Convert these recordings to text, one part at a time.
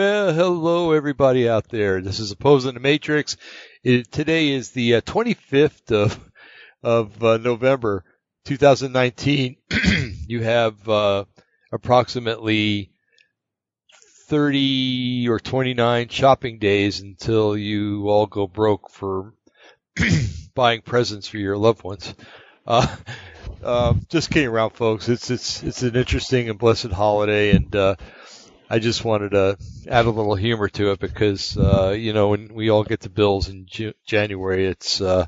Well, hello everybody out there. This is Opposing the Matrix. It, today is the uh, 25th of of uh, November 2019. you have uh, approximately 30 or 29 shopping days until you all go broke for buying presents for your loved ones. Uh, uh, just kidding around, folks. It's it's it's an interesting and blessed holiday, and uh, I just wanted to add a little humor to it because uh, you know when we all get the bills in January, it's uh,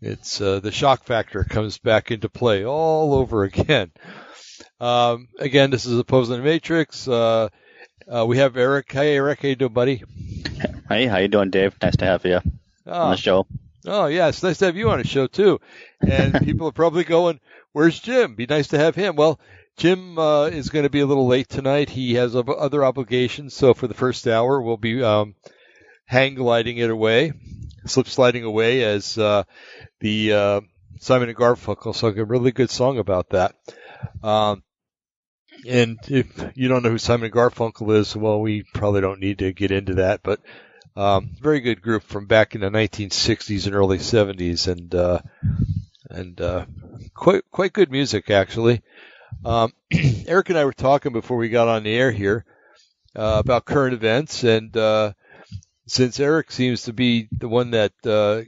it's uh, the shock factor comes back into play all over again. Um, again, this is opposing the Matrix. Uh, uh, we have Erik. Hey, Erik. How you doing, buddy? Hey, how you doing, Dave? Nice to have you oh, on the show. Oh, yeah, it's nice to have you on the show too. And people are probably going, "Where's Jim?" Be nice to have him. Well, Jim uh, is going to be a little late tonight. He has other obligations, so for the first hour, we'll be um, hang gliding it away, slip sliding away as uh, the uh, Simon and Garfunkel sung a really good song about that. Um, and if you don't know who Simon and Garfunkel is, well, we probably don't need to get into that, but um, very good group from back in the 1960s and early 70s, and uh, and uh, quite quite good music actually. Um, Erik and I were talking before we got on the air here uh, about current events, and uh, since Erik seems to be the one that uh,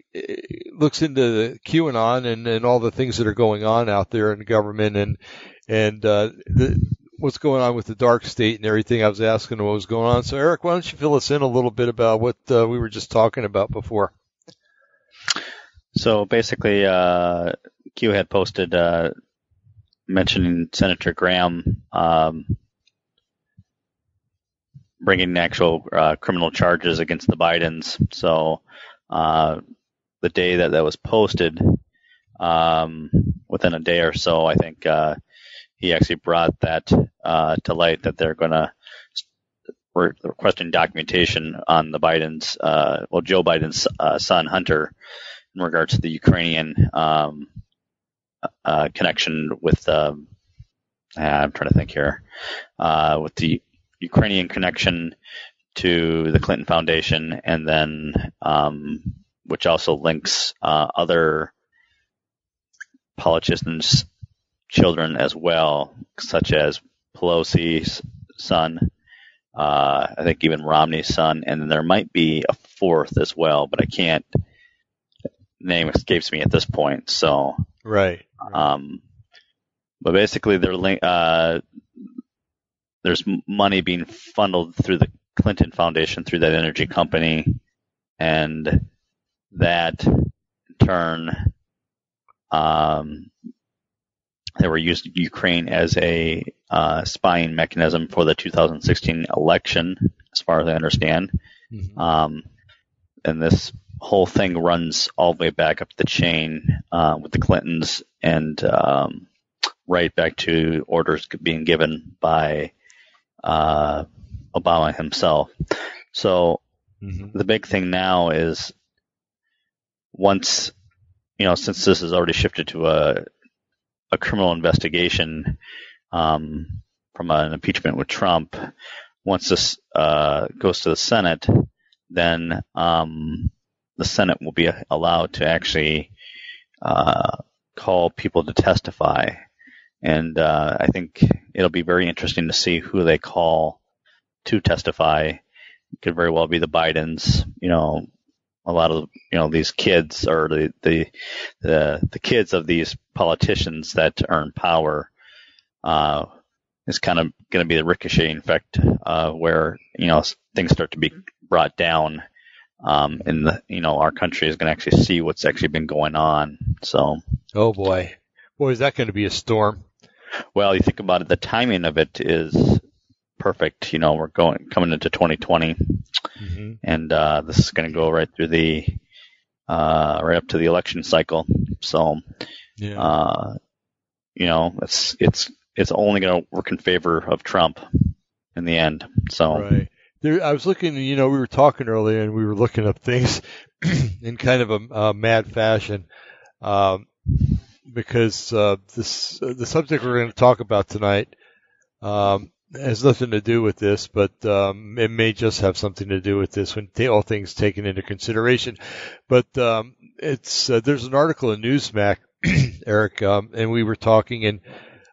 looks into the QAnon and, and all the things that are going on out there in government and and uh, the, what's going on with the dark state and everything, I was asking what was going on. So, Erik, why don't you fill us in a little bit about what uh, we were just talking about before? So basically, uh, Q had posted uh, mentioning Senator Graham um, bringing actual uh, criminal charges against the Bidens. So uh, the day that that was posted, um, within a day or so, I think uh, he actually brought that uh, to light that they're going to re- requesting documentation on the Biden's, uh, well, Joe Biden's uh, son Hunter, in regards to the Ukrainian um, uh, connection with. Um, I'm trying to think here, uh, with the Ukrainian connection to the Clinton Foundation, and then um, which also links uh, other politicians' children as well, such as Pelosi's son, uh, I think even Romney's son, and there might be a fourth as well, but I can't. Name escapes me at this point. So right. Um, but basically, they're link, uh, there's money being funneled through the Clinton Foundation through that energy company, and that in turn, um, they were used Ukraine as a uh, spying mechanism for the 2016 election, as far as I understand. Mm-hmm. Um, and this whole thing runs all the way back up the chain uh, with the Clintons and um, right back to orders being given by uh, Obama himself. So mm-hmm. the big thing now is once, you know, since this has already shifted to a a criminal investigation um, from an impeachment with Trump, once this uh, goes to the Senate, then um, the Senate will be allowed to actually uh, call people to testify. And uh, I think it'll be very interesting to see who they call to testify. It could very well be the Bidens. You know, a lot of you know these kids or the the the, the kids of these politicians that earn power. Uh, is kind of going to be the ricochet effect uh, where you know things start to be brought down um, in the you know our country is going to actually see what's actually been going on. So, oh boy, boy, is that going to be a storm? Well, you think about it, the timing of it is perfect. You know, we're going coming into 2020, mm-hmm. and uh, this is going to go right through the uh, right up to the election cycle. So, yeah. uh, you know, it's it's it's only going to work in favor of Trump in the end. So, right. There, I was looking. You know, we were talking earlier, and we were looking up things in kind of a, a mad fashion. Um, because uh, this uh, the subject we're going to talk about tonight um, has nothing to do with this, but um, it may just have something to do with this when t- all things taken into consideration. But um, it's uh, there's an article in Newsmax, Erik, um, and we were talking and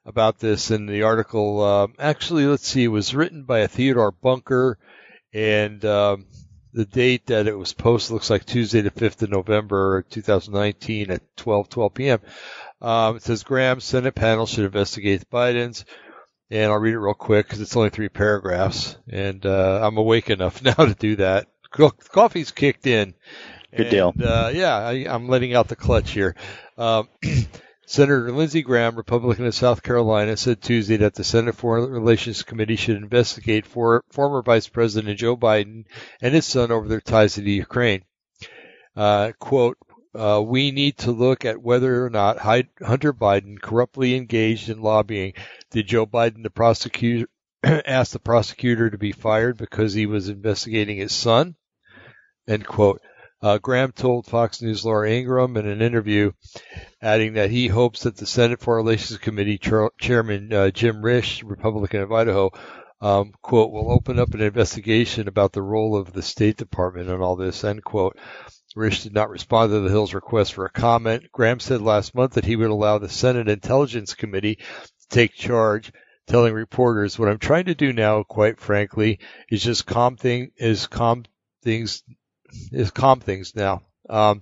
about this in the article. Uh, actually, let's see, it was written by a Theodore Bunker, and um, the date that it was posted looks like Tuesday, the 5th of November, 2019 at 12, 12 p.m. Um, it says Graham Senate panel should investigate the Bidens. And I'll read it real quick because it's only three paragraphs. And uh, I'm awake enough now to do that. Coffee's kicked in. Good deal. uh, yeah, I, am letting out the clutch here. Um, Senator Lindsey Graham, Republican of South Carolina, said Tuesday that the Senate Foreign Relations Committee should investigate for, former Vice President Joe Biden and his son over their ties to the Ukraine. Uh, quote, uh, we need to look at whether or not Hunter Biden corruptly engaged in lobbying. Did Joe Biden, the prosecutor, ask the prosecutor to be fired because he was investigating his son? End quote. Uh, Graham told Fox News' Laura Ingraham in an interview, adding that he hopes that the Senate Foreign Relations Committee Chair- Chairman uh, Jim Risch, Republican of Idaho, um, quote, will open up an investigation about the role of the State Department in all this, end quote. Risch did not respond to the Hill's request for a comment. Graham said last month that he would allow the Senate Intelligence Committee to take charge, telling reporters, "What I'm trying to do now, quite frankly, is just calm thing is calm things is calm things now. Um,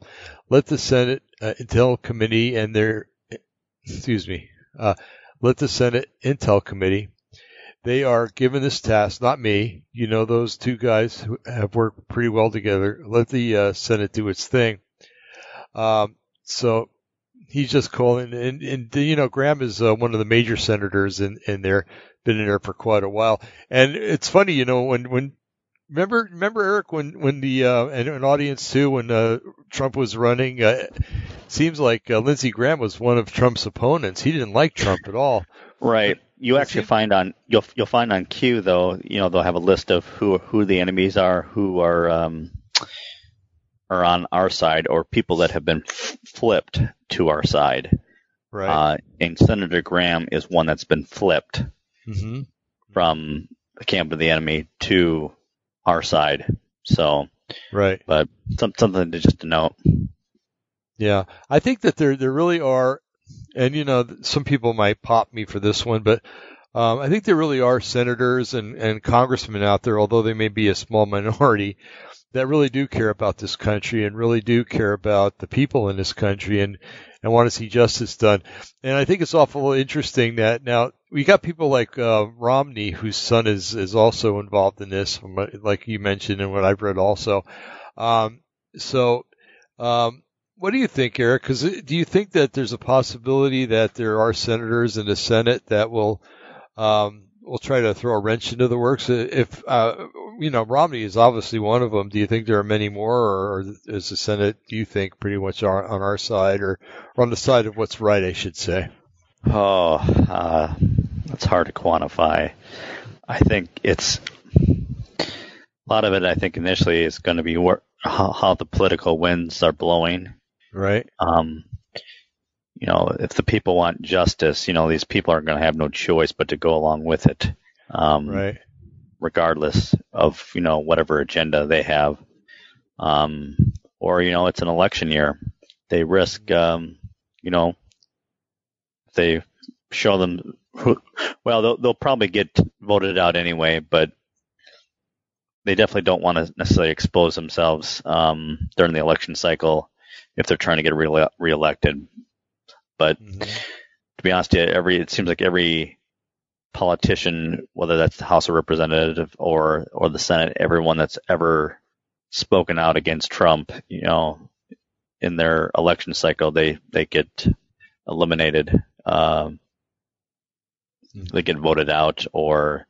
let the Senate uh, Intel Committee and their excuse me, uh, let the Senate Intel Committee they are given this task, not me. You know, those two guys have worked pretty well together. Let the uh, Senate do its thing. Um, so he's just calling, and, and you know, Graham is uh, one of the major senators in, in there, been in there for quite a while. And it's funny, you know, when, when, remember, remember Erik, when, when the, uh, and an audience too, when, uh, Trump was running, uh, seems like, uh, Lindsey Graham was one of Trump's opponents. He didn't like Trump at all. Right. You actually find on you'll you'll find on Q though you know they'll have a list of who who the enemies are who are um, are on our side or people that have been f- flipped to our side. Right. Uh, and Senator Graham is one that's been flipped mm-hmm. from the camp of the enemy to our side. So. Right. But some, something to just to note. Yeah, I think that there there really are and you know, some people might pop me for this one, but um, I think there really are senators and, and congressmen out there, although they may be a small minority, that really do care about this country and really do care about the people in this country and, and want to see justice done. And I think it's awful interesting that now we got people like uh, Romney, whose son is is also involved in this, like you mentioned and what I've read also. Um, so um, what do you think, Erik? Because uh, do you think that there's a possibility that there are senators in the Senate that will um, will try to throw a wrench into the works? If uh, you know Romney is obviously one of them, do you think there are many more, or is the Senate, do you think, pretty much on our side, or, or on the side of what's right? I should say. Oh, uh, that's hard to quantify. I think it's a lot of it. I think initially is going to be where, how, how the political winds are blowing Right. Um, you know, if the people want justice, you know, these people aren't going to have no choice but to go along with it. Um, right. Regardless of, you know, whatever agenda they have. Um, or, you know, it's an election year. They risk, um, you know, they show them, who, well, they'll, they'll probably get voted out anyway, but they definitely don't want to necessarily expose themselves um, during the election cycle if they're trying to get re- reelected. But mm-hmm. to be honest, yeah, every it seems like every politician, whether that's the House of Representatives or or the Senate, everyone that's ever spoken out against Trump, you know, in their election cycle, they they get eliminated. Um, they get voted out, or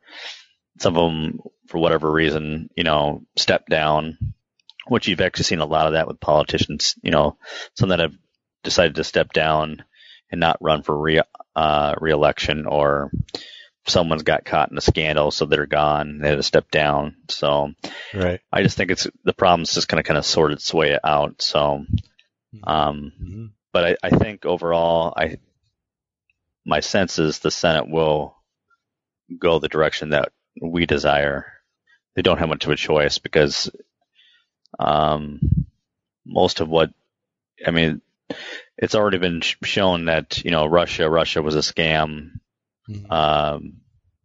some of them, for whatever reason, you know, step down. Which you've actually seen a lot of that with politicians. You know, some that have decided to step down and not run for re uh, reelection, or someone's got caught in a scandal, so they're gone. They had to step down. So, right. I just think it's the problem's just going to kind of sort its way out. So, um, Mm-hmm. but I, I think overall, I my sense is the Senate will go the direction that we desire. They don't have much of a choice because um, most of what I mean, it's already been sh- shown that you know Russia, Russia was a scam. Mhm. Um,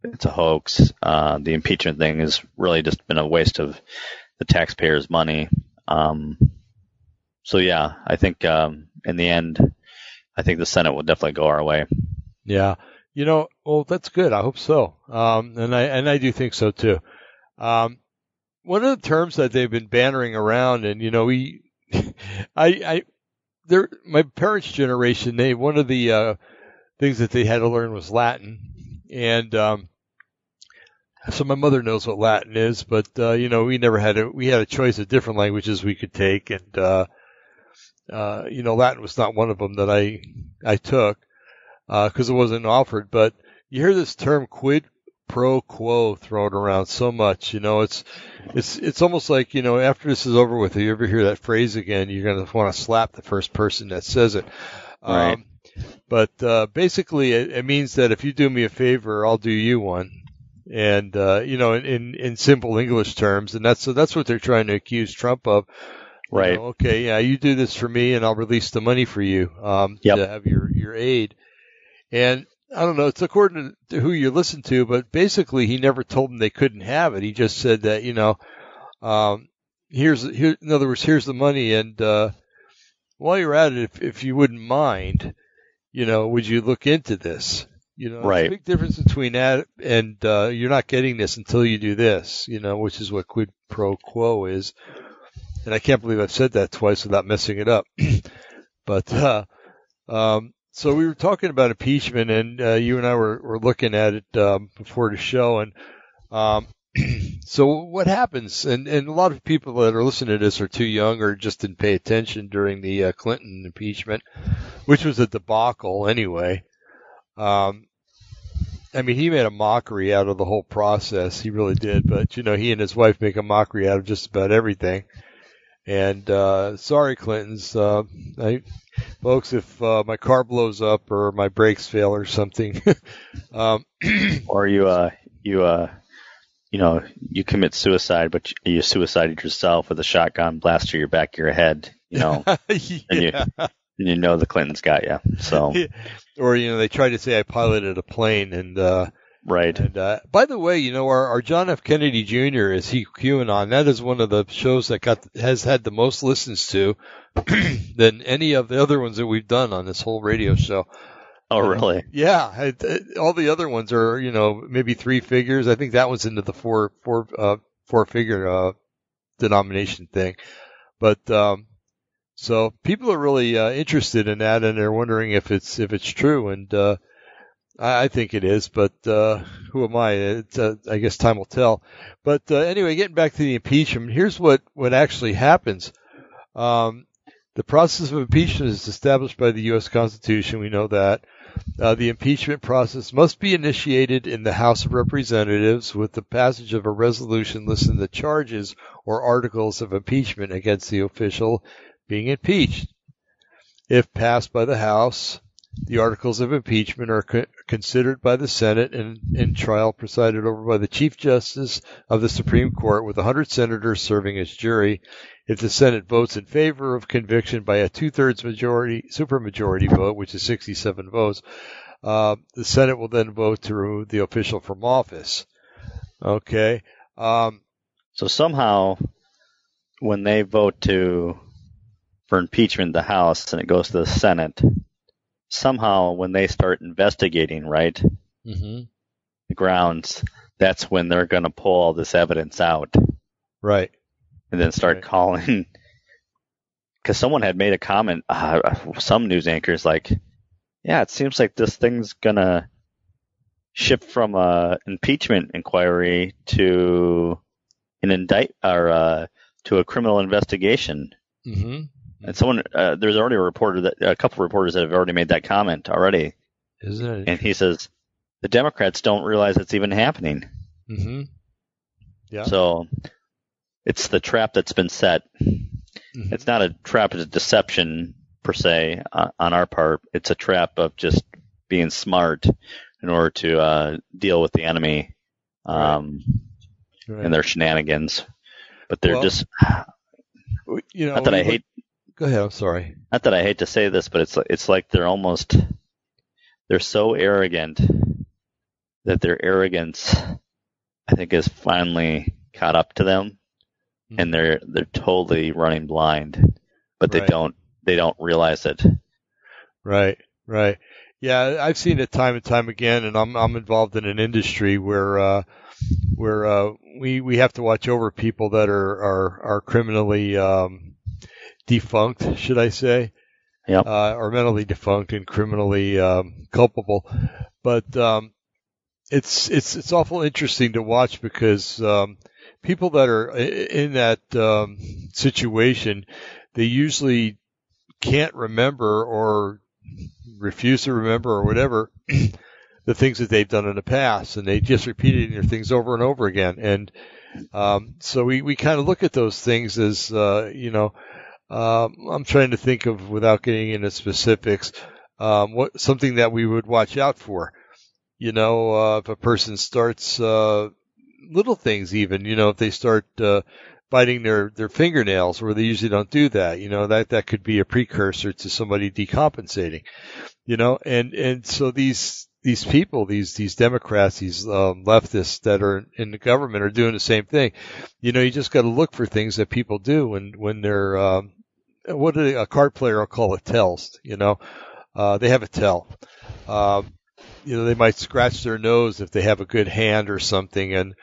it's a hoax. Uh, the impeachment thing has really just been a waste of the taxpayers' money. Um, so yeah, I think um, in the end, I think the Senate will definitely go our way. Yeah. You know, well, that's good. I hope so. Um, and I and I do think so too. Um, one of the terms that they've been bantering around, and you know, we, I, I, there, my parents' generation, they one of the uh, things that they had to learn was Latin, and um, so my mother knows what Latin is, but uh, you know, we never had a we had a choice of different languages we could take, and uh, uh, you know, Latin was not one of them that I I took because it wasn't offered. But you hear this term quid pro quo thrown around so much. You know, it's it's it's almost like you know after this is over with, if you ever hear that phrase again, you're gonna want to slap the first person that says it. Right. Um, but uh, basically, it, it means that if you do me a favor, I'll do you one. And uh, you know, in, in in simple English terms, and that's so that's what they're trying to accuse Trump of. You Right. know, okay, yeah, you do this for me, and I'll release the money for you um, Yep. to have your your aid. And I don't know, it's according to who you listen to, but basically he never told them they couldn't have it. He just said that, you know, um, here's, here, in other words, here's the money. And, uh, while you're at it, if, if you wouldn't mind, you know, would you look into this? You know, Right. big difference between that and, uh, you're not getting this until you do this, you know, which is what quid pro quo is. And I can't believe I've said that twice without messing it up. but, uh, um, so we were talking about impeachment, and uh, you and I were, were looking at it um, before the show, and um, so what happens? And and a lot of people that are listening to this are too young or just didn't pay attention during the uh, Clinton impeachment, which was a debacle anyway. Um, I mean, he made a mockery out of the whole process. He really did. But you know, he and his wife make a mockery out of just about everything. And uh, sorry, Clintons. Uh, I, folks, if uh, my car blows up or my brakes fail or something, um, Or you, uh, you, uh, you know, you commit suicide, but you you suicided yourself with a shotgun blast to your back of your head. You know, And you- and you know the Clintons got you. So or you know, they try to say I piloted a plane, and uh, right, And uh, by the way, you know our, our John F. Kennedy Jr. is he QAnon. That is one of the shows that got has had the most listens to than any of the other ones that we've done on this whole radio show. oh really? Yeah, I, I- all the other ones are you know maybe three figures. I think that one's into the four four uh, four figure uh, denomination thing. But um, so people are really uh, interested in that, and they're wondering if it's if it's true. And uh, I, think it is, but uh, who am I? Uh, I guess time will tell. But uh, anyway, getting back to the impeachment, here's what what actually happens. Um, the process of impeachment is established by the U.S. Constitution. We know that. Uh, the impeachment process must be initiated in the House of Representatives with the passage of a resolution listing the charges or articles of impeachment against the official being impeached. If passed by the House, the articles of impeachment are co- considered by the Senate and in trial presided over by the Chief Justice of the Supreme Court with 100 senators serving as jury. If the Senate votes in favor of conviction by a two-thirds majority, supermajority vote, which is 67 votes, uh, the Senate will then vote to remove the official from office. Okay. Um, So somehow, when they vote to for impeachment the House and it goes to the Senate, somehow when they start investigating, right, mm-hmm. the grounds, that's when they're going to pull all this evidence out. Right. and then start Right. calling. Because someone had made a comment, uh, some news anchors like, "Yeah, it seems like this thing's gonna shift from a impeachment inquiry to an indict or uh, to a criminal investigation." Mm-hmm. And someone, uh, there's already a reporter that a couple of reporters that have already made that comment already, Isn't it? and he says the Democrats don't realize it's even happening. mm-hmm. Yeah. So it's the trap that's been set. Mhm. It's not a trap; it's a deception per se uh, on our part. It's a trap of just being smart in order to uh, deal with the enemy um, Right. and their shenanigans. But they're Well, just you know, not that I hate Go ahead. I'm sorry. not that I hate to say this, but it's like it's like they're almost they're so arrogant that their arrogance, I think, is finally caught up to them, and they're they're totally running blind, but they Right. don't they don't realize it. Right, right. Yeah, I've seen it time and time again, and I'm I'm involved in an industry where uh, where uh, we we have to watch over people that are are are criminally um, defunct, should I say? Yep. Uh, or mentally defunct and criminally um, culpable. But um, it's it's it's awful interesting to watch because um, people that are in that um, situation, they usually can't remember or refuse to remember or whatever the things that they've done in the past, and they just repeat their things over and over again. And um, so we, we kind of look at those things as uh, you know, um, I'm trying to think of without getting into specifics, um, what something that we would watch out for. You know, uh, if a person starts uh, little things, even you know, if they start uh, biting their their fingernails where they usually don't do that. You know that that could be a precursor to somebody decompensating. You know, and and so these these people, these these Democrats, these um, leftists that are in the government are doing the same thing. You know, you just got to look for things that people do when when they're um, what they, a card player will call it tells. You know, uh, they have a tell. Um, you know, they might scratch their nose if they have a good hand or something, and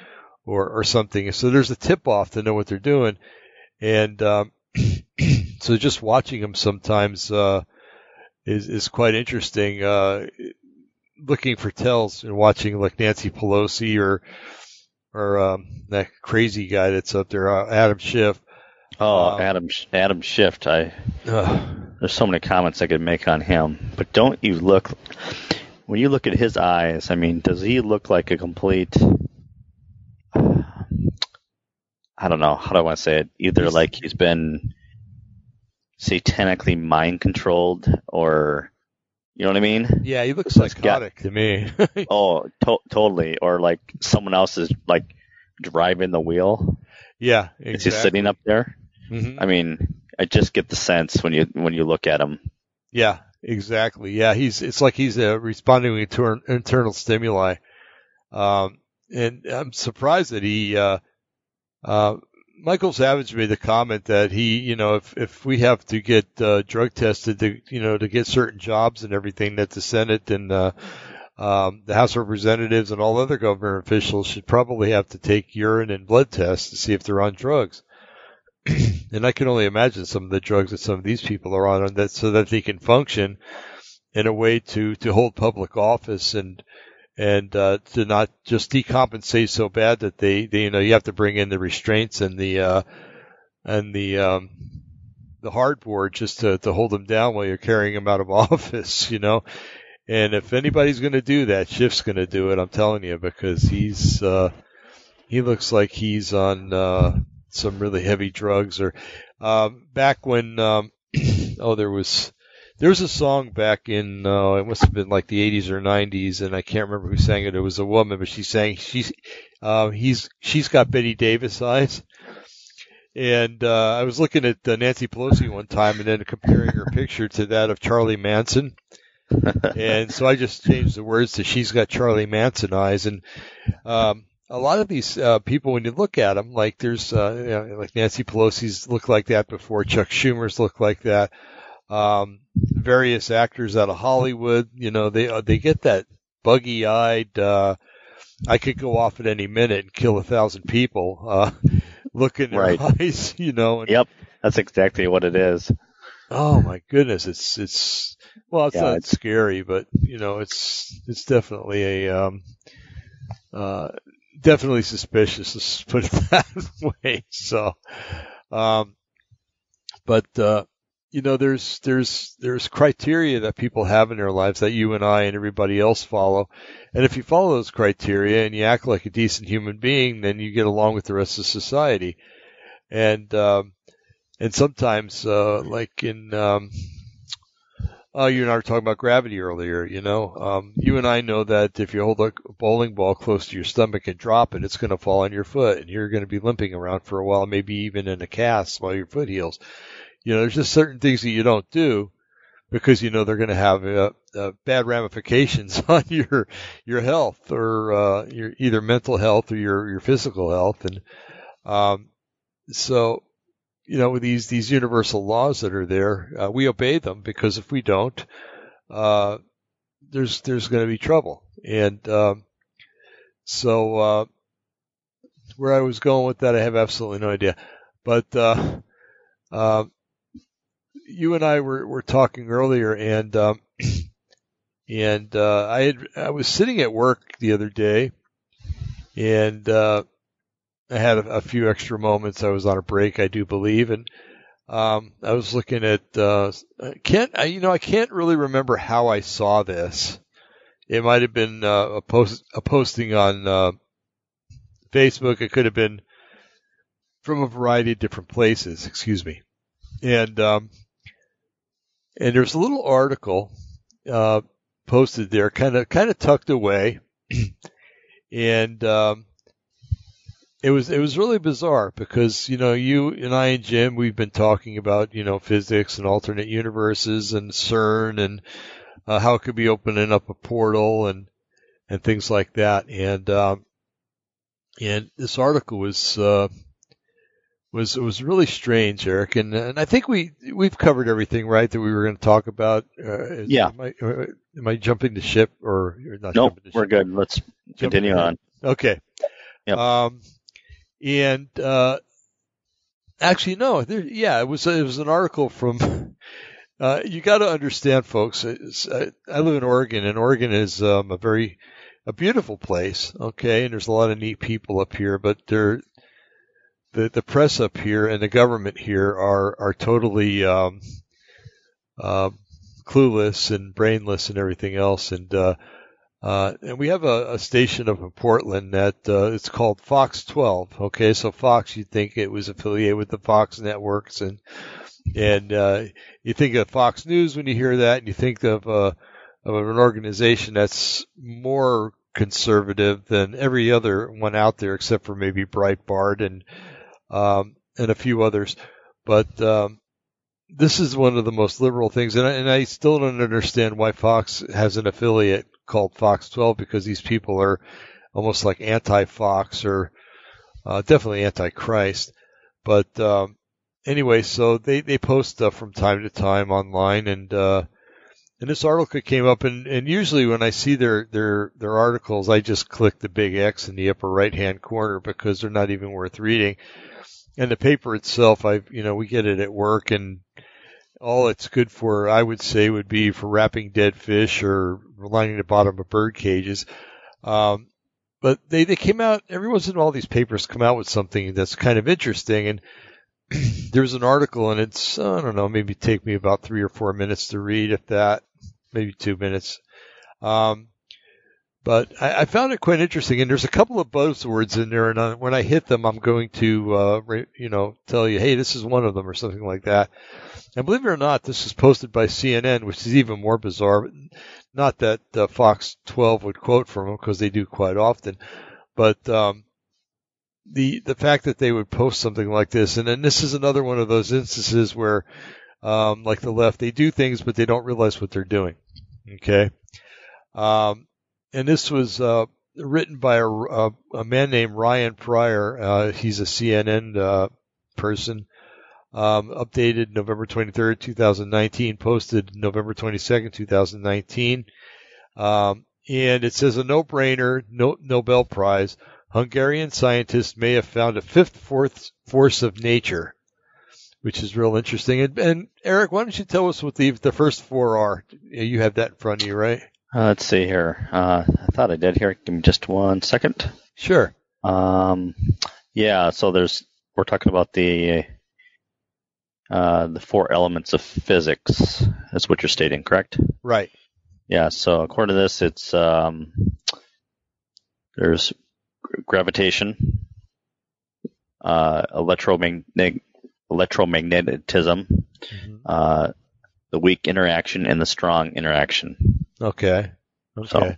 or or something. So there's a tip off to know what they're doing, and um, so just watching them sometimes uh, is is quite interesting. Uh, looking for tells and watching like Nancy Pelosi or or um, that crazy guy that's up there, uh, Adam Schiff. Oh, Um, Adam Adam Schiff. I Ugh. there's so many comments I could make on him, but don't you look when you look at his eyes? I mean, does he look like a complete? I don't know how do I want to say it. Either He's- like he's been satanically mind controlled, or you know what I mean? yeah, he looks psychotic to me. Oh, to- totally. Or like someone else is like driving the wheel. yeah, exactly. Is he sitting up there? Mhm. I mean, I just get the sense when you when you look at him. Yeah, exactly. Yeah, he's it's like he's uh, responding to inter- internal stimuli, um, and I'm surprised that he. Uh, uh, Michael Savage made the comment that he, you know, if if we have to get uh, drug tested to, you know, to get certain jobs and everything, that the Senate and uh, um, the House of Representatives and all other government officials should probably have to take urine and blood tests to see if they're on drugs. and I can only imagine some of the drugs that some of these people are on, that so that they can function in a way to to hold public office and and uh, to not just decompensate so bad that they, they you know you have to bring in the restraints and the uh, and the um, the hardboard just to to hold them down while you're carrying them out of office, you know. And if anybody's going to do that, Schiff's going to do it. I'm telling you because he's uh, he looks like he's on uh, some really heavy drugs. Or um, back when um, oh there was there was a song back in uh, it must have been like the 80s or 90s, and I can't remember who sang it. It was a woman, but she sang she's uh, he's she's got Bette Davis eyes. And uh, I was looking at uh, Nancy Pelosi one time, and then comparing her picture to that of Charlie Manson and so I just changed the words to "She's got Charlie Manson eyes." And um, a lot of these uh, people, when you look at them, like there's uh, you know, like Nancy Pelosi's looked like that before, Chuck Schumer's looked like that. Um, various actors out of Hollywood, you know, they uh, they get that buggy-eyed. Uh, I could go off at any minute and kill a thousand people. Uh, look in their Right. eyes, you know. And, Yep, that's exactly what it is. Oh my goodness, it's it's well, it's Yeah, not it's- scary, but you know, it's it's definitely a um, uh, definitely suspicious. Let's put it that way. So, um, but uh, you know, there's there's there's criteria that people have in their lives that you and I and everybody else follow, and if you follow those criteria and you act like a decent human being, then you get along with the rest of society, and um, and sometimes, uh, like in, um, oh, you and I were talking about gravity earlier. You know, um, you and I know that if you hold a bowling ball close to your stomach and drop it, it's going to fall on your foot, and you're going to be limping around for a while, maybe even in a cast while your foot heals. You know, there's just certain things that you don't do because you know they're going to have uh, uh, bad ramifications on your your health or uh, your either mental health or your your physical health, and um, so you know, these these universal laws that are there, uh, we obey them because if we don't, uh, there's there's going to be trouble. And um, so, uh, where I was going with that, I have absolutely no idea. But uh, uh, you and I were were talking earlier, and um, and uh, I had I was sitting at work the other day, and uh, I had a, a few extra moments. I was on a break, I do believe, and um, I was looking at. Uh, can't I, you know I can't really remember how I saw this. It might have been uh, a post a posting on uh, Facebook. It could have been from a variety of different places. Excuse me, and um, and there's a little article uh, posted there, kind of kind of tucked away, and. Um, it was it was really bizarre because you know you and I and Jim we've been talking about you know physics and alternate universes and CERN and uh, how it could be opening up a portal and and things like that and um, and this article was uh, was was really strange, Erik, and and I think we we've covered everything right that we were going to talk about. Uh, Yeah. Am I, uh, am I jumping the ship or, or not? Nope, we're good. Let's continue Jumping on. Okay. Yep. Um, and uh, actually, no. There, yeah, it was it was an article from. Uh, you got to understand, folks. It's, uh, I live in Oregon, and Oregon is um, a very a beautiful place. Okay, and there's a lot of neat people up here, but they're the the press up here and the government here are are totally um, uh, clueless and brainless and everything else, and uh, uh, and we have a, a station up in Portland that uh, it's called Fox 12. Okay, so Fox, you'd think it was affiliated with the Fox networks, and and uh, you think of Fox News when you hear that, and you think of uh, of an organization that's more conservative than every other one out there, except for maybe Breitbart and um, and a few others. But um, this is one of the most liberal things, and I, and I still don't understand why Fox has an affiliate called Fox 12 because these people are almost like anti-Fox or uh, definitely anti-Christ. But um, anyway, so they they post stuff from time to time online, and uh, and this article came up, and, and usually when I see their their their articles, I just click the big X in the upper right hand corner because they're not even worth reading. And the paper itself, I you know we get it at work, and all it's good for, I would say, would be for wrapping dead fish or lining the bottom of bird cages. Um, but they, they came out, every once in a while these papers come out with something that's kind of interesting. And there's an article and it's, I don't know, maybe take me about three or four minutes to read, if that, maybe two minutes. Um, but I, I found it quite interesting, and there's a couple of buzzwords in there, and I, when I hit them, I'm going to, uh, re, you know, tell you, hey, this is one of them, or something like that. And believe it or not, this is posted by CNN, which is even more bizarre. Not that uh, Fox 12 would quote from them, because they do quite often, but um, the the fact that they would post something like this, and then this is another one of those instances where, um, like the left, they do things, but they don't realize what they're doing. Okay. Um, and this was uh, written by a, a, a, man named Ryan Prior. Uh, he's a CNN uh, person. Um, updated November 23rd, 2019. Posted November 22nd, 2019. Um, and it says a no-brainer, no, Nobel Prize. Hungarian scientists may have found a fifth fourth force of nature, which is real interesting. And, and Erik, why don't you tell us what the the first four are? You have that in front of you, right? Uh, let's see here. Uh, I thought I did here. Give me just one second. Sure. Um, yeah. So there's we're talking about the uh, the four elements of physics. That's what you're stating, correct? Right. Yeah. So according to this, it's um, there's gravitation, uh, electromagnetic, electromagnetism, mm-hmm. uh, the weak interaction, and the strong interaction. Okay. Okay. So,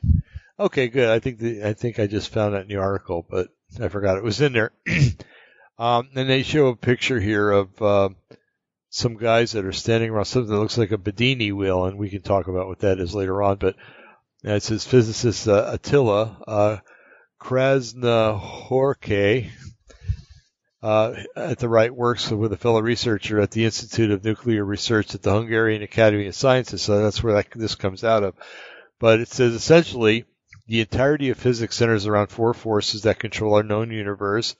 okay, good. I think the, I think I just found that in the article, but I forgot it was in there. um, and they show a picture here of uh, some guys that are standing around something that looks like a Bedini wheel, and we can talk about what that is later on. But uh, it says physicist uh, Attila uh, Krasznahorkai uh, at the right works with a fellow researcher at the Institute of Nuclear Research at the Hungarian Academy of Sciences. So that's where that, this comes out of. But it says essentially the entirety of physics centers around four forces that control our known universe,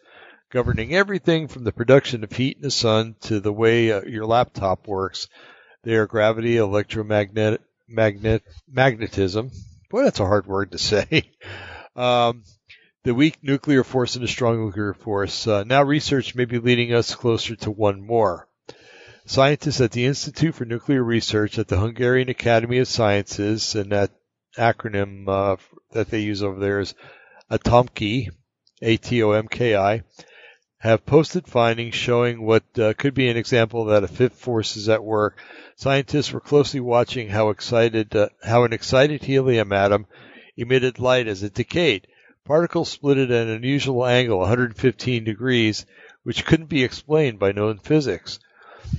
governing everything from the production of heat in the sun to the way uh, your laptop works. They are gravity, electromagnetic, magnet, magnetism. Boy, that's a hard word to say. Um, the weak nuclear force and the strong nuclear force. Uh, now research may be leading us closer to one more. Scientists at the Institute for Nuclear Research at the Hungarian Academy of Sciences, and that acronym uh, that they use over there is ATOMKI, A-T-O-M-K-I, have posted findings showing what uh, could be an example that a fifth force is at work. Scientists were closely watching how excited, uh, how an excited helium atom emitted light as it decayed. Particles split at an unusual angle, 115 degrees, which couldn't be explained by known physics.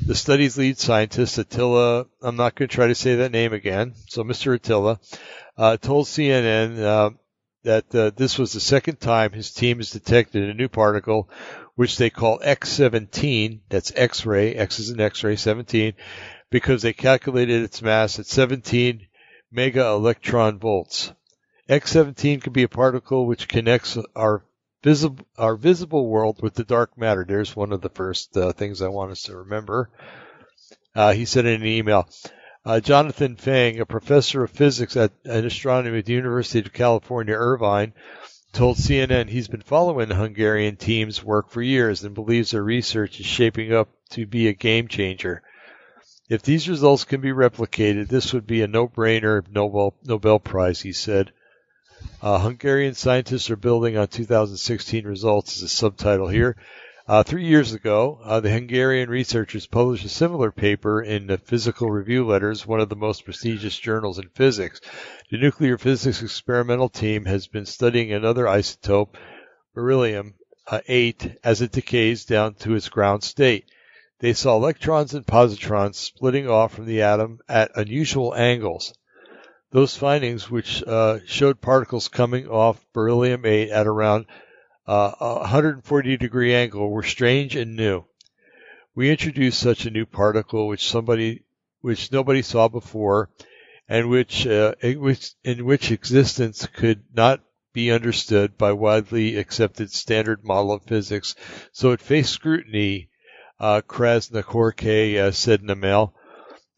The study's lead scientist, Attila, I'm not going to try to say that name again, so Mr. Attila, uh, told CNN uh, that uh, this was the second time his team has detected a new particle, which they call X17, that's X-ray, X is an X-ray, 17, because they calculated its mass at 17 mega electron volts. X17 could be a particle which connects our visible our visible world with the dark matter. There's one of the first uh, things I want us to remember. Uh, he said in an email. Uh, Jonathan Fang, a professor of physics at, astronomy at the University of California, Irvine, told CNN he's been following the Hungarian team's work for years and believes their research is shaping up to be a game changer. If these results can be replicated, this would be a no-brainer Nobel, Nobel Prize, he said. Uh, Hungarian scientists are building on 2016 results as a subtitle here. Uh, three years ago, uh, the Hungarian researchers published a similar paper in the Physical Review Letters, one of the most prestigious journals in physics. The nuclear physics experimental team has been studying another isotope, beryllium uh, 8, as it decays down to its ground state. They saw electrons and positrons splitting off from the atom at unusual angles. Those findings, which uh, showed particles coming off beryllium 8 at around uh, a 140 degree angle, were strange and new. We introduced such a new particle, which somebody, which nobody saw before, and which, uh, in which, in which existence could not be understood by widely accepted standard model of physics. So it faced scrutiny, uh, Krasznahorkai uh, said in a mail.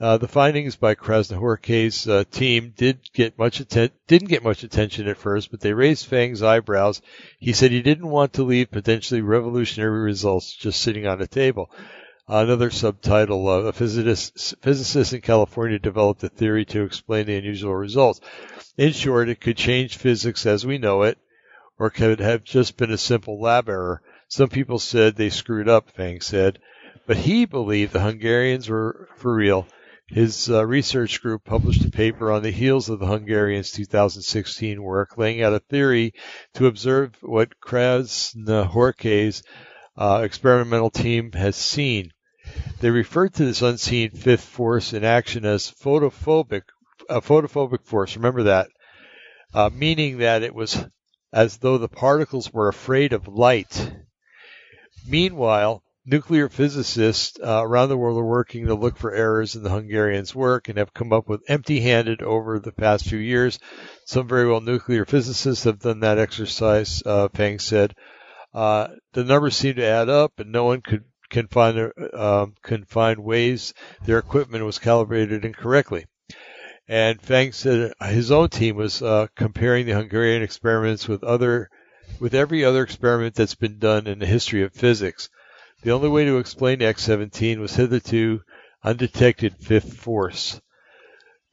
Uh, the findings by Krasznahorkai's uh, team did get much atten- didn't get much attention at first, but they raised Fang's eyebrows. He said he didn't want to leave potentially revolutionary results just sitting on a table. Another subtitle: uh, A physicist, physicist in California developed a theory to explain the unusual results. In short, it could change physics as we know it, or could have just been a simple lab error. Some people said they screwed up, Fang said, but he believed the Hungarians were for real his uh, research group published a paper on the heels of the Hungarians' 2016 work, laying out a theory to observe what Krasznahorkai's uh, experimental team has seen. They referred to this unseen fifth force in action as photophobic, a photophobic force. Remember that, uh, meaning that it was as though the particles were afraid of light. Meanwhile, nuclear physicists uh, around the world are working to look for errors in the Hungarians' work and have come up with empty-handed over the past few years. Some very well nuclear physicists have done that exercise, uh, Fang said. Uh, the numbers seem to add up, and no one could can find uh, can find ways their equipment was calibrated incorrectly. And Fang said his own team was uh, comparing the Hungarian experiments with other with every other experiment that's been done in the history of physics. The only way to explain X-17 was hitherto undetected fifth force.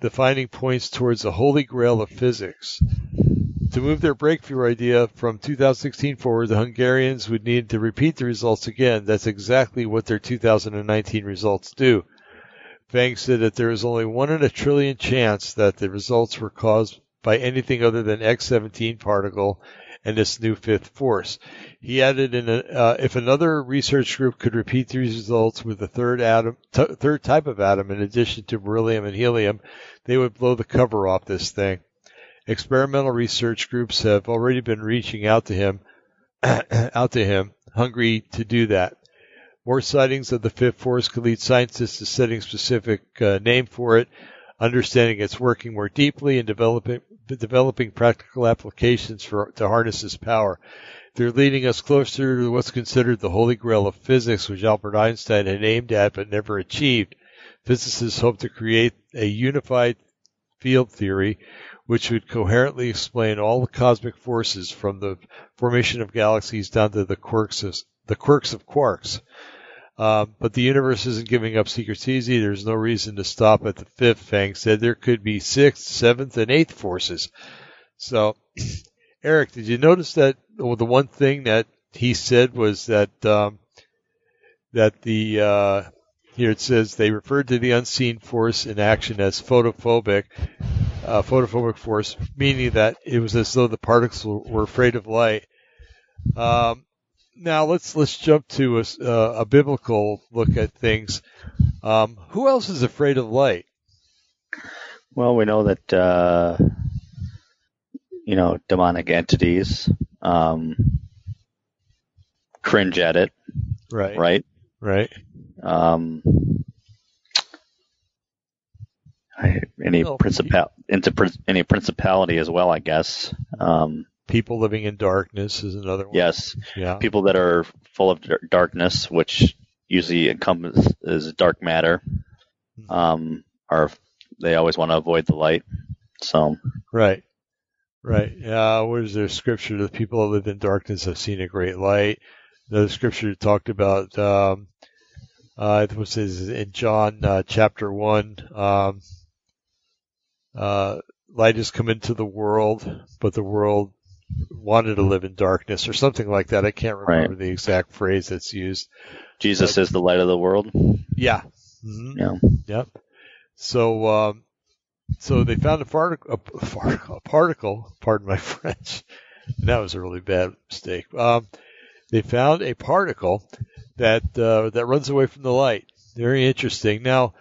The finding points towards the holy grail of physics. To move their breakthrough idea from 2016 forward, the Hungarians would need to repeat the results again. That's exactly what their 2019 results do. Fang said that there is only one in a trillion chance that the results were caused by anything other than X-17 particle and this new fifth force. He added, in a, uh, if another research group could repeat these results with a third atom, t- third type of atom in addition to beryllium and helium, they would blow the cover off this thing. Experimental research groups have already been reaching out to him, out to him, hungry to do that. More sightings of the fifth force could lead scientists to setting specific uh, name for it, understanding its working more deeply, and developing developing practical applications for to harness its power. They're leading us closer to what's considered the holy grail of physics, which Albert Einstein had aimed at but never achieved. Physicists hope to create a unified field theory which would coherently explain all the cosmic forces from the formation of galaxies down to the quirks of, the quirks of quarks. Um, but the universe isn't giving up secrets easy. There's no reason to stop at the fifth. Fang said there could be sixth, seventh, and eighth forces. So, Erik, did you notice that well, the one thing that he said was that um, that the uh, here it says they referred to the unseen force in action as photophobic, uh, photophobic force, meaning that it was as though the particles were afraid of light. Um, now let's let's jump to a, uh, a biblical look at things. Um, who else is afraid of light? Well, we know that uh, you know demonic entities um, cringe at it. Right. Right. Right. Um, I, any Well, principal into any principality as well, I guess. Um, People living in darkness is another one. yes, Yeah. people that are full of darkness, which usually encompasses dark matter, um, are they always want to avoid the light. So Right. Right. Uh, what is there scripture? The people that live in darkness have seen a great light. Another scripture talked about, um, uh, it was in John uh, chapter 1, um, uh, light has come into the world, but the world wanted to live in darkness or something like that. I can't remember the exact phrase that's used. Jesus is the light of the world. Yeah. hmm Yeah. Yep. So, um, so they found a, particle, a, a particle, pardon my French. That was a really bad mistake. Um, they found a particle that uh, that runs away from the light. Very interesting. Now,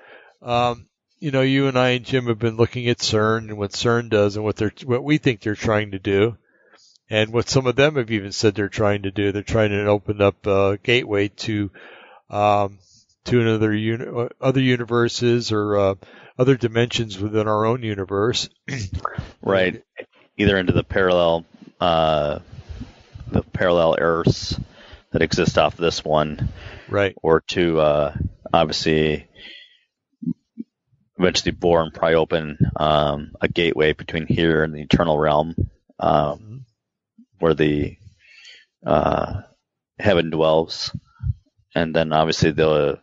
um, you know, you and I and Jim have been looking at CERN and what CERN does and what they're what we think they're trying to do, and what some of them have even said they're trying to do. They're trying to open up a gateway to um, to another uni- other universes or uh, other dimensions within our own universe. Right. Either into the parallel, uh, the parallel Earths that exist off this one, Right. or to uh, obviously eventually bore and pry open um, a gateway between here and the eternal realm, um, Mhm. Where the uh, heaven dwells, and then obviously the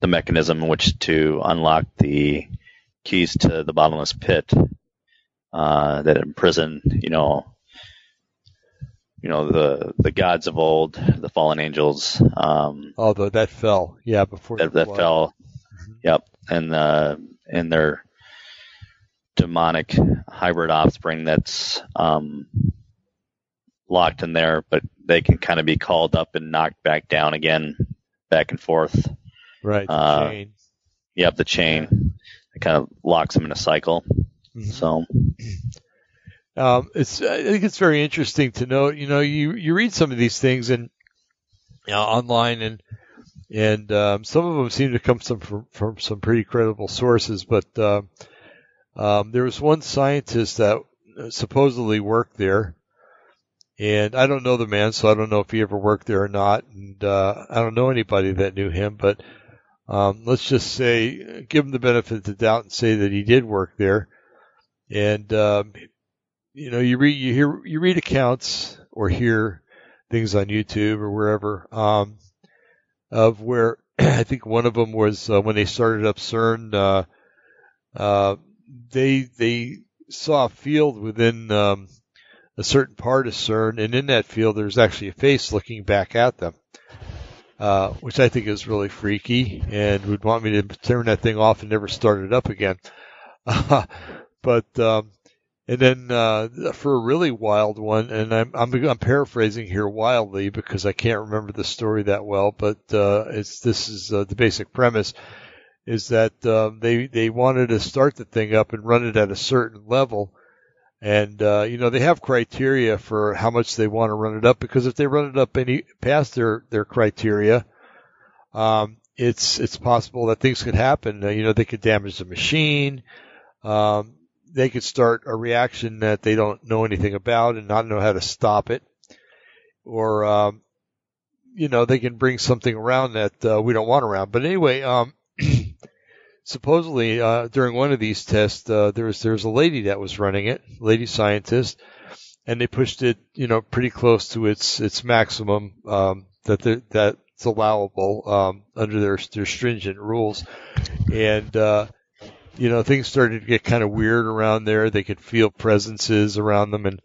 the mechanism in which to unlock the keys to the bottomless pit uh, that imprison, you know, you know the the gods of old, the fallen angels um, Although that fell, yeah, before that, that fell. Mhm. Yep, and uh, and their demonic hybrid offspring that's um, locked in there, but they can kind of be called up and knocked back down again, back and forth. Right. the uh, chain. Yep, the chain. It kind of locks them in a cycle. Mhm. So Um, it's I think it's very interesting to note. You know, you you read some of these things and you know, online, and and um, some of them seem to come some from, from some pretty credible sources. But uh, um, there was one scientist that supposedly worked there, and I don't know the man, so I don't know if he ever worked there or not, and uh, I don't know anybody that knew him. But um, let's just say, give him the benefit of the doubt and say that he did work there. And um, you know, you read, you hear, you read accounts or hear things on YouTube or wherever um, of where I think one of them was uh, when they started up CERN. Uh, uh, they they saw a field within um, a certain part of CERN, and in that field there's actually a face looking back at them, uh, which I think is really freaky, and would want me to turn that thing off and never start it up again. but um, and then uh, for a really wild one, and I'm, I'm, I'm paraphrasing here wildly because I can't remember the story that well, but uh, it's this is uh, the basic premise is that uh, they they wanted to start the thing up and run it at a certain level, and uh, you know they have criteria for how much they want to run it up because if they run it up any past their their criteria, um, it's it's possible that things could happen. Uh, you know they could damage the machine. Um, they could start a reaction that they don't know anything about and not know how to stop it, or um, you know they can bring something around that uh, we don't want around. But anyway, um, supposedly uh, during one of these tests, uh, there was there was a lady that was running it, lady scientist, and they pushed it, you know, pretty close to its its maximum um, that that's allowable um, under their their stringent rules, and uh, you know, things started to get kind of weird around there. They could feel presences around them, and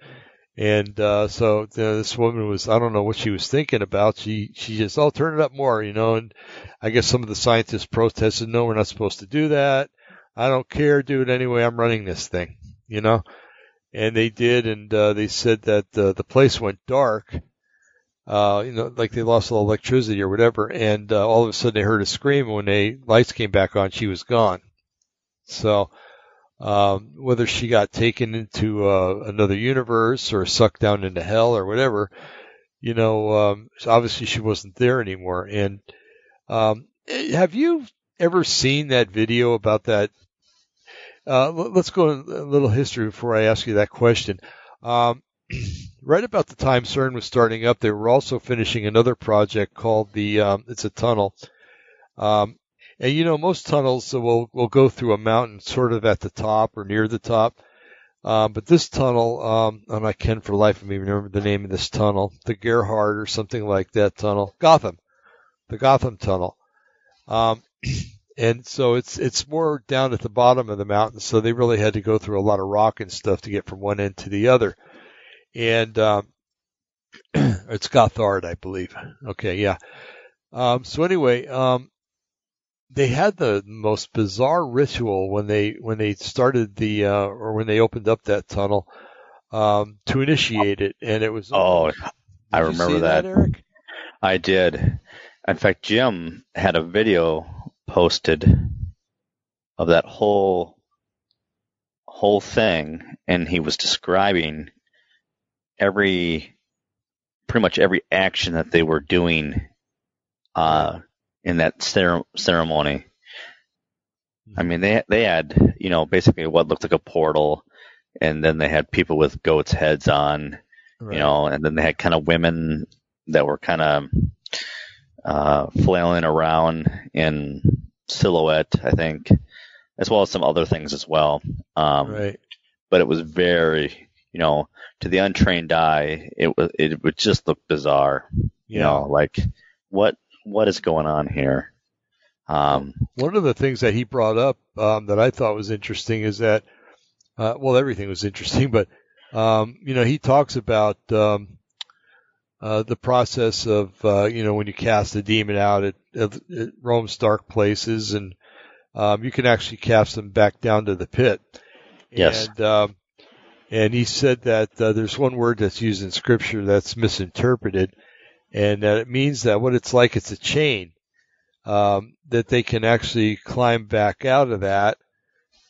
and uh, so this woman was I don't know what she was thinking about. She she just oh turn it up more, you know. And I guess some of the scientists protested, no, we're not supposed to do that. I don't care, do it anyway. I'm running this thing, you know. And they did, and uh, they said that uh, the place went dark. Uh, you know, like they lost all electricity or whatever, and uh, all of a sudden they heard a scream. And when they lights came back on, she was gone. So um, whether she got taken into uh, another universe or sucked down into hell or whatever, you know, um, obviously she wasn't there anymore. And um, have you ever seen that video about that? Uh, let's go a little history before I ask you that question. Um, right about the time CERN was starting up, they were also finishing another project called the. Um, it's a tunnel. Um, and you know, most tunnels will will go through a mountain, sort of at the top or near the top. Um, but this tunnel, um, and I can for life of me remember the name of this tunnel, the Gerhard or something like that tunnel, Gotham, the Gotham tunnel. Um, and so it's it's more down at the bottom of the mountain, so they really had to go through a lot of rock and stuff to get from one end to the other. And um, it's Gotthard, I believe. Okay, yeah. Um, so anyway, um, they had the most bizarre ritual when they when they started the uh, or when they opened up that tunnel um, to initiate it, and it was oh, I remember that. that. Erik. I did. In fact, Jim had a video posted of that whole whole thing, and he was describing every pretty much every action that they were doing uh, in that cer- ceremony. I mean, they they had you know basically what looked like a portal, and then they had people with goats' heads on, right. you know, and then they had kind of women that were kind of uh, flailing around in silhouette, I think, as well as some other things as well. Um, right. But it was very, you know, to the untrained eye, it was it would just look bizarre. You know, like what what is going on here? Um, One of the things that he brought up um, that I thought was interesting is that, uh, well, everything was interesting, but um, you know, he talks about um, uh, the process of uh, you know when you cast a demon out, it, roams dark places, and um, you can actually cast them back down to the pit. Yes. And, um, and he said that uh, there's one word that's used in Scripture that's misinterpreted, and that it means that what it's like it's a chain um, that they can actually climb back out of that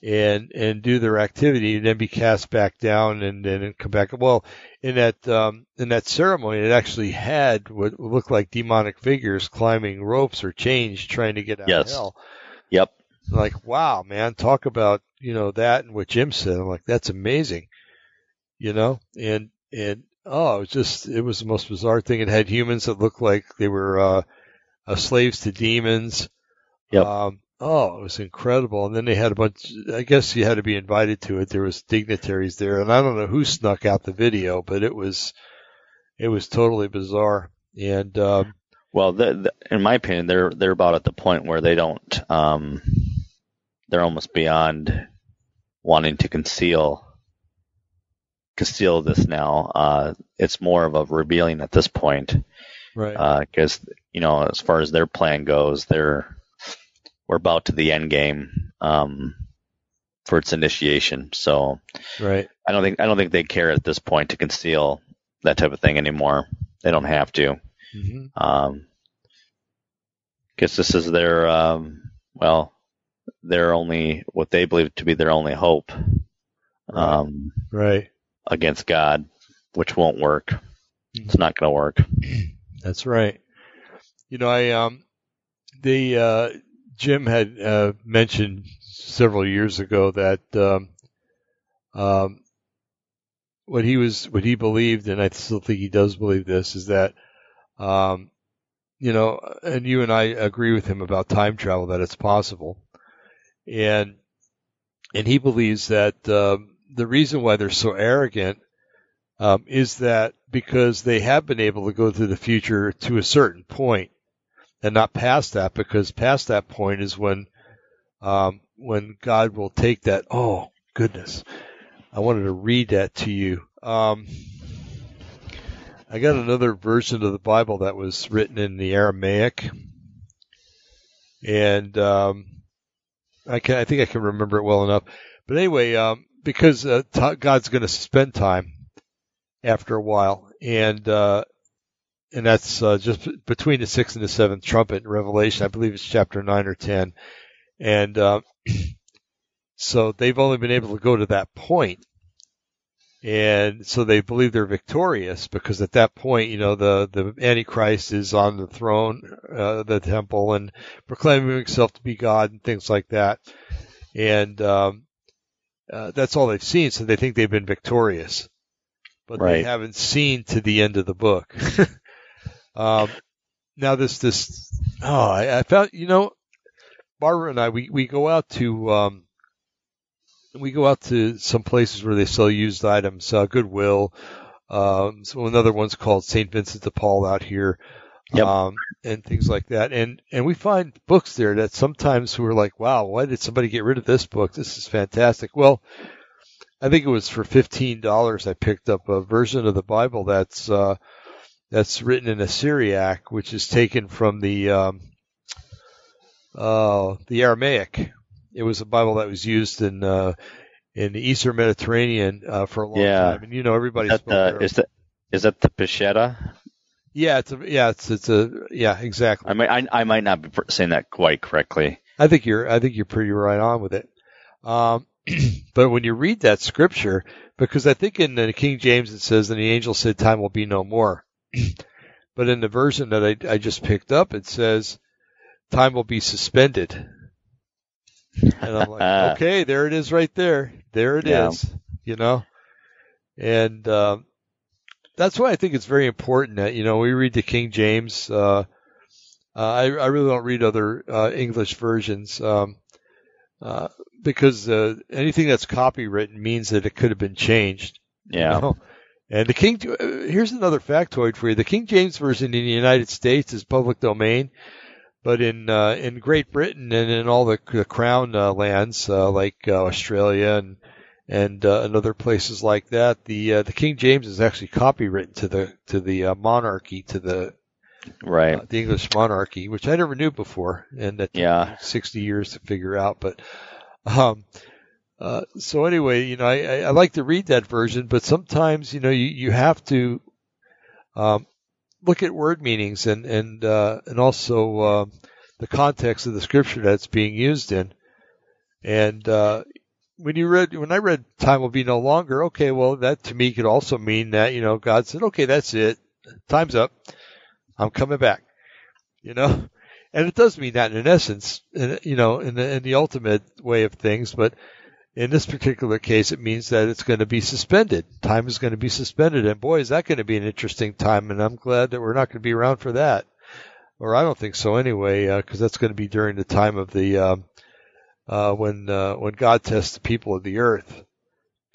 and and do their activity and then be cast back down and then come back. Well, in that um, in that ceremony, it actually had what looked like demonic figures climbing ropes or chains trying to get out Yes. of hell. Yep. Like, wow, man, talk about you know that and what Jim said. I'm like, that's amazing, you know, and and oh, it was just it was the most bizarre thing. It had humans that looked like they were uh, uh, slaves to demons. Yep. Um, oh, it was incredible. And then they had a bunch. I guess you had to be invited to it. There was dignitaries there, and I don't know who snuck out the video, but it was it was totally bizarre. And um, Well, the, the, in my opinion, they're they're about at the point where they don't. Um, they're almost beyond wanting to conceal conceal this now. Uh, it's more of a revealing at this point right, because you know, as far as their plan goes, they're we're about to the end game um, for its initiation. So right, I don't think I don't think they care at this point to conceal that type of thing anymore. They don't have to. hmm Um, guess this is their um, well, their only what they believe to be their only hope um, right. Against God, which won't work. It's not going to work. That's right. You know, I um, the uh, Jim had uh, mentioned several years ago that um, um, what he was, what he believed, and I still think he does believe this, is that, um, you know, and you and I agree with him about time travel that it's possible, and and he believes that um, the reason why they're so arrogant um, is that because they have been able to go through the future to a certain point and not past that, because past that point is when um, when God will take that. Oh goodness, I wanted to read that to you. Um, I got another version of the Bible that was written in the Aramaic, and um, I can I think I can remember it well enough. But anyway, um, because uh, t- God's going to suspend time after a while, and uh, and that's uh, just between the sixth and the seventh trumpet in Revelation. I believe it's chapter nine or ten, and uh, so they've only been able to go to that point, and so they believe they're victorious because at that point, you know, the the Antichrist is on the throne, uh, the temple, and proclaiming himself to be God and things like that, and um, uh, that's all they've seen. So they think they've been victorious, but they haven't seen to the end of the book. um, now this this oh I, I found you know Barbara and I we we go out to um, we go out to some places where they sell used items, uh, Goodwill. Um, so another one's called St. Vincent de Paul out here, Yep. um, and things like that. And and we find books there that sometimes we're like, wow, why did somebody get rid of this book? This is fantastic. Well, I think it was for fifteen dollars. I picked up a version of the Bible that's uh, that's written in a Syriac, which is taken from the um, uh, the Aramaic. It was a Bible that was used in uh, in the Eastern Mediterranean uh, for a long Yeah. time, and you know everybody Is that spoke the, is that is that the Peshitta? Yeah, it's a, yeah, it's it's a yeah, exactly. I might I, I might not be saying that quite correctly. I think you're I think you're pretty right on with it. Um, but when you read that scripture, because I think in the King James it says, "And the angel said, Time will be no more." but in the version that I, I just picked up, it says, "Time will be suspended." And I'm like, okay, there it is, right there. There it is. Yeah. You know, and um, that's why I think it's very important that you know we read the King James. Uh, uh, I, I really don't read other uh, English versions um, uh, because uh, anything that's copywritten means that it could have been changed. you Yeah. know? And the King, uh, here's another factoid for you: the King James version in the United States is public domain, but in uh, in Great Britain and in all the, the Crown uh, lands uh, like uh, Australia and and uh, and other places like that, the uh, the King James is actually copywritten to the to the uh, monarchy to the Right. uh, the English monarchy, which I never knew before, and that took Yeah. 60 years to figure out. But um, uh, so anyway, you know, I, I, I like to read that version, but sometimes you know you, you have to um, look at word meanings and and uh, and also uh, the context of the scripture that's being used in, and uh, when you read when I read time will be no longer, okay, well that to me could also mean that, you know, God said, Okay, that's it. Time's up. I'm coming back. You know? And it does mean that in essence, you know, in the, in the ultimate way of things, but in this particular case, it means that it's going to be suspended. Time is going to be suspended. And boy, is that going to be an interesting time. And I'm glad that we're not going to be around for that. Or I don't think so anyway, because uh, that's going to be during the time of the, um, uh, when, uh, when God tests the people of the earth.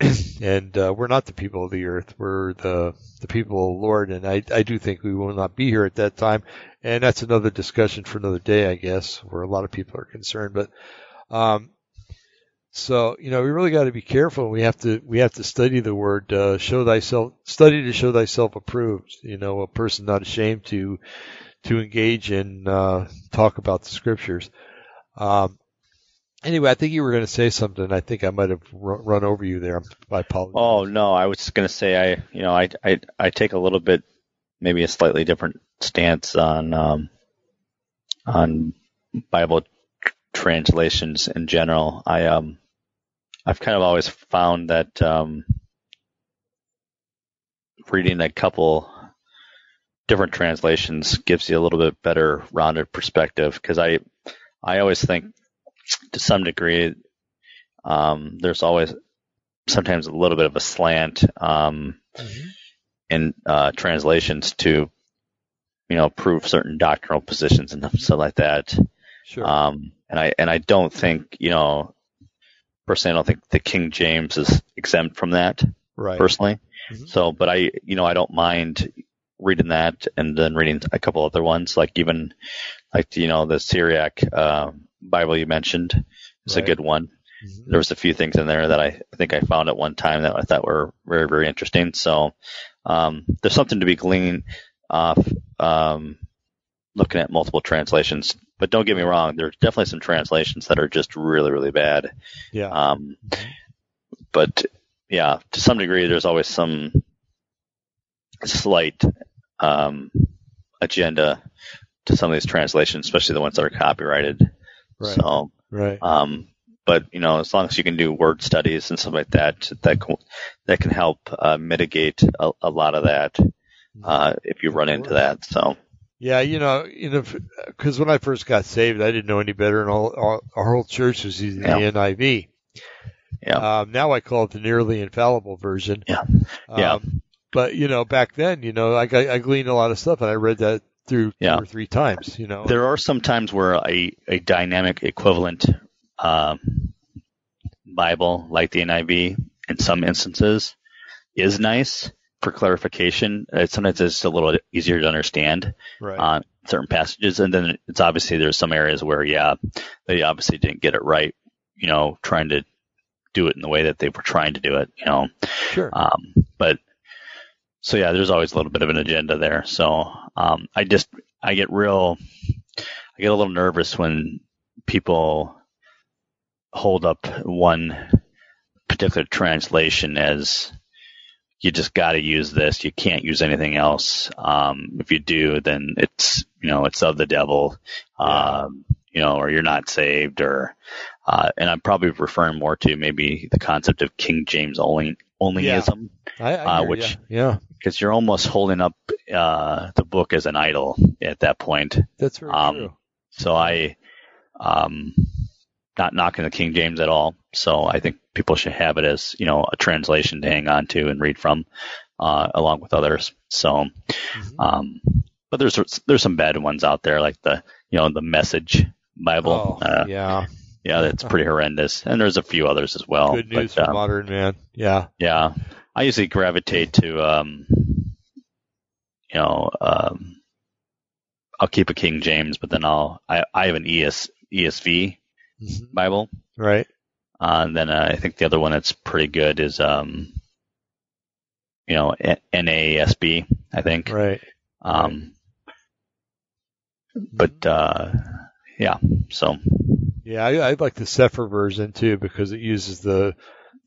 and, uh, we're not the people of the earth. We're the, the people of the Lord. And I, I do think we will not be here at that time. And that's another discussion for another day, I guess, where a lot of people are concerned. But, um, so you know we really got to be careful. We have to we have to study the word uh, show thyself study to show thyself approved. You know, a person not ashamed to to engage and uh, talk about the scriptures. Um, anyway, I think you were going to say something. I think I might have run over you there. I apologize. Oh no, I was just going to say I you know I I I take a little bit maybe a slightly different stance on um, on Bible translations in general. I um I've kind of always found that um, reading a couple different translations gives you a little bit better rounded perspective because I I always think to some degree um, there's always sometimes a little bit of a slant um, mm-hmm. in uh, translations to you know prove certain doctrinal positions and stuff like that. Sure. Um, and I and I don't think you know personally, I don't think the King James is exempt from that. Right. Personally. Mm-hmm. So, but I, you know, I don't mind reading that and then reading a couple other ones, like even like you know the Syriac uh, Bible you mentioned is right. a good one. Mm-hmm. There was a few things in there that I think I found at one time that I thought were very very interesting. So um, there's something to be gleaned off um, looking at multiple translations but don't get me wrong, there's definitely some translations that are just really, really bad. Yeah. Um, but yeah, to some degree, there's always some slight um, agenda to some of these translations, especially the ones that are copyrighted. Right. So, right. Um, but you know, as long as you can do word studies and stuff like that, that that can help uh, mitigate a, a, lot of that uh, if you run into that. So, yeah, you know, you know, because when I first got saved, I didn't know any better, and all, all our whole church was using yeah. the NIV. Yeah. Um, now I call it the nearly infallible version. Yeah. Yeah. Um, but you know, back then, you know, I, I gleaned a lot of stuff, and I read that through yeah. two or three times. You know, there are some times where a a dynamic equivalent um, Bible, like the NIV, in some instances, is nice for clarification. Uh, sometimes it's a little easier to understand right. on certain passages, and then it's obviously there's some areas where yeah, they obviously didn't get it right. You know, trying to do it in the way that they were trying to do it. You know, sure. Um, but so yeah, there's always a little bit of an agenda there. So um, I just I get real, I get a little nervous when people hold up one particular translation as you just got to use this. You can't use anything else. Um, if you do, then it's you know it's of the devil, um, you know, or you're not saved, or uh, and I'm probably referring more to maybe the concept of King James only onlyism, yeah. I, I uh, which yeah, because you're almost holding up uh, the book as an idol at that point. That's very um, true. So I, um, not knocking the King James at all. So I think people should have it as you know a translation to hang on to and read from, uh, along with others. So, mm-hmm. um, but there's there's some bad ones out there like the you know the Message Bible. Oh, uh, yeah. Yeah, that's pretty horrendous. And there's a few others as well. Good news but, for um, modern man. Yeah. Yeah. I usually gravitate to, um, you know, um, I'll keep a King James, but then I'll, I, I have an ES, ESV mm-hmm. Bible. Right. Uh, and then uh, I think the other one that's pretty good is, um, you know, NASB, I think. Right. Um, but, uh, yeah, so. Yeah, I, I like the Cepher version too because it uses the,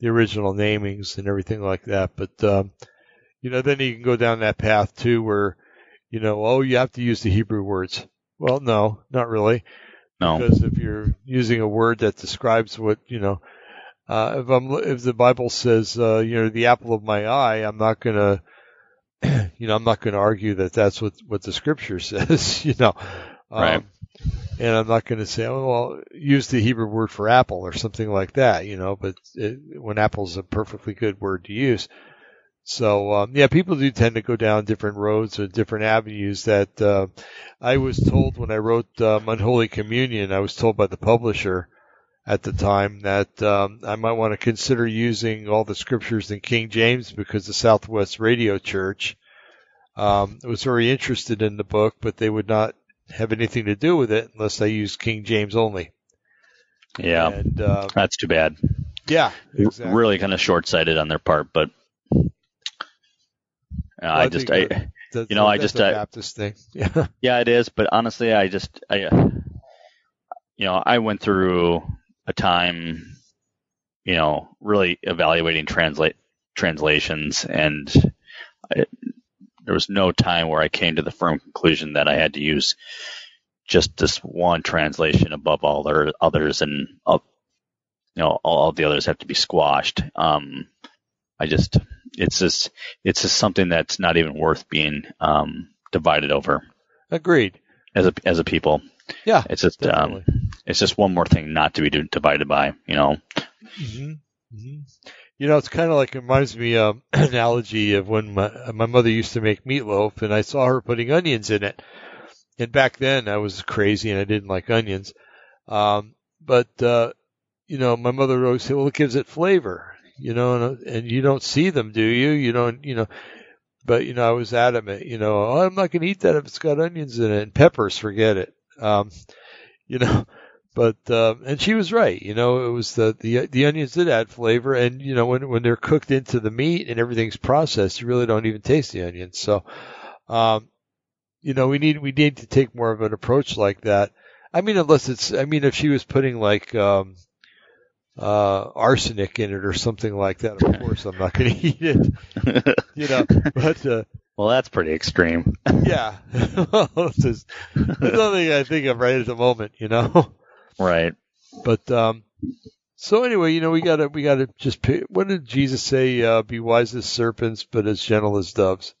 the original namings and everything like that. But, um, you know, then you can go down that path too where, you know, oh, you have to use the Hebrew words. Well, no, not really. No. Because if you're using a word that describes what, you know, uh, if I'm if the Bible says uh, you know the apple of my eye, I'm not gonna you know I'm not gonna argue that that's what what the Scripture says. you know, um, right. And I'm not going to say, oh, well, use the Hebrew word for apple or something like that, you know, but it, when apple is a perfectly good word to use. So, um, yeah, people do tend to go down different roads or different avenues that, uh, I was told when I wrote, um, Unholy Communion, I was told by the publisher, at the time that um, I might want to consider using all the scriptures in King James because the Southwest Radio Church um, was very interested in the book, but they would not have anything to do with it unless I use King James only. Yeah, and, uh, that's too bad. Yeah, exactly. really kind of short-sighted on their part, but uh, well, I, I, just I. you know, I just Baptist thing. Yeah. yeah, it is. But honestly, I just, I, you know, I went through a time, you know, really evaluating translate translations, and I, there was no time where I came to the firm conclusion that I had to use just this one translation above all the others, and you know, all, all the others have to be squashed. Um, I just, it's just, it's just something that's not even worth being um, divided over. Agreed. As a as a people. Yeah. It's just um, it's just one more thing not to be divided by, you know. Mm-hmm. Mm-hmm. You know, it's kind of like it reminds me an analogy of when my my mother used to make meatloaf, and I saw her putting onions in it. And back then, I was crazy and I didn't like onions. Um, but uh, you know, my mother always said, "Well, it gives it flavor." You know, and, and you don't see them, do you? You don't, you know. But you know, I was adamant. You know, oh, I'm not going to eat that if it's got onions in it and peppers. Forget it. Um, you know, but uh, and she was right. You know, it was the the the onions did add flavor, and you know when when they're cooked into the meat and everything's processed, you really don't even taste the onions. So, um, you know, we need we need to take more of an approach like that. I mean, unless it's, I mean, if she was putting like um, uh, arsenic in it or something like that, of course I'm not going to eat it. you know, but uh, well, that's pretty extreme. yeah, it's, just, it's nothing I think of right at the moment. You know. Right. But um, so anyway, you know, we gotta we gotta just pick, what did Jesus say? Uh, be wise as serpents, but as gentle as doves.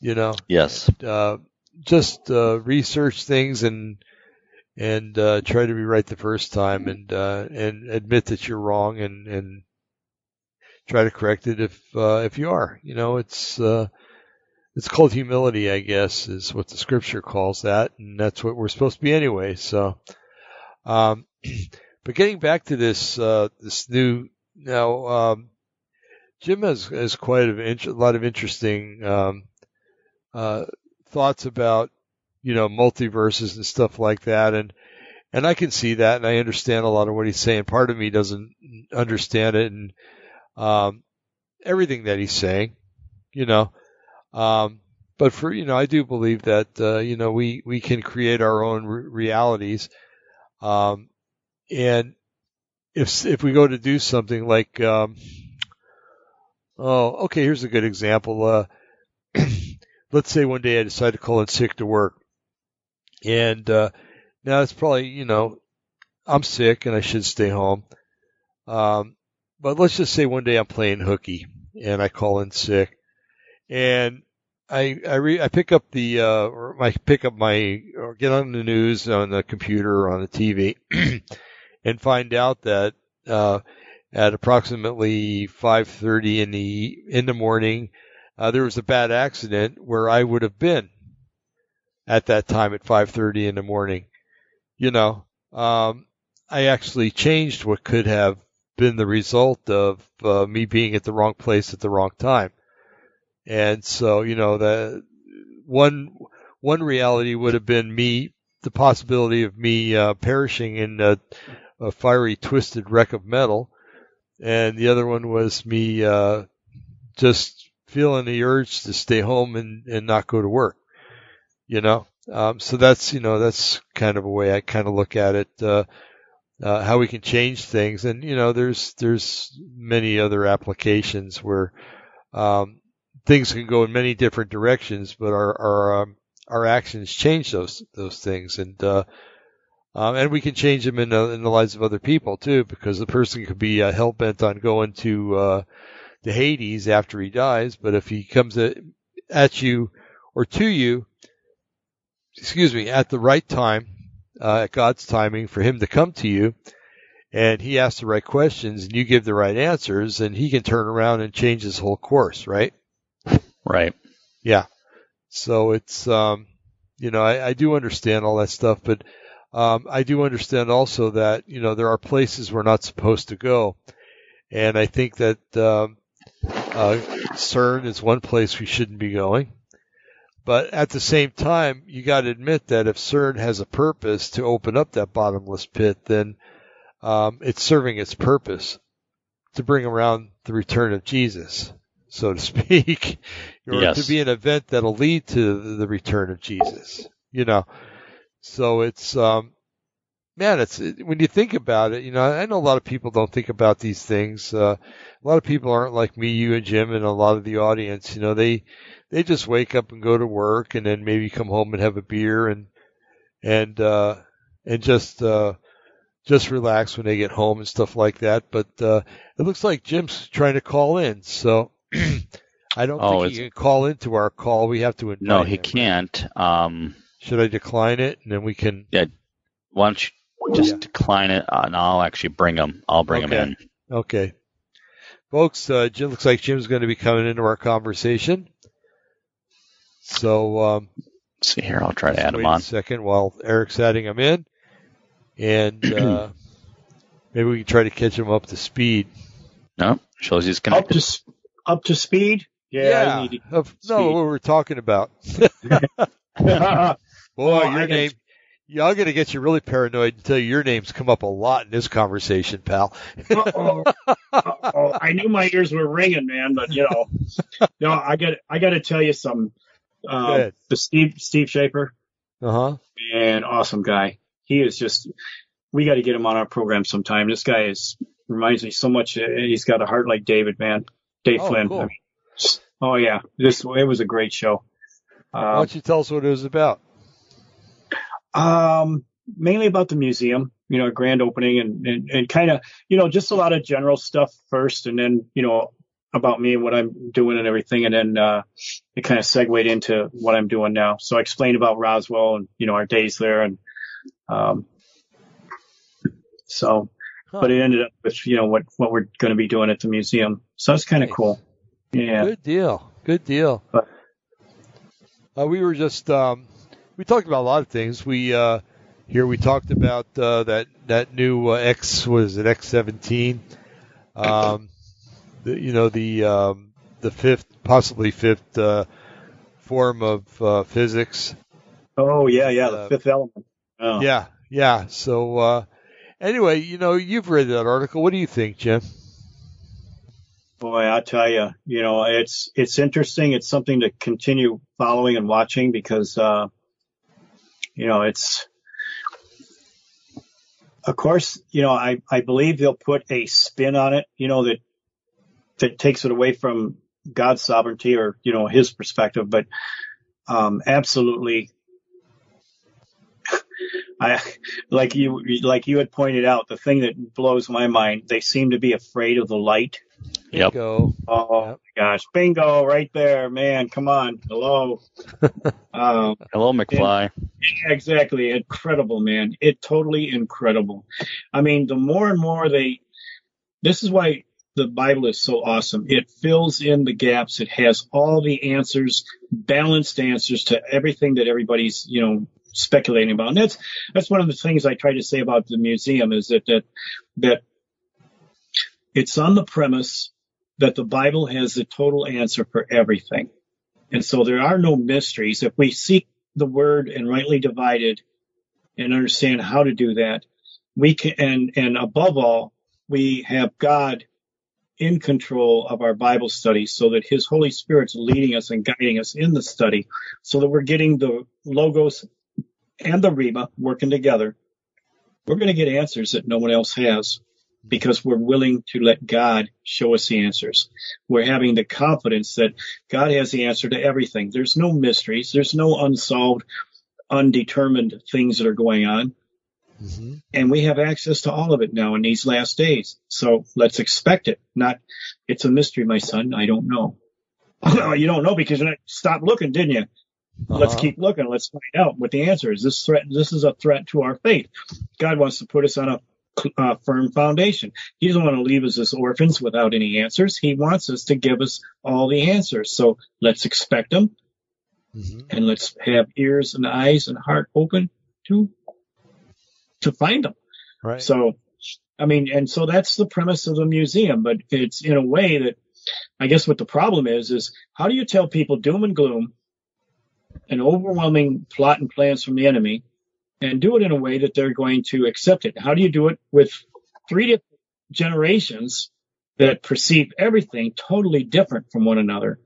You know. Yes. Uh, just uh, research things and and uh, try to be right the first time, and uh, and admit that you're wrong, and and try to correct it if uh, if you are. You know, it's uh, it's called humility, I guess, is what the scripture calls that, and that's what we're supposed to be anyway. So, um, but getting back to this uh, this new now, um, Jim has has quite a, a lot of interesting um, uh, thoughts about you know multiverses and stuff like that, and and I can see that, and I understand a lot of what he's saying. Part of me doesn't understand it, and um, everything that he's saying, you know. Um, but for you know, I do believe that uh, you know we we can create our own re- realities um, and if if we go to do something like, um, oh, okay, here's a good example. Uh, let's say one day I decide to call in sick to work, and uh, now it's probably you know I'm sick and I should stay home. Um, but let's just say one day I'm playing hooky and I call in sick, and I I, re, I pick up the uh, or I pick up my or get on the news on the computer or on the TV and find out that uh, at approximately 5:30 in the in the morning uh, there was a bad accident where I would have been at that time at 5:30 in the morning. You know, um, I actually changed what could have been the result of uh, me being at the wrong place at the wrong time. And so, you know, the one one reality would have been me, the possibility of me uh, perishing in a, a, fiery, twisted wreck of metal, and the other one was me uh, just feeling the urge to stay home and, and not go to work. You know, um, so that's you know that's kind of a way I kind of look at it. Uh, uh, how we can change things, and you know, there's there's many other applications where um, things can go in many different directions, but our our um, our actions change those those things. And uh, Um, and we can change them in the, in the lives of other people too, because the person could be uh, hell bent on going to uh, Hades after he dies, but if he comes at, at you or to you, excuse me, at the right time, uh, at God's timing for him to come to you, and he asks the right questions and you give the right answers, and he can turn around and change his whole course, right? Right. Yeah. So it's, um, you know, I, I do understand all that stuff, but um, I do understand also that you know there are places we're not supposed to go, and I think that um, uh, CERN is one place we shouldn't be going. But at the same time, you got to admit that if CERN has a purpose to open up that bottomless pit, then um, it's serving its purpose to bring around the return of Jesus, so to speak, or Yes. to be an event that'll lead to the return of Jesus. You know, so it's um, man, it's when you think about it, you know, I know a lot of people don't think about these things. Uh, a lot of people aren't like me, you, and Jim, and a lot of the audience. You know, they they just wake up and go to work, and then maybe come home and have a beer and and uh, and just uh, just relax when they get home and stuff like that. But uh, it looks like Jim's trying to call in, so I don't Oh, think he can call into our call. We have to invite No, he him. can't. Um, Should I decline it, and then we can? Yeah. Why don't you just Yeah. decline it, uh, and I'll actually bring him. I'll bring Okay. him in. Okay. Folks, uh, Jim looks like Jim's going to be coming into our conversation. So, um, Let's see here. I'll try to add him on. a second while Erik's adding him in. And, uh, maybe we can try to catch him up to speed. No, shows he's Up connected. to s- up to speed. Yeah, I need Of, no, what we're talking about. Boy, Oh, I your gotta- name. Yeah, I'm going to get you really paranoid until your name's come up a lot in this conversation, pal. Uh-oh. Uh-oh. I knew my ears were ringing, man, but you know, no, I got I got to tell you something. Um, the Steve Steve Shaper, Uh huh. man, awesome guy. He is just. We got to get him on our program sometime. This guy is reminds me so much. uh, He's got a heart like David, man. Dave Oh, Flynn. cool. I mean, oh yeah, this it was a great show. Why Um, don't you tell us what it was about? Um, mainly about the museum, you know, a grand opening and, and, and kind of, you know, just a lot of general stuff first and then, you know, about me and what I'm doing and everything. And then, uh, it kind of segued into what I'm doing now. So I explained about Roswell and, you know, our days there and, um, so, Huh. but it ended up with, you know, what, what we're going to be doing at the museum. So it's kind of Nice. cool. Yeah. Good deal. Good deal. But- Uh, we were just um, we talked about a lot of things. We uh, here we talked about uh, that that new uh, X was it X seventeen. Um, the, you know the um, the fifth possibly fifth uh, form of uh, physics. Oh yeah. Yeah. The fifth element. Oh. Yeah, yeah. So uh, anyway, you know you've read that article. What do you think, Jim? Boy, I tell you, you know, it's it's interesting. It's something to continue following and watching because, uh, you know, it's. Of course, you know, I I believe they'll put a spin on it, you know, that that takes it away from God's sovereignty or you know His perspective, but um, absolutely. I like you like you had pointed out the thing that blows my mind. They seem to be afraid of the light. Yep. Go. Oh Yep. my gosh, bingo right there, man. Come on, hello. um, Hello, McFly. yeah, exactly, incredible, man. It totally incredible. I mean, the more and more they, this is why the Bible is so awesome. It fills in the gaps. It has all the answers, balanced answers to everything that everybody's, you know, speculating about. And that's that's one of the things I try to say about the museum is that that that it's on the premise that the Bible has the total answer for everything. And so there are no mysteries. If we seek the word and rightly divide it and understand how to do that, we can, and, and above all, we have God in control of our Bible study so that his Holy Spirit's leading us and guiding us in the study so that we're getting the logos and the Rhema working together. We're going to get answers that no one else has because we're willing to let God show us the answers. We're having the confidence that God has the answer to everything. There's no mysteries. There's no unsolved, undetermined things that are going on. Mm-hmm. And we have access to all of it now in these last days. So let's expect it. Not, it's a mystery, my son. I don't know. you don't know because you stopped looking, didn't you? Uh-huh. Let's keep looking. Let's find out what the answer is. This threat, this is a threat to our faith. God wants to put us on a uh, firm foundation. He doesn't want to leave us as orphans without any answers. He wants us to give us all the answers. So let's expect them, mm-hmm. and let's have ears and eyes and heart open to to find them. Right. So, I mean, and so that's the premise of the museum, but it's in a way that I guess what the problem is is how do you tell people doom and gloom, an overwhelming plot and plans from the enemy, and do it in a way that they're going to accept it? How do you do it with three different generations that perceive everything totally different from one another?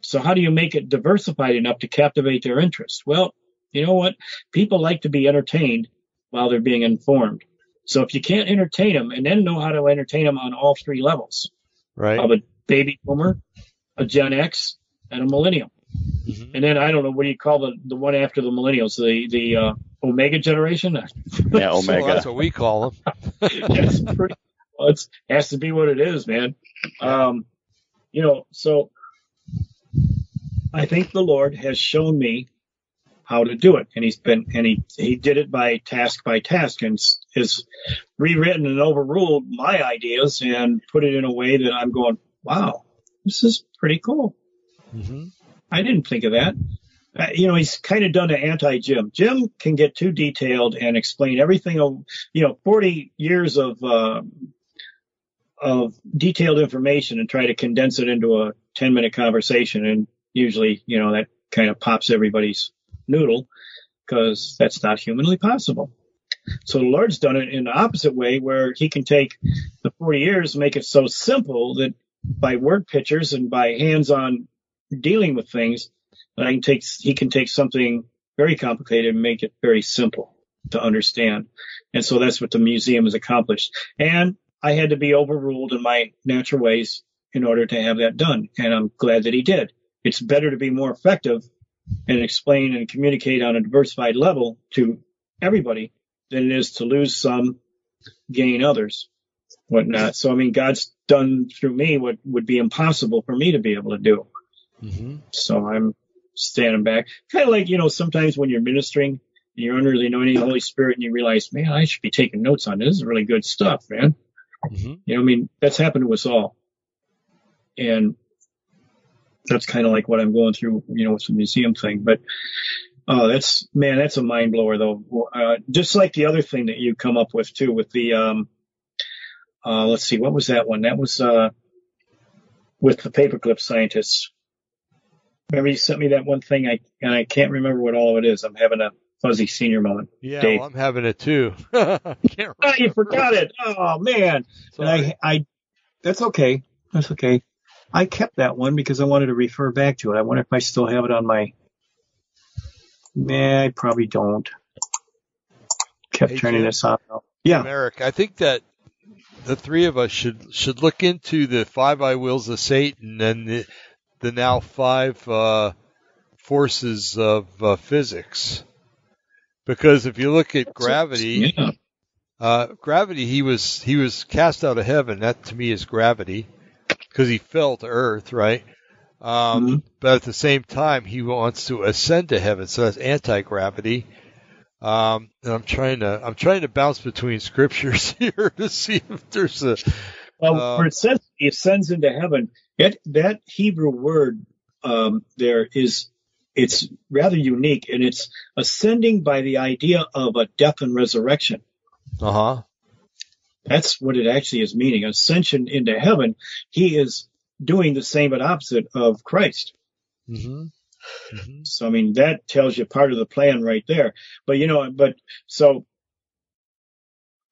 So how do you make it diversified enough to captivate their interest? Well, you know what? People like to be entertained while they're being informed. So if you can't entertain them and then know how to entertain them on all three levels right. of a baby boomer, a Gen X, and a millennial. Mm-hmm. And then I don't know what do you call the the one after the millennials, the the uh, Omega generation. Yeah, Omega. so that's what we call them. yes, pretty. Well, it has to be what it is, man. Um, you know, so I think the Lord has shown me how to do it. And he's been, and he, he did it by task by task and has rewritten and overruled my ideas and put it in a way that I'm going, wow, this is pretty cool. Mm-hmm. I didn't think of that. Uh, you know, he's kind of done an anti-Jim. Jim can get too detailed and explain everything. You know, 40 years of, uh, of detailed information and try to condense it into a 10 minute conversation. And usually, you know, that kind of pops everybody's noodle because that's not humanly possible. So the Lord's done it in the opposite way where he can take the 40 years, make it so simple that by word pictures and by hands on dealing with things, that I can take, he can take something very complicated and make it very simple to understand. And so that's what the museum has accomplished. And I had to be overruled in my natural ways in order to have that done. And I'm glad that he did. It's better to be more effective and explain and communicate on a diversified level to everybody than it is to lose some, gain others, whatnot. So, I mean, God's done through me what would be impossible for me to be able to do. Mm-hmm. So I'm standing back. Kind of like, you know, sometimes when you're ministering and you're under the anointing of the Holy Spirit and you realize, man, I should be taking notes on this. This is really good stuff, man. Mm-hmm. You know, I mean, that's happened to us all. And that's kind of like what I'm going through, you know, with the museum thing. But oh, that's man, that's a mind blower though. Uh, just like the other thing that you come up with too, with the um, uh, let's see, what was that one? That was uh, with the paperclip scientists. Remember you sent me that one thing, I and I can't remember what all of it is. I'm having a fuzzy senior moment. Yeah, well, I'm having it too. oh, you forgot it. Oh man, I, I, that's okay. That's okay. I kept that one because I wanted to refer back to it. I wonder if I still have it on my. Nah, I probably don't. Kept hey, turning Jim, this on. Yeah, Erik, I think that the three of us should should look into the five I wills of Satan and the, the now five uh, forces of uh, physics. Because if you look at gravity, yeah. uh, gravity, he was he was cast out of heaven. That to me is gravity because he fell to earth, right? Um, mm-hmm. But at the same time, he wants to ascend to heaven, so that's anti-gravity. Um, and I'm trying to I'm trying to bounce between scriptures here to see if there's a. Well, uh, where it says he ascends into heaven, that that Hebrew word um, there is it's rather unique, and it's ascending by the idea of a death and resurrection. Uh huh. That's what it actually is meaning. Ascension into heaven, he is doing the same but opposite of Christ. Mm-hmm. Mm-hmm. So, I mean, that tells you part of the plan right there. But, you know, but so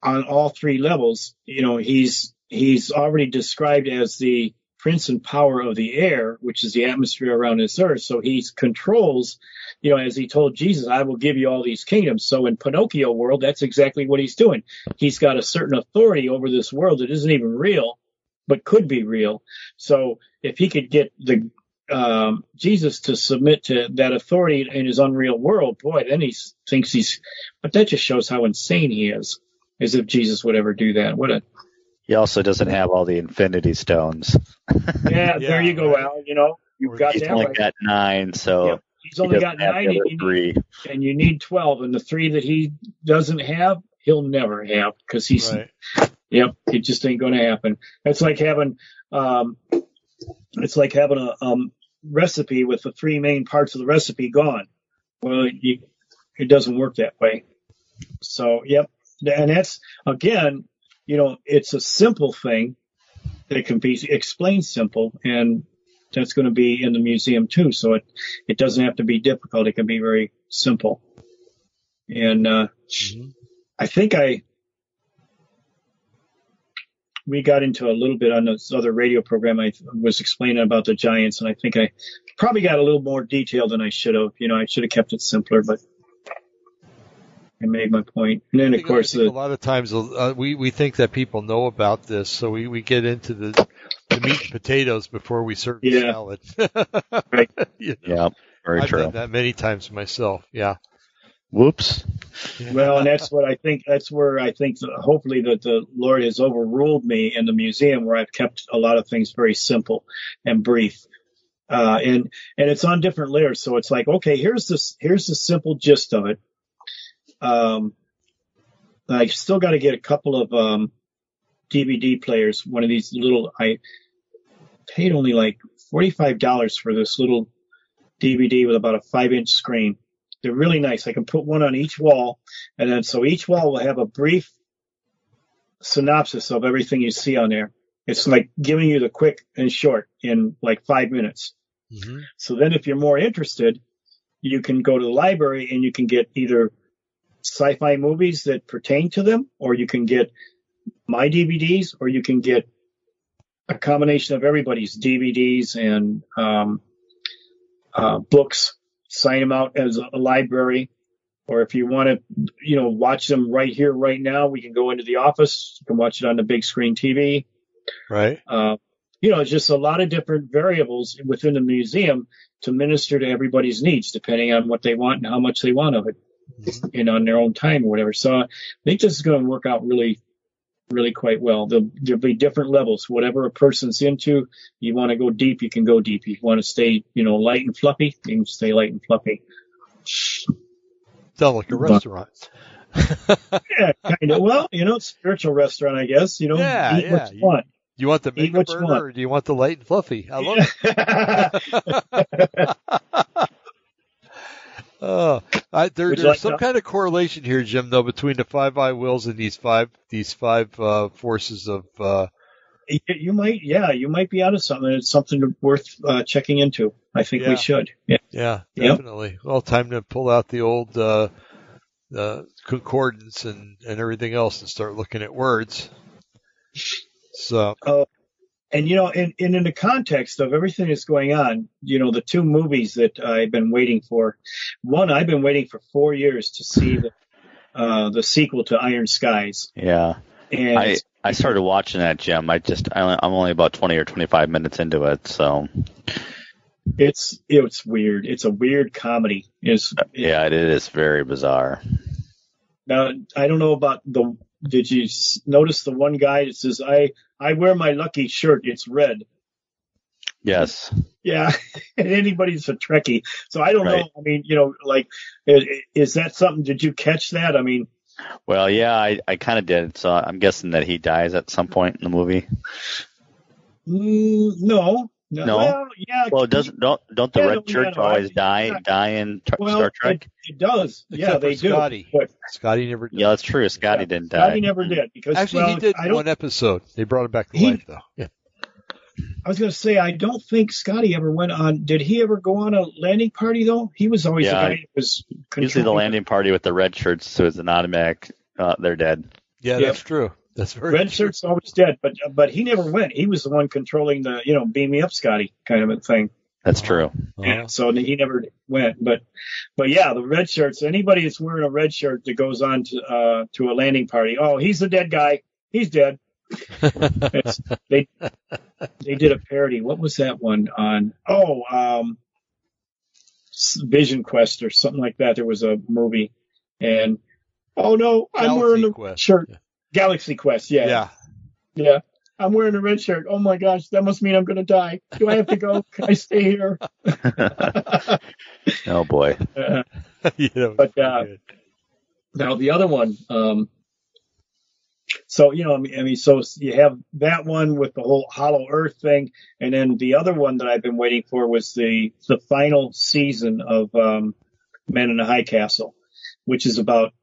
on all three levels, you know, he's, he's already described as the prince and power of the air, which is the atmosphere around this earth. So he controls, you know, as he told Jesus, I will give you all these kingdoms. So in Pinocchio world, that's exactly what he's doing. He's got a certain authority over this world that isn't even real, but could be real. So if he could get the um, Jesus to submit to that authority in his unreal world, boy, then he thinks he's. But that just shows how insane he is, as if Jesus would ever do that. What a He also doesn't have all the Infinity Stones. yeah. there you go. Al. You know, you've got He's that only right. got nine, so Yep. He's only doesn't got nine, the and you, three. need, and you need twelve, and the three that he doesn't have, he'll never have because he's Right. Yep, it just ain't going to happen. It's like having, um, it's like having a um, recipe with the three main parts of the recipe gone. Well, you, it doesn't work that way. So, yep, and that's again, you know, it's a simple thing that can be explained simple, and that's going to be in the museum too. So it it doesn't have to be difficult. It can be very simple. And uh, Mhm. I think I we got into a little bit on this other radio program. I was explaining about the Giants, and I think I probably got a little more detail than I should have. You know, I should have kept it simpler, but I made my point. And then, of course, the a lot of times uh, we we think that people know about this, so we we get into the the meat and potatoes before we serve the Yeah. salad. Right. You know, Yeah, very I've true. done that many times myself. Yeah. Whoops. well, and that's what I think. That's where I think that hopefully that the Lord has overruled me in the museum, where I've kept a lot of things very simple and brief, uh, and and it's on different layers. So it's like, okay, here's this, here's the simple gist of it. Um, I still got to get a couple of um, DVD players. One of these little, I paid only like forty five dollars for this little DVD with about a five inch screen. They're really nice. I can put one on each wall, and then so each wall will have a brief synopsis of everything you see on there. It's like giving you the quick and short in like five minutes. hmm So then, if you're more interested, you can go to the library and you can get either sci-fi movies that pertain to them, or you can get my DVDs, or you can get a combination of everybody's DVDs and um, uh, books. Sign them out as a library, or if you want to, you know, watch them right here, right now, we can go into the office. You can watch it on the big screen TV. Right. Uh, you know, it's just a lot of different variables within the museum to minister to everybody's needs, depending on what they want and how much they want of it. You know, in their own time or whatever. So I think this is going to work out really, really quite well. There'll, there'll be different levels. Whatever a person's into, you want to go deep, you can go deep. You want to stay, you know, light and fluffy, you can stay light and fluffy. Sound like a restaurant. Yeah, kind of. Well, you know, spiritual restaurant, I guess. You know, Yeah, eat what yeah. you want. you want the mega burger want. or do you want the light and fluffy? I love it. Oh, I, there, there's like some to- kind of correlation here, Jim, though, between the five I wills and these five these five uh, forces of. Uh, You- You might, yeah, you might be onto something. It's something worth uh, checking into. I think Yeah. we should. Yeah. yeah, Yep. definitely. Well, time to pull out the old uh, uh, concordance and and everything else and start looking at words. So And you know, in, in in the context of everything that's going on, you know, the two movies that I've been waiting for. One, I've been waiting for four years to see the uh, the sequel to Iron Skies, Yeah. and I I started watching that, Jim. I just I, i'm only about 20 or 25 minutes into it, so it's it's weird. It's a weird comedy. Is yeah, it is very bizarre. now I don't know about the. Did you notice the one guy that says, "I I wear my lucky shirt. It's red." Yes. Yeah, and anybody's a Trekkie. So I don't know. I mean, you know, like, is, is that something? Did you catch that? I mean, Well, yeah, I I kind of did. So I'm guessing that he dies at some point in the movie. mm, no, no. No? Well, yeah. Well, doesn't don't don't the Yeah, red no, shirts yeah, always die yeah. die in Tar- well, Star Trek? It, it does. yeah, Except they for do. Scotty. But Scotty never. Yeah, that's true. Scotty Yeah, didn't die. Scotty never did because Actually, well, he did I don't. one episode. They brought him back to He- life, though. Yeah. I was going to say I don't think Scotty ever went on. Did he ever go on a landing party though? He was always Yeah. the guy that was Usually the landing party with the red shirts, so it's an automatic. Uh, they're dead. Yeah, Yeah. that's true. That's very Red true. shirt's always dead, but but he never went. He was the one controlling the you know beam me up, Scotty kind of a thing. That's true. Uh-huh. So he never went, but but yeah, the red shirts. Anybody that's wearing a red shirt that goes on to uh, to a landing party, oh, he's the dead guy. He's dead. They they did a parody. What was that one on? Oh, um, Vision Quest or something like that. There was a movie, and oh no, I'm Galaxy wearing a Quest. shirt. Galaxy Quest. Yeah, yeah. yeah. I'm wearing a red shirt. Oh my gosh, that must mean I'm going to die. Do I have to go? Can I stay here? oh boy. Uh, yeah, that But, uh. Now the other one, um, so you know, I mean, I mean, so you have that one with the whole Hollow Earth thing, and then the other one that I've been waiting for was the the final season of um, Man in the High Castle, which is about,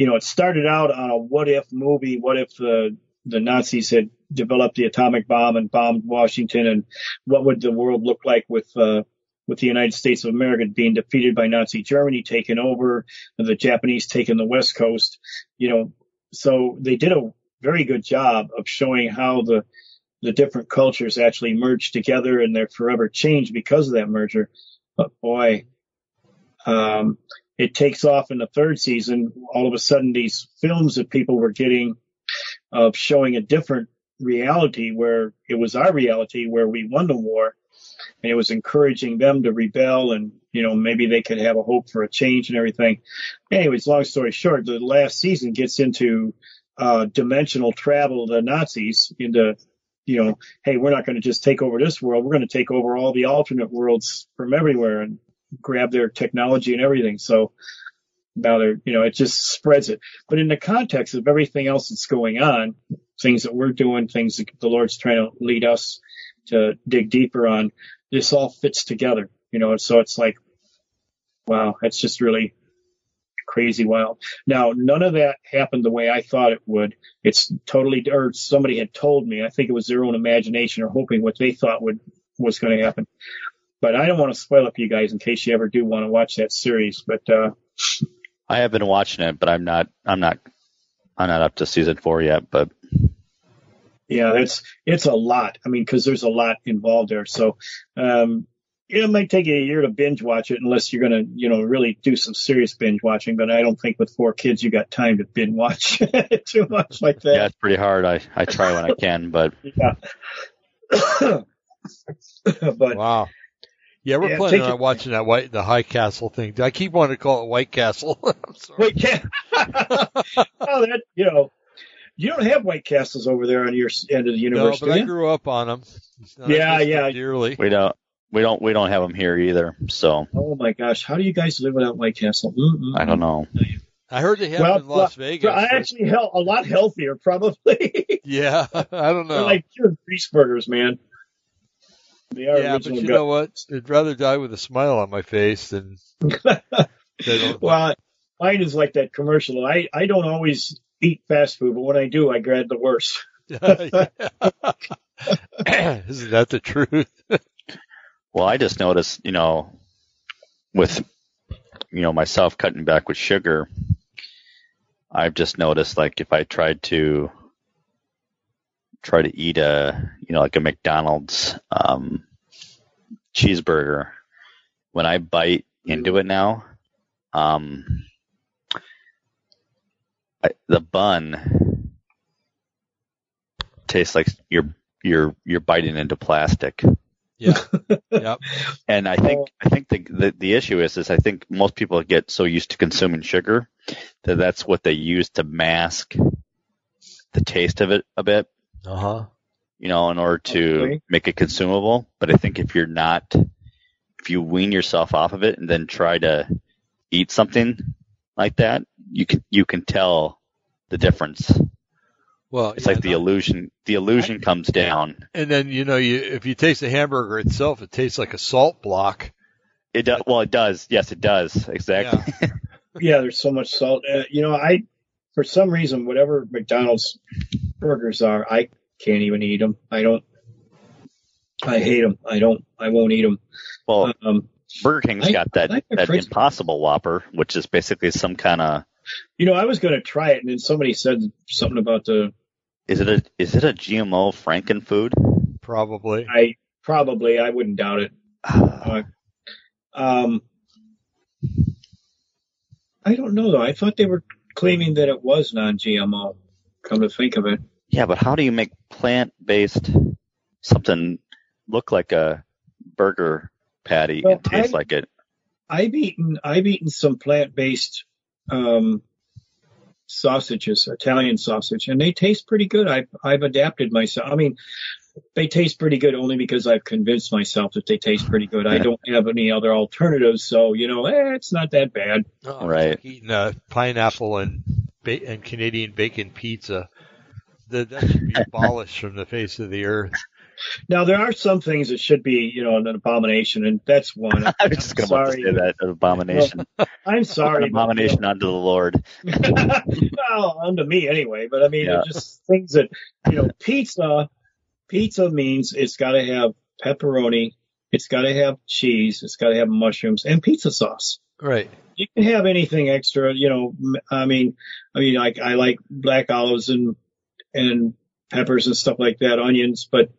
you know, it started out on a what if movie, what if the the Nazis had developed the atomic bomb and bombed Washington, and what would the world look like with uh, with the United States of America being defeated by Nazi Germany, taken over, and the Japanese taking the West Coast, you know, so they did a very good job of showing how the the different cultures actually merged together and they're forever changed because of that merger. But boy, um, it takes off in the third season. All of a sudden, these films that people were getting of showing a different reality where it was our reality where we won the war. And it was encouraging them to rebel and you know maybe they could have a hope for a change and everything. Anyways long story short the last season gets into uh dimensional travel the nazis into you know hey we're not going to just take over this world. We're going to take over all the alternate worlds from everywhere. And grab their technology and everything so now they're you know it just spreads it but in the context of everything else that's going on things that we're doing things that the lord's trying to lead us to dig deeper on this all fits together, you know, so it's like, wow, that's just really crazy wild. Now, none of that happened the way I thought it would. It's totally, or somebody had told me, I think it was their own imagination or hoping what they thought would, was going to happen. But I don't want to spoil it for you guys in case you ever do want to watch that series. But, uh, I have been watching it, but I'm not. I'm not. I'm not up to season four yet. But yeah, it's, it's a lot. I mean, cause there's a lot involved there. So, um, it might take you a year to binge watch it unless you're going to, you know, really do some serious binge watching. But I don't think with four kids you got time to binge watch too much like that. yeah, it's pretty hard. I I try when I can, but Yeah. but Wow. Yeah, we're Yeah, planning on it- watching that white the High Castle thing. I keep wanting to call it White Castle. I'm sorry. wait, yeah. oh, that you know, you don't have White Castles over there on your end of the universe. no, but do I grew up on them. Yeah, yeah. Dearly. we don't. We don't. We don't have them here either. So Oh my gosh, how do you guys live without White Castle? Mm-mm. I don't know. I heard they have Well, in Las well, Vegas. I actually hel- a lot healthier, probably. yeah, I don't They're know. like pure grease burgers, man. They are yeah, but you gut- know what? I'd rather die with a smile on my face than well, mine is like that commercial. I I don't always eat fast food, but when I do, I grab the worst. Isn't that the truth? Well, I just noticed, you know, with you know myself cutting back with sugar, I've just noticed like if I tried to try to eat a you know like a McDonald's um, cheeseburger, when I bite into it now, um, I, the bun tastes like you're you're you're biting into plastic. Yeah. Yep. And I think I think the, the the issue is is I think most people get so used to consuming sugar that that's what they use to mask the taste of it a bit, Uh huh. you know, in order to Okay. make it consumable. But I think if you're not, if you wean yourself off of it and then try to eat something like that, you can you can tell the difference. Well, It's yeah, like the illusion the illusion comes down. and then you know, you if you taste the hamburger itself, it tastes like a salt block. It does well. It does. Yes, it does. Exactly. Yeah, there's so much salt. Uh, you know, I for some reason, whatever McDonald's burgers are, I can't even eat them. I don't. I hate them. I don't. I won't eat them. Well, Um, Burger King's I- got that like that fries. Impossible Whopper, which is basically some kind of you know, I was going to try it, and then somebody said something about the. is it a is it a GMO Franken food? Probably. I probably I wouldn't doubt it. Uh, um, I don't know though. I thought they were claiming that it was non-GMO. Come to think of it, Yeah, but how do you make plant-based something look like a burger patty Well, and taste I- like it? I've eaten I've eaten some plant based um, sausages, Italian sausage, and they taste pretty good. I've I've adapted myself. I mean, they taste pretty good only because I've convinced myself that they taste pretty good. I don't have any other alternatives, so you know, eh, it's not that bad. Oh, Right. like Eating uh, pineapple and ba- and Canadian bacon pizza. That that should be abolished from the face of the earth. Now there are some things that should be, you know, an abomination, and that's one. I was just going to sorry. say that an abomination, I'm an sorry, but, you know, abomination unto the Lord. well, unto me anyway. But I mean, Yeah. just things that you know, pizza. Pizza means it's got to have pepperoni, it's got to have cheese, it's got to have mushrooms and pizza sauce. Right. You can have anything extra, you know. I mean, I mean, like I like black olives and and peppers and stuff like that, onions, but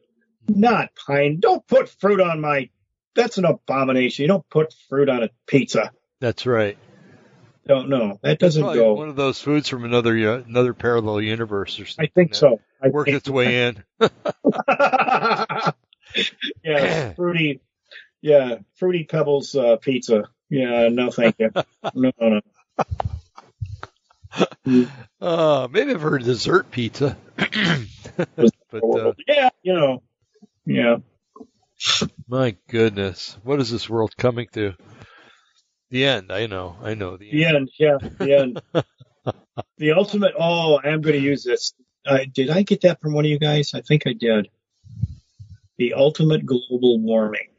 not pine. Don't put fruit on my. That's an abomination. You don't put fruit on a pizza. That's right. Don't know. That doesn't Probably go. one of those foods from another uh, another parallel universe or something. I think so. I Worked think its way in. yeah, fruity. Yeah, fruity pebbles uh, pizza. Yeah, no, thank you. No, no, no. Uh, maybe I've heard dessert pizza. but uh, yeah, you know, yeah. my goodness, what is this world coming to? The end. I know. I know. The The end. end. Yeah, the end. the ultimate. Oh, I am going to use this. Uh, did I get that from one of you guys? I think I did. The ultimate global warming.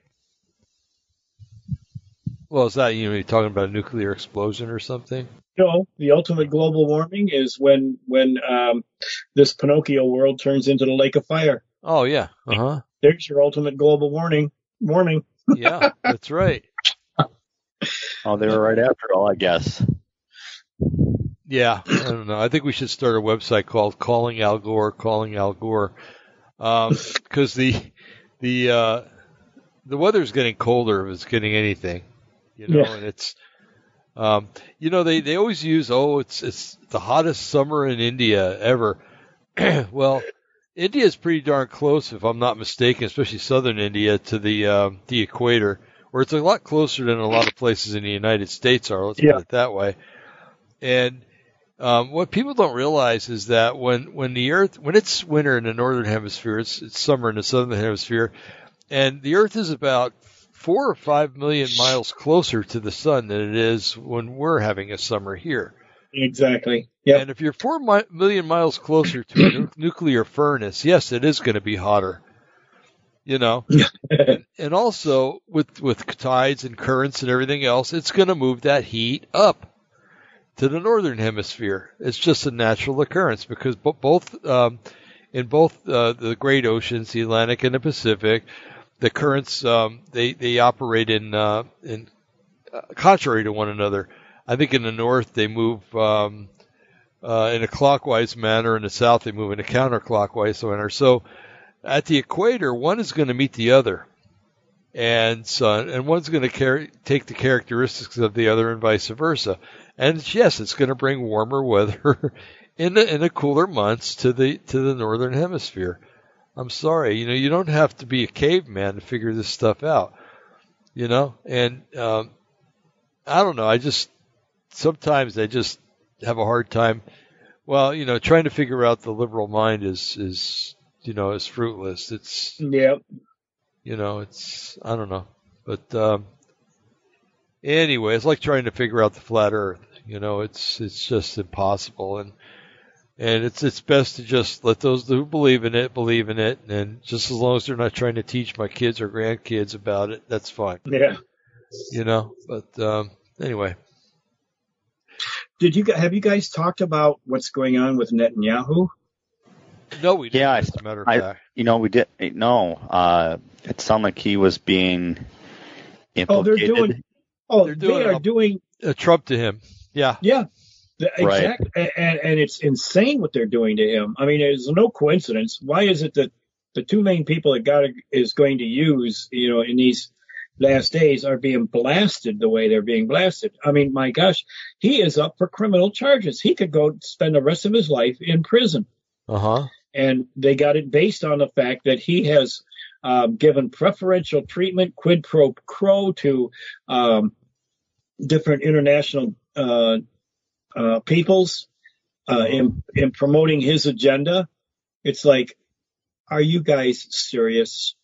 Well, is that you know you're talking about a nuclear explosion or something? No, the ultimate global warming is when when um, this Pinocchio world turns into the lake of fire. Oh yeah. Uh huh. There's your ultimate global warning. Warming. Yeah, that's right. Oh, they were right after all, I guess. Yeah, I don't know. I think we should start a website called "Calling Al Gore," "Calling Al Gore," because the the uh, the weather's getting colder if it's getting anything, you know, Yeah. and it's um, you know they they always use oh it's it's the hottest summer in India ever. well, India is pretty darn close, if I'm not mistaken, especially southern India to the um, the equator, where it's a lot closer than a lot of places in the United States are. Let's Yeah. put it that way. And um, what people don't realize is that when when the Earth when it's winter in the northern hemisphere, it's, it's summer in the southern hemisphere, and the Earth is about four or five million miles closer to the sun than it is when we're having a summer here. Exactly. Yep. And if you're four mi- million miles closer to a nu- nuclear furnace, yes, it is going to be hotter. You know, and, and also with with tides and currents and everything else, it's going to move that heat up to the northern hemisphere. It's just a natural occurrence because bo- both um, in both uh, the great oceans, the Atlantic and the Pacific, the currents um, they they operate in uh, in uh, contrary to one another. I think in the north they move um, uh, in a clockwise manner, in the south they move in a counterclockwise manner. So at the equator, one is going to meet the other, and so and one's going to carry, take the characteristics of the other, and vice versa. And yes, it's going to bring warmer weather in the in the cooler months to the to the northern hemisphere. I'm sorry, you know, you don't have to be a caveman to figure this stuff out, you know. And um, I don't know, I just sometimes I just have a hard time. Well, you know, trying to figure out the liberal mind is is you know is fruitless. It's yeah. you know, it's I don't know, but um, anyway, it's like trying to figure out the flat Earth. You know, it's it's just impossible, and and it's it's best to just let those who believe in it believe in it, and just as long as they're not trying to teach my kids or grandkids about it, that's fine. Yeah. You know, but um, anyway, Did you have you guys talked about what's going on with Netanyahu? no, we didn't. Yeah, I- as a matter of I- fact. You know, we did. No, uh, it sounded like he was being Oh, they're implicated. doing. Oh, They're they doing are up- doing. Uh, Trump to him, yeah, Yeah. Right. exactly. And, and it's insane what they're doing to him. I mean, it's no coincidence. Why is it that the two main people that God is going to use, you know, in these last days are being blasted the way they're being blasted? I mean, my gosh, he is up for criminal charges. He could go spend the rest of his life in prison. uh huh, and they got it based on the fact that he has um, given preferential treatment, quid pro quo, to um, different international uh, uh, peoples uh, in in promoting his agenda. It's like, are you guys serious?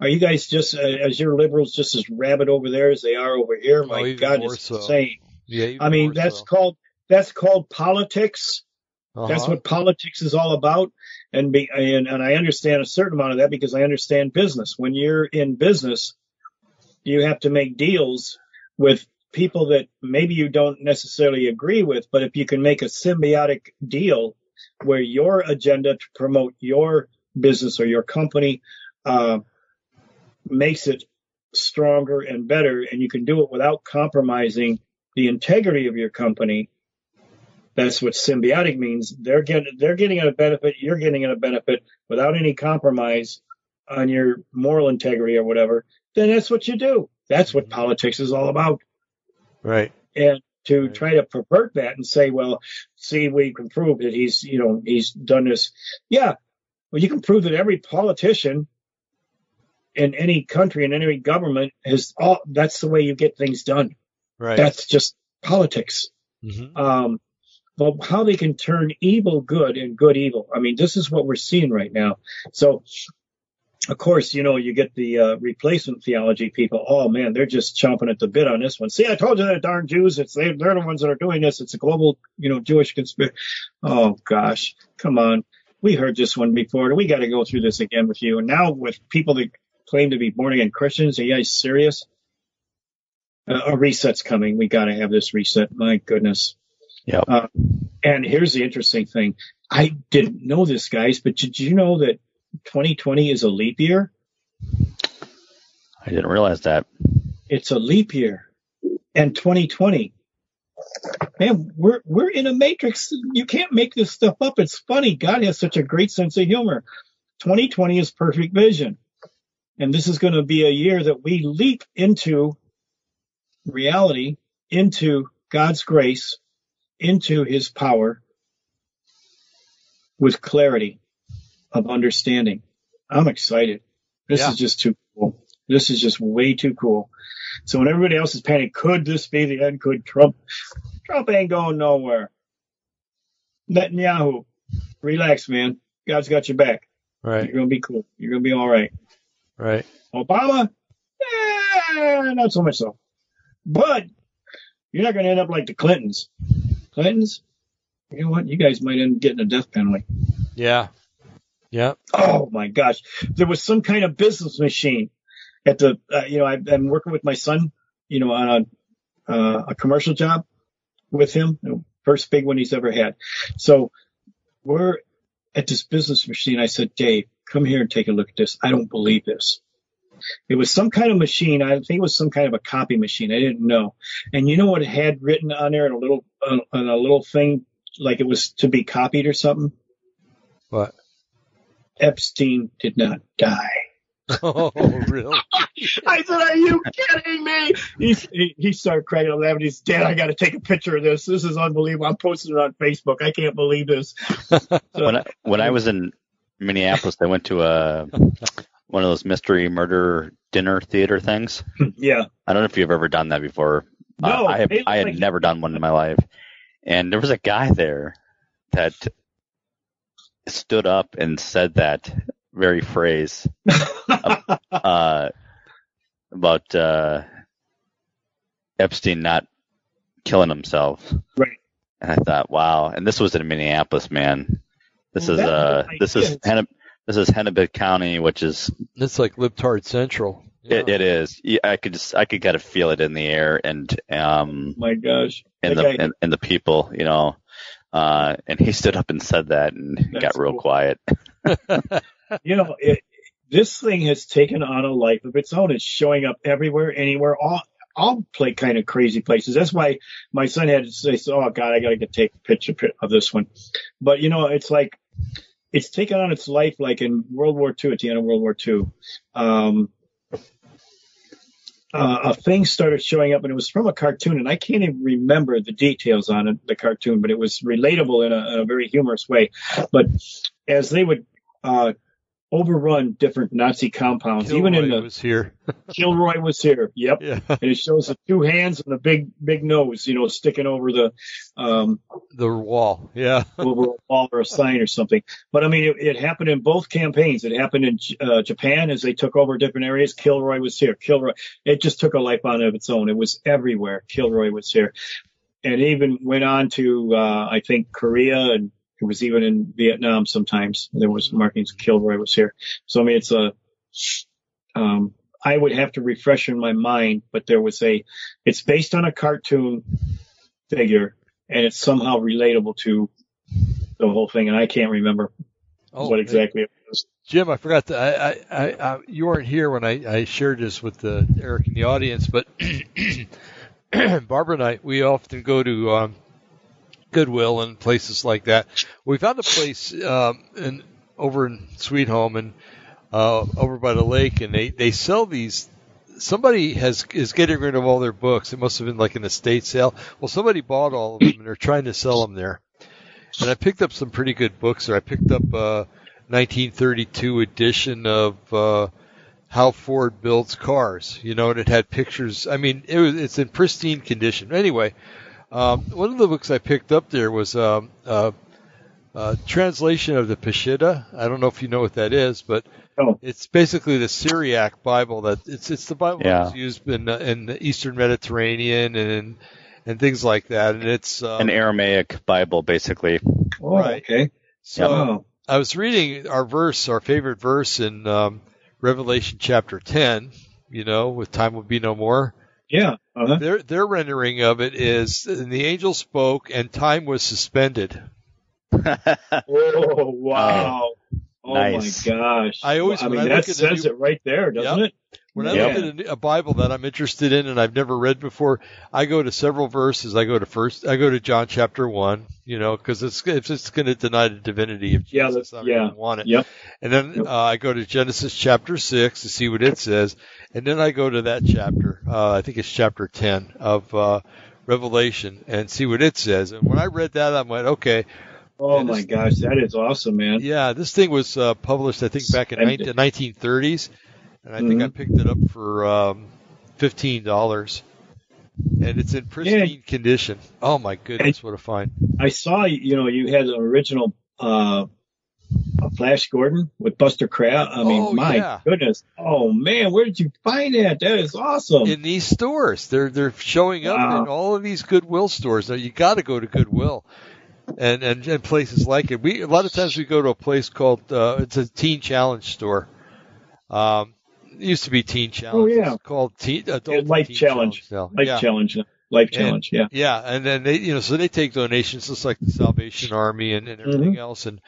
Are you guys just uh, as your liberals just as rabid over there as they are over here? My Oh, God, it's so. insane. Yeah, I mean, that's so. called that's called politics. That's Uh-huh. what politics is all about. And, be, and and I understand a certain amount of that because I understand business. When you're in business, you have to make deals with people that maybe you don't necessarily agree with, but if you can make a symbiotic deal where your agenda to promote your business or your company uh, makes it stronger and better, and you can do it without compromising the integrity of your company, that's what symbiotic means. They're getting they're getting a benefit, you're getting a benefit without any compromise on your moral integrity or whatever. Then that's what you do. That's what politics is all about. Right. And to Right. try to pervert that and say, well, see, we can prove that he's you know he's done this. Yeah, well, you can prove that every politician in any country in any government has all. That's the way you get things done. Right. That's just politics hmm um, but how they can turn evil good and good evil. I mean, this is what we're seeing right now. So, of course, you know, you get the uh, replacement theology people. Oh man, they're just chomping at the bit on this one. See, I told you that darn Jews. It's they, they're the ones that are doing this. It's a global, you know, Jewish conspiracy. Oh gosh, come on. We heard this one before. And we got to go through this again with you. And now with people that claim to be born again Christians, are you guys serious? Uh, a reset's coming. We got to have this reset. My goodness. Yep. Uh, and here's the interesting thing. I didn't know this, guys, but did you know that 2020 is a leap year? I didn't realize that. It's a leap year. And 2020. Man, we're, we're in a matrix. You can't make this stuff up. It's funny. God has such a great sense of humor. 2020 is perfect vision. And this is going to be a year that we leap into reality, into God's grace, into his power with clarity of understanding. I'm excited. This Yeah. is just too cool. This is just way too cool. So when everybody else is panicking, could this be the end? Could Trump? Trump ain't going nowhere. Netanyahu, relax, man. God's got your back. Right. You're gonna be cool. You're gonna be all right. Right. Obama, eh, not so much so. But you're not going to end up like the Clintons. Clintons, you know what? You guys might end up getting a death penalty. Yeah. Yeah. Oh my gosh. There was some kind of business machine at the, uh, you know, I, I'm working with my son, you know, on a, uh, a commercial job with him, you know, first big one he's ever had. So we're at this business machine. I said, Dave, come here and take a look at this. I don't believe this. It was some kind of machine. I think it was some kind of a copy machine. I didn't know. And you know what it had written on there in a little, uh, on a little thing, like it was to be copied or something? What? Epstein did not die. Oh, really? I said, "Are you kidding me?" He's, he he started cracking up laughing. He's Dad, I got to take a picture of this. This is unbelievable. I'm posting it on Facebook. I can't believe this. So, When I, when I was in Minneapolis, I went to a one of those mystery murder dinner theater things. yeah, I don't know if you've ever done that before. Uh, No, I have. I had like- never done one in my life, and there was a guy there that stood up and said that very phrase uh, about uh, Epstein not killing himself. Right. And I thought, wow. And this was in Minneapolis, man. This Well, is that's uh, this is Hennep- this is Hennepin County, which is It's like Libtard Central. it, it is. Yeah, I could just I could kind of feel it in the air and um my gosh. and the Okay. and, and the people, you know. Uh, and he stood up and said that and That's got real cool. quiet. You know, it, this thing has taken on a life of its own. It's showing up everywhere, anywhere. All all play kind of crazy places. That's why my son had to say, "Oh God, I got to take a picture of this one." But you know, it's like it's taken on its life, like in World War II. At the end of World War II, um, uh, a thing started showing up, and it was from a cartoon, and I can't even remember the details on it, the cartoon, but it was relatable in a, a very humorous way. But as they would uh, overrun different Nazi compounds, Kilroy even in the was here. Kilroy was here. Yep. Yeah, and it shows the two hands and the big big nose, you know, sticking over the um the wall. Yeah, over a wall or a sign or something. But I mean, it, it happened in both campaigns. It happened in uh, Japan as they took over different areas. Kilroy was here. Kilroy. It just took a life on of its own. It was everywhere. Kilroy was here, and even went on to uh, I think Korea and. It was even in Vietnam sometimes. There was markings. Kilroy was here. So I mean, it's a. Um, I would have to refresh in my mind, but there was a. It's based on a cartoon figure, and it's somehow relatable to the whole thing, and I can't remember Oh, what exactly it was. Jim, I forgot to. I, I, I, I you weren't here when I, I shared this with the Erik in the audience, but Barbara and I, we often go to um, Goodwill and places like that. We found a place um, in over in Sweet Home and uh, over by the lake, and they they sell these. Somebody has is getting rid of all their books. It must have been like an estate sale. Well, somebody bought all of them, and they're trying to sell them there. And I picked up some pretty good books there. I picked up a 1932 edition of uh, How Ford Builds Cars. You know, and it had pictures. I mean, it was it's in pristine condition. Anyway, um, one of the books I picked up there was um, uh, a translation of the Peshitta. I don't know if you know what that is, but Oh. it's basically the Syriac Bible. That it's it's the Bible Yeah. that's used in uh, in the Eastern Mediterranean and and things like that. And it's um, An Aramaic Bible, basically. Oh, Right. okay. so. I was reading our verse, our favorite verse in um, Revelation chapter 10, you know, with time will be no more. Yeah. Uh-huh. Their their rendering of it is and the angel spoke and time was suspended. Oh, wow. Oh, Nice. my gosh. I always- I mean, I that look at the says new- it right there, doesn't it? When I Yeah. look at a, a Bible that I'm interested in and I've never read before, I go to several verses. I go to first, I go to John chapter one, you know, because it's if it's going to deny the divinity of Jesus, that's- I don't want it. Yep. And then Yep. uh, I go to Genesis chapter six to see what it says, and then I go to that chapter. Uh, I think it's chapter ten of uh, Revelation, and see what it says. And when I read that, I went, okay, Oh, And my gosh. That is awesome, man. yeah, this thing was uh, published, I think, back in the 1930s, and I think I Mhm. picked it up for um, fifteen dollars, and it's in pristine condition. Oh my goodness, what a find! I saw, you know, you had an original uh, uh, Flash Gordon with Buster Crabbe. I mean, Oh, my yeah. goodness. Oh, man. Where did you find that? That is awesome. In these stores, they're they're showing up Wow. in all of these Goodwill stores. Now you got to go to Goodwill. And, and and places like it. We a lot of times we go to a place called uh, it's a Teen Challenge store. Um, it used to be Teen Challenge. yeah. It's called Teen Adult Yeah, Life Teen Challenge. now. Life yeah. challenge. Life And- challenge. Yeah. Yeah, and then they, you know, so they take donations just like the Salvation Army and, and everything Mm-hmm. else, and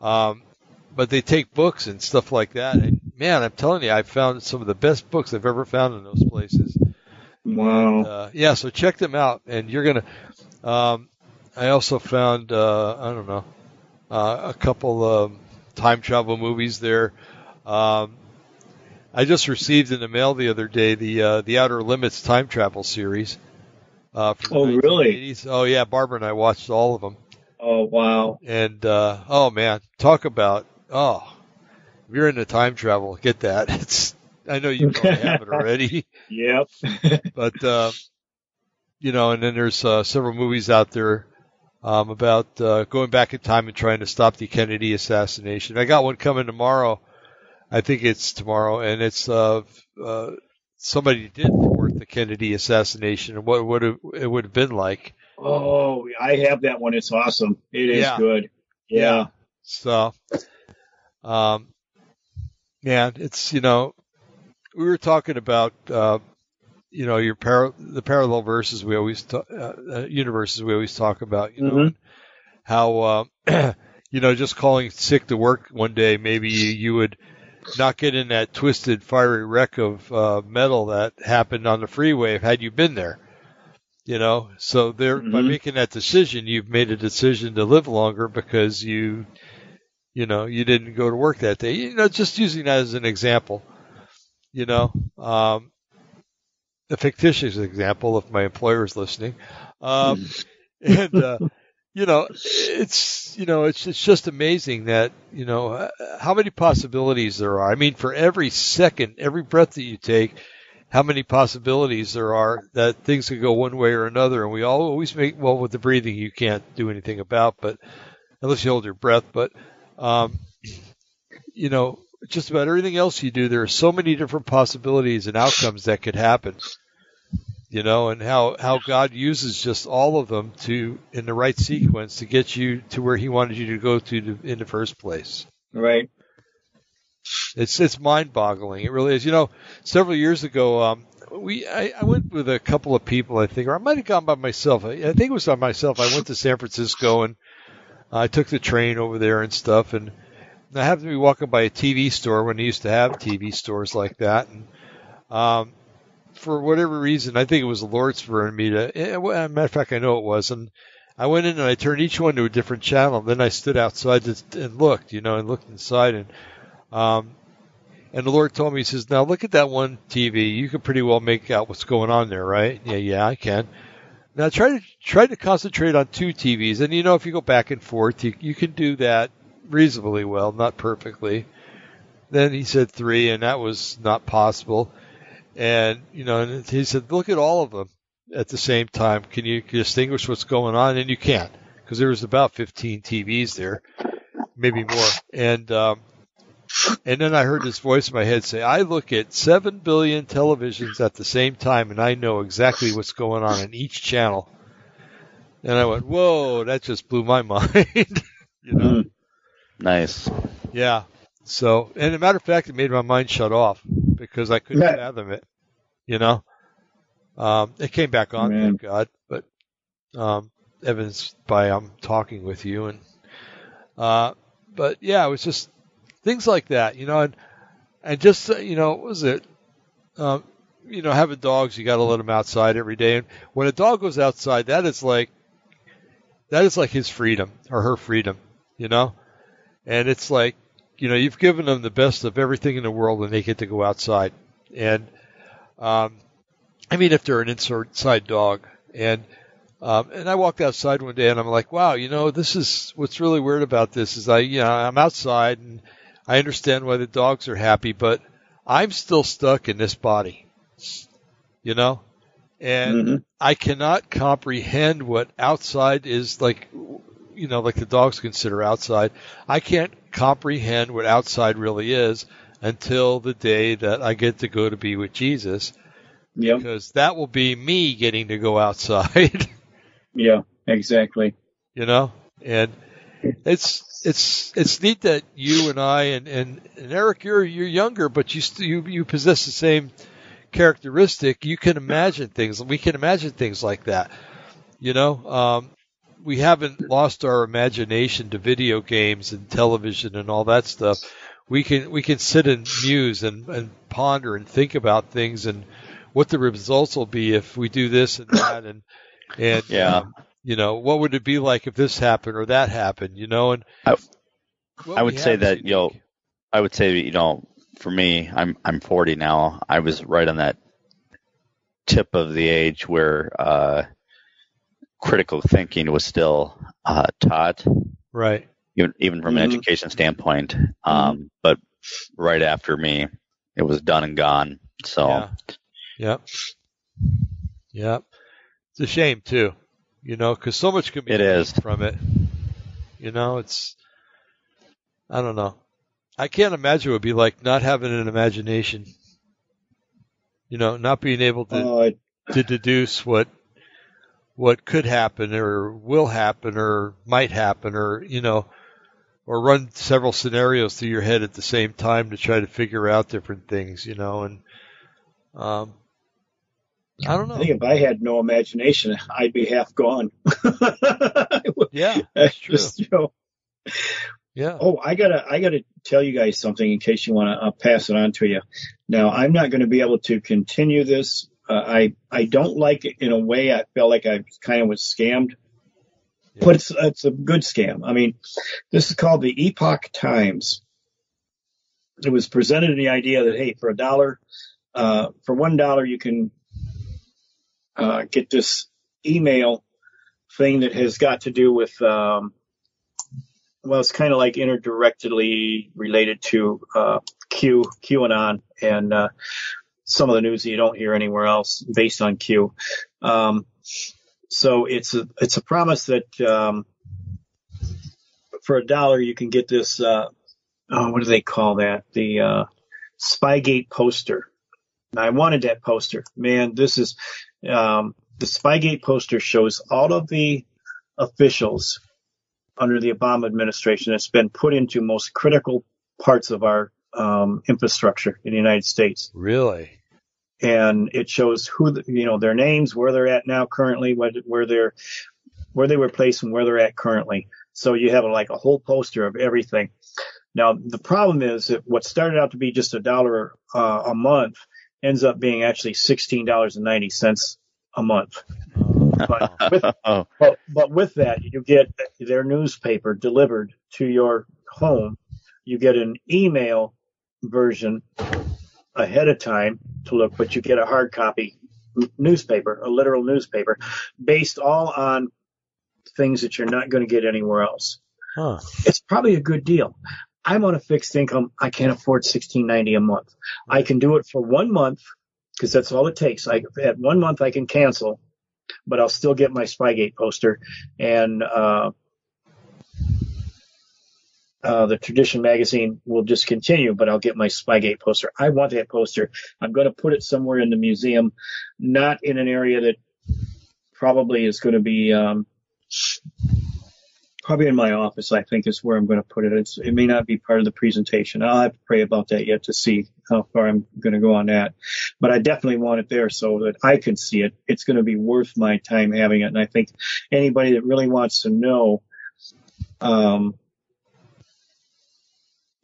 um, but they take books and stuff like that. And man, I'm telling you, I've found some of the best books I've ever found in those places. Wow. Uh, yeah, so check them out, and you're gonna. Um, I also found uh, I don't know uh, a couple of time travel movies there. Um, I just received in the mail the other day the uh, the Outer Limits time travel series. Uh, from Oh, really? Oh yeah, Barbara and I watched all of them, Oh, wow. and uh, oh man, talk about oh, if you're into time travel, get that. It's I know you probably have it already. Yep. but uh, you know, and then there's uh, several movies out there um, about uh, going back in time and trying to stop the Kennedy assassination. I got one coming tomorrow. I think it's tomorrow, and it's uh, uh, somebody did thwart the Kennedy assassination and what would it, would have been like. Oh, I have that one. It's awesome. It is Yeah. good. Yeah. So, um, yeah, it's you know, we were talking about uh, you know your par- the parallel verses we always ta- uh, uh, universes we always talk about. You know Mhm. how uh, you know just calling sick to work one day maybe you, you would not get in that twisted fiery wreck of uh, metal that happened on the freeway if had you been there. You know, so there by Mhm. making that decision, you've made a decision to live longer because you, you know, you didn't go to work that day. You know, just using that as an example. You know, um, a fictitious example if my employer is listening. Um, and uh, you know, it's you know, it's it's just amazing that you know how many possibilities there are. I mean, for every second, every breath that you take, how many possibilities there are that things could go one way or another. And we all always make well with the breathing, you can't do anything about, but unless you hold your breath. But um, you know, just about everything else you do, there are so many different possibilities and outcomes that could happen you know, and how, how God uses just all of them to, in the right sequence to get you to where he wanted you to go to, in the first place. Right. It's, it's mind boggling. It really is. You know, several years ago, um, we, I, I went with a couple of people, I think, or I might have gone by myself. I, I think it was by myself. I went to San Francisco and I took the train over there and stuff. And I happened to be walking by a TV store when they used to have TV stores like that. And, um, for whatever reason, I think it was the Lord spurring me to. Eh, well, matter of fact, I know it was, and I went in and I turned each one to a different channel. Then I stood outside and looked, you know, and looked inside, and um, and the Lord told me, He says, "Now look at that one TV. You can pretty well make out what's going on there, right? Yeah, yeah, I can. Now try to try to concentrate on two TVs, and you know, if you go back and forth, you you can do that reasonably well, not perfectly." Then he said three, and that was not possible. And, you know, and he said, look at all of them at the same time. Can you distinguish what's going on? And you can't because there was about 15 TVs there, maybe more. And, um, and then I heard this voice in my head say, I look at 7 billion televisions at the same time and I know exactly what's going on in each channel. And I went, whoa, that just blew my mind. you know? Mm. Nice. Yeah. So, and a matter of fact, it made my mind shut off because I couldn't fathom it. You know, um, it came back on, Man. thank God. But um, evidenced by I'm talking with you, and uh, but yeah, it was just things like that, you know, and and just uh, you know, what was it? Um, you know, having dogs, you got to let them outside every day, and when a dog goes outside, that is like that is like his freedom or her freedom, you know, and it's like you know, you've given them the best of everything in the world and they get to go outside. And, um, I mean, if they're an inside dog and, um, and I walked outside one day and I'm like, wow, you know, this is what's really weird about this is I, you know, I'm outside and I understand why the dogs are happy, but I'm still stuck in this body, you know, and mm-hmm. I cannot comprehend what outside is like, you know, like the dogs consider outside. I can't comprehend what outside really is until the day that I get to go to be with Jesus. Yeah. Because that will be me getting to go outside. yeah, exactly. You know, and it's it's it's neat that you and I and and, and Erik, you're you're younger, but you st- you you possess the same characteristic. You can imagine things. We can imagine things like that. You know, um, we haven't lost our imagination to video games and television and all that stuff. We can we can sit and muse and, and ponder and think about things and what the results will be if we do this and that and and yeah. Um, you know what would it be like if this happened or that happened you know and I, I would say that you know I would say you know for me I'm I'm 40 now I was right on that tip of the age where uh critical thinking was still uh, taught, right? Even, even from mm-hmm. an education standpoint. Um, mm-hmm. But right after me, it was done and gone. So, yeah. Yep. Yep. It's a shame too, you know, because so much can be it is. from it. You know, it's I don't know. I can't imagine what it would be like not having an imagination. You know, not being able to oh, I... to deduce what what could happen or will happen or might happen or, you know, or run several scenarios through your head at the same time to try to figure out different things, you know, and, um, I don't know. I think if I had no imagination, I'd be half gone. yeah, that's true. Just, you know, yeah. Oh, I gotta, I gotta tell you guys something in case you want to pass it on to you. Now, I'm not going to be able to continue this uh, I I don't like it in a way. I felt like I kind of was scammed, yeah. but it's it's a good scam. I mean, this is called the Epoch Times. It was presented the idea that hey, for a dollar, uh, for one dollar, you can uh, get this email thing that has got to do with, um, well, it's kind of like interdirectly related to uh, Q, QAnon, and uh, some of the news that you don't hear anywhere else based on Q. Um, so it's a it's a promise that um, for a dollar you can get this. Uh, oh, what do they call that? The uh, Spygate poster. I wanted that poster. Man, this is um, the Spygate poster shows all of the officials under the Obama administration that's been put into most critical parts of our um, infrastructure in the United States. Really? And it shows who, the, you know, their names, where they're at now currently, where, where they're, where they were placed and where they're at currently. So you have like a whole poster of everything. Now the problem is that what started out to be just a dollar uh, a month ends up being actually sixteen dollars and ninety cents a month. But with, oh, but, but with that, you get their newspaper delivered to your home. You get an email version ahead of time to look, but you get a hard copy newspaper, a literal newspaper, based all on things that you're not going to get anywhere else. Huh. It's probably a good deal. I'm on a fixed income. I can't afford 1690 a month. I can do it for one month because that's all it takes. I, at one month I can cancel, but I'll still get my Spygate poster and, uh, uh, the tradition magazine will just continue, but I'll get my Spygate poster. I want that poster. I'm going to put it somewhere in the museum, not in an area that probably is going to be, um, probably in my office, I think is where I'm going to put it. It's, it may not be part of the presentation. I'll have to pray about that yet to see how far I'm going to go on that. But I definitely want it there so that I can see it. It's going to be worth my time having it. And I think anybody that really wants to know, um,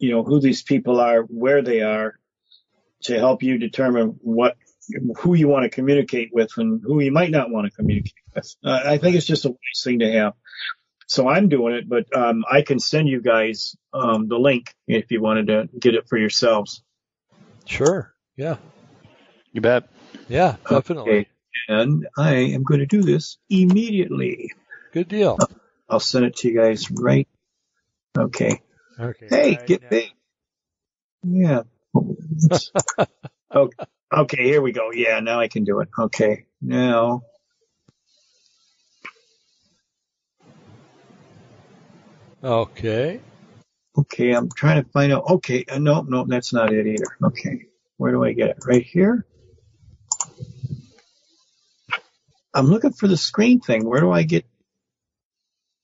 you know, who these people are, where they are, to help you determine what, who you want to communicate with and who you might not want to communicate with. Uh, I think it's just a nice thing to have. So I'm doing it, but um, I can send you guys um, the link if you wanted to get it for yourselves. Sure. Yeah. you bet. Yeah, definitely. Okay. And I am going to do this immediately. Good deal. I'll send it to you guys right. Okay. Okay. Hey, get paid. Yeah. okay. Okay, here we go. Yeah, now I can do it. Okay. Now. Okay. Okay, I'm trying to find out. Okay, uh, no, no, that's not it either. Okay, where do I get it? Right here? I'm looking for the screen thing. Where do I get?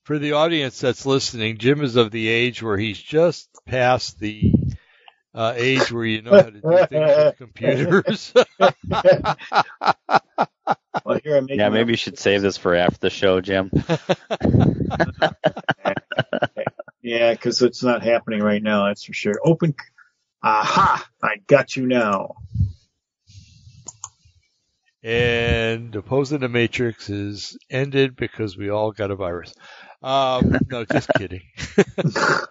For the audience that's listening, Jim is of the age where he's just past the uh, age where you know how to do things with computers. Well, here I'm Yeah, maybe you should save this for after the show, Jim. Yeah, because it's not happening right now. That's for sure. Open. Aha! I got you now. and opposing the Matrix is ended because we all got a virus. Um, no, just kidding.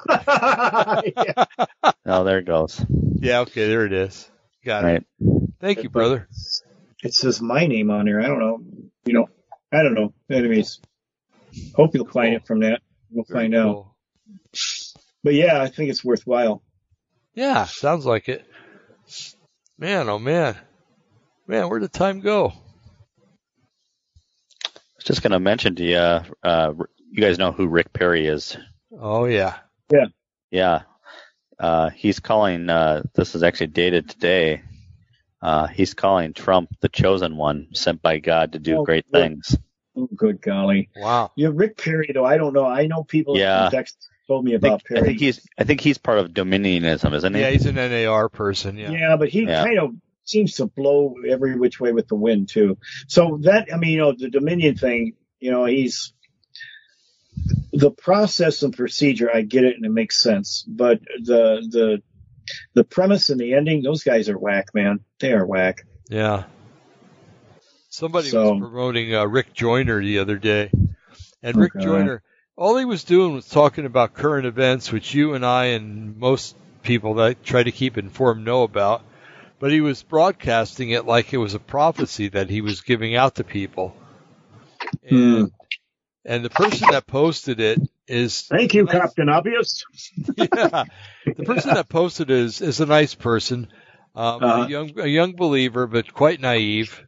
Yeah. Oh, there it goes. Yeah, okay, there it is. Got Right. it. Thank you, brother. It says my name on there. I don't know. You know, I don't know. Anyways, hope you'll find it from that. We'll Very find out. But yeah, I think it's worthwhile. Yeah, sounds like it. Man, oh man. Man, where'd the time go? I was just going to mention to you, uh, uh, you guys know who Rick Perry is. Oh yeah. Yeah. Uh, he's calling, uh, this is actually dated today. Uh, he's calling Trump the chosen one sent by God to do Oh, great good. things. Oh, good golly. Wow. Yeah, Rick Perry though. I don't know. I know people Yeah. in Texas told me I about think, I think he's, I think he's part of Dominionism, isn't he? Yeah, he's an NAR person. Yeah. Yeah, but he Yeah. kind of seems to blow every which way with the wind too. So that I mean, you know, the Dominion thing, you know, he's the process and procedure. I get it and it makes sense, but the the the premise and the ending, those guys are whack, man. They are whack. Yeah. Somebody So- was promoting uh, Rick Joyner the other day, and Rick God. Joyner, all he was doing was talking about current events, which you and I and most people that try to keep informed know about. But he was broadcasting it like it was a prophecy that he was giving out to people. And And the person that posted it is Thank you, Captain Obvious. yeah, the person that posted it is is a nice person, um, Uh-huh. a young a young believer, but quite naive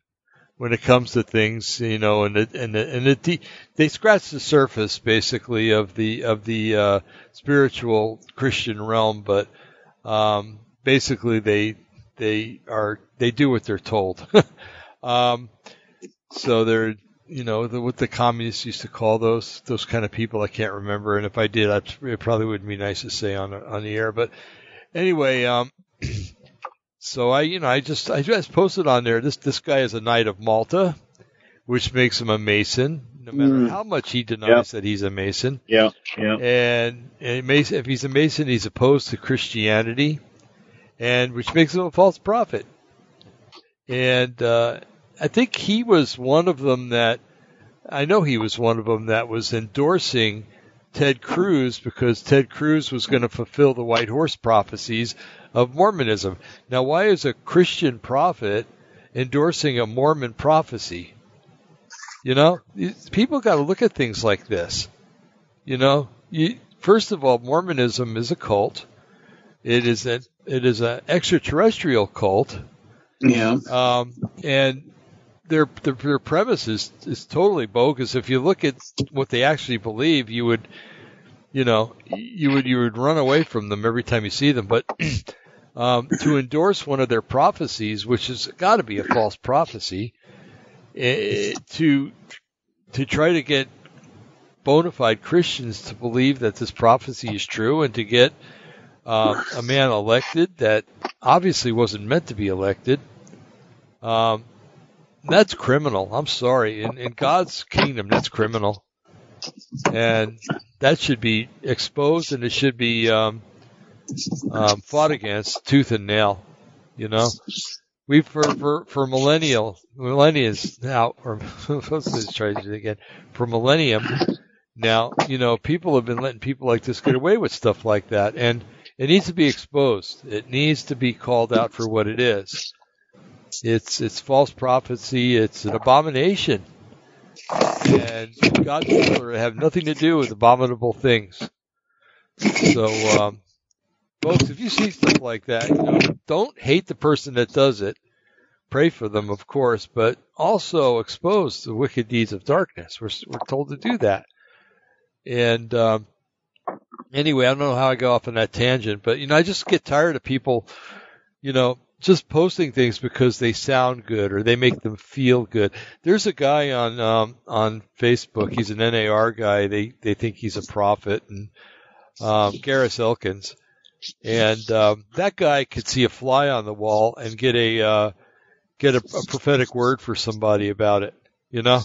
when it comes to things, you know, and it, and it, and it, they scratch the surface basically of the of the uh, spiritual Christian realm, but um, basically they they are they do what they're told. um, so they're you know the, what the communists used to call those those kind of people. I can't remember, and if I did, I'd, it probably wouldn't be nice to say on on the air. But anyway, um, so I you know I just I just posted on there. This this guy is a knight of Malta, which makes him a Mason. No matter Mm. how much he denies Yep. that he's a Mason, Yeah, yeah. and, and Mason, if he's a Mason, he's opposed to Christianity, and which makes him a false prophet. And uh, I think he was one of them that I know he was one of them that was endorsing Ted Cruz because Ted Cruz was going to fulfill the white horse prophecies of Mormonism. Now, why is a Christian prophet endorsing a Mormon prophecy? You know, people got to look at things like this. You know, you, first of all, Mormonism is a cult. It is an it is an extraterrestrial cult, Yeah. um, and their, their their premise is is totally bogus. If you look at what they actually believe, you would, you know, you would you would run away from them every time you see them. But um, to endorse one of their prophecies, which has got to be a false prophecy, eh, to to try to get bona fide Christians to believe that this prophecy is true and to get um, a man elected that obviously wasn't meant to be elected. Um, that's criminal. I'm sorry. In, in God's kingdom, that's criminal, and that should be exposed, and it should be um, um, fought against tooth and nail. You know, we for for for millennial millennials now, or let's try it again for millennium. Now, you know, people have been letting people like this get away with stuff like that, and it needs to be exposed. It needs to be called out for what it is. It's it's false prophecy. It's an abomination, and God's children have nothing to do with abominable things. So, um, folks, if you see stuff like that, you know, don't hate the person that does it. Pray for them, of course, but also expose the wicked deeds of darkness. We're we're told to do that. And um, anyway, I don't know how I go off on that tangent, but you know, I just get tired of people, you know, just posting things because they sound good or they make them feel good. There's a guy on um, on Facebook. He's an NAR guy. They they think he's a prophet, and um, Garris Elkins, and um, that guy could see a fly on the wall and get a uh, get a, a prophetic word for somebody about it. You know,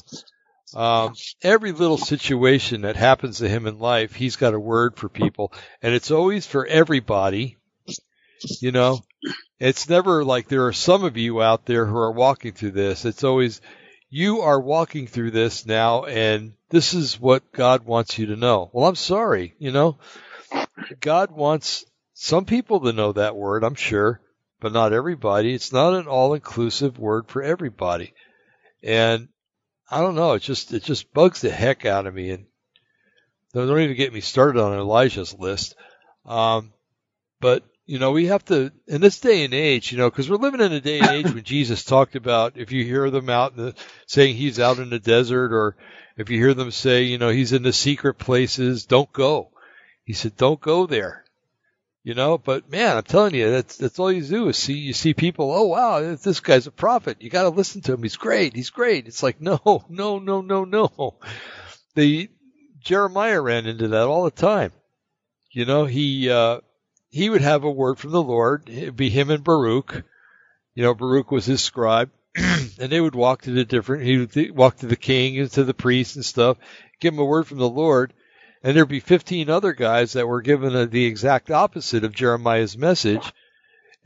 um, every little situation that happens to him in life, he's got a word for people, and it's always for everybody. You know, it's never like there are some of you out there who are walking through this. It's always you are walking through this now, and this is what God wants you to know. Well, I'm sorry, you know, God wants some people to know that word, I'm sure, but not everybody. It's not an all-inclusive word for everybody, and I don't know. It just it just bugs the heck out of me, and don't even get me started on Elijah's list. Um, but you know, we have to in this day and age, you know, because we're living in a day and age when Jesus talked about if you hear them out in the, saying he's out in the desert, or if you hear them say, you know, he's in the secret places, don't go. He said, don't go there. You know, but man, I'm telling you, that's that's all you do is see you see people. Oh wow, this guy's a prophet. You got to listen to him. He's great. He's great. It's like no, no, no, no, no. The Jeremiah ran into that all the time. You know, he uh, he would have a word from the Lord. It'd be him and Baruch. You know, Baruch was his scribe, and they would walk to the different. He would walk to the king and to the priests and stuff, give him a word from the Lord, and there'd be 15 other guys that were given a, the exact opposite of Jeremiah's message,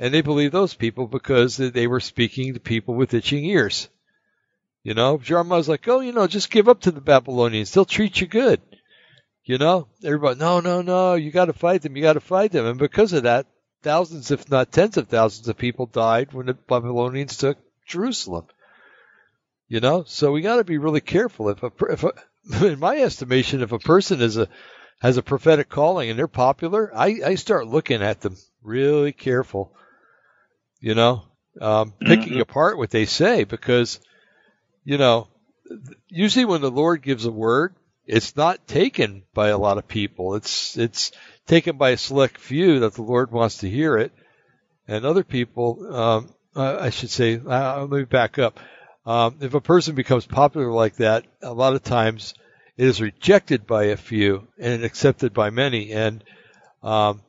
and they believed those people because they were speaking to people with itching ears. You know, Jeremiah's like, oh, you know, just give up to the Babylonians; they'll treat you good. You know, everybody, no, no, no, you got to fight them, you got to fight them, and because of that, thousands, if not tens of thousands of people died when the Babylonians took Jerusalem. You know, so we got to be really careful. If a, if a, in my estimation, if a person is a has a prophetic calling and they're popular, I, I start looking at them really careful. You know, um, picking Mhm. apart what they say because, you know, usually when the Lord gives a word, it's not taken by a lot of people. It's it's taken by a select few that the Lord wants to hear it, and other people. Um, I should say. Uh, let me back up. Um, if a person becomes popular like that, a lot of times it is rejected by a few and accepted by many, and um,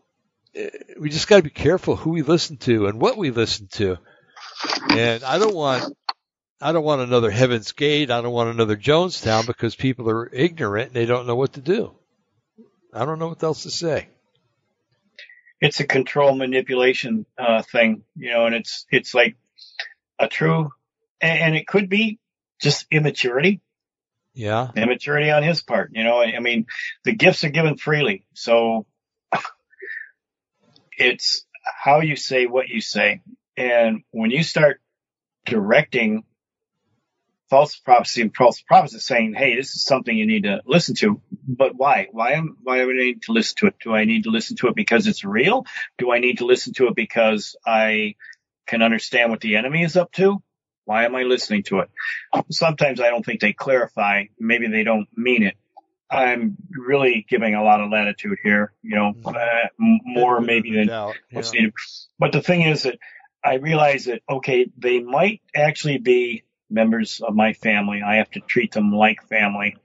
we just got to be careful who we listen to and what we listen to. And I don't want I don't want another Heaven's Gate. I don't want another Jonestown because people are ignorant and they don't know what to do. I don't know what else to say. It's a control manipulation uh, thing, you know, and it's it's like a true, and, it could be just immaturity, Yeah. immaturity on his part. You know, I mean, the gifts are given freely, so it's how you say what you say, and when you start directing false prophecy and false prophets is saying, "Hey, this is something you need to listen to." But why? Why am why do I need to listen to it? Do I need to listen to it because it's real? Do I need to listen to it because I can understand what the enemy is up to? Why am I listening to it? Sometimes I don't think they clarify. Maybe they don't mean it. I'm really giving a lot of latitude here, you know, uh, m- more maybe than Doubt. Yeah. what's needed. But the thing is that I realize that, okay, they might actually be members of my family. I have to treat them like family.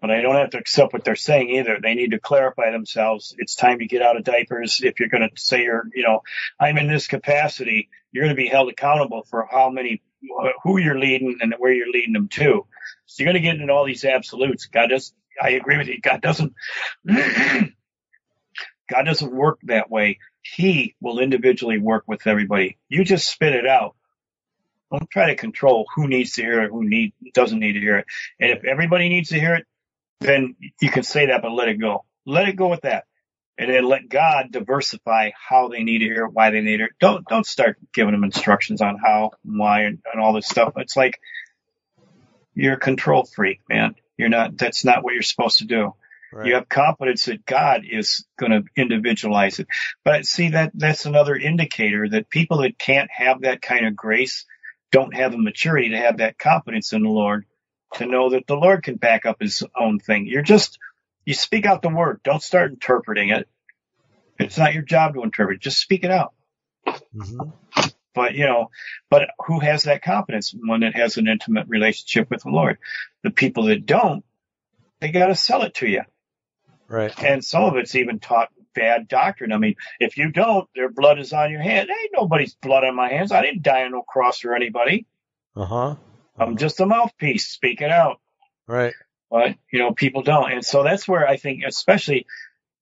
But I don't have to accept what they're saying either. They need to clarify themselves. It's time to get out of diapers. If you're going to say you're, you know, I'm in this capacity, you're going to be held accountable for how many, who you're leading and where you're leading them to. So you're going to get into all these absolutes. God does, I agree with you. God doesn't, God doesn't work that way. He will individually work with everybody. You just spit it out. Don't try to control who needs to hear it, who need doesn't need to hear it. And if everybody needs to hear it, then you can say that, but let it go. Let it go with that. And then let God diversify how they need to hear it, why they need it. Don't don't start giving them instructions on how, and why, and, and all this stuff. It's like you're a control freak, man. You're not. That's not what you're supposed to do. Right. You have confidence that God is going to individualize it. But see that that's another indicator that people that can't have that kind of grace don't have the maturity to have that confidence in the Lord to know that the Lord can back up his own thing. You're just you speak out the word. Don't start interpreting it. It's not your job to interpret. Just speak it out. hmm But you know, but who has that confidence? One that has an intimate relationship with the Lord. The people that don't, they got to sell it to you. Right. and some of it's even taught bad doctrine. I mean, if you don't, their blood is on your hand. Ain't nobody's blood on my hands. I didn't die on no cross for anybody. Uh huh. I'm just a mouthpiece speaking out. Right. But, you know, people don't. And so that's where I think, especially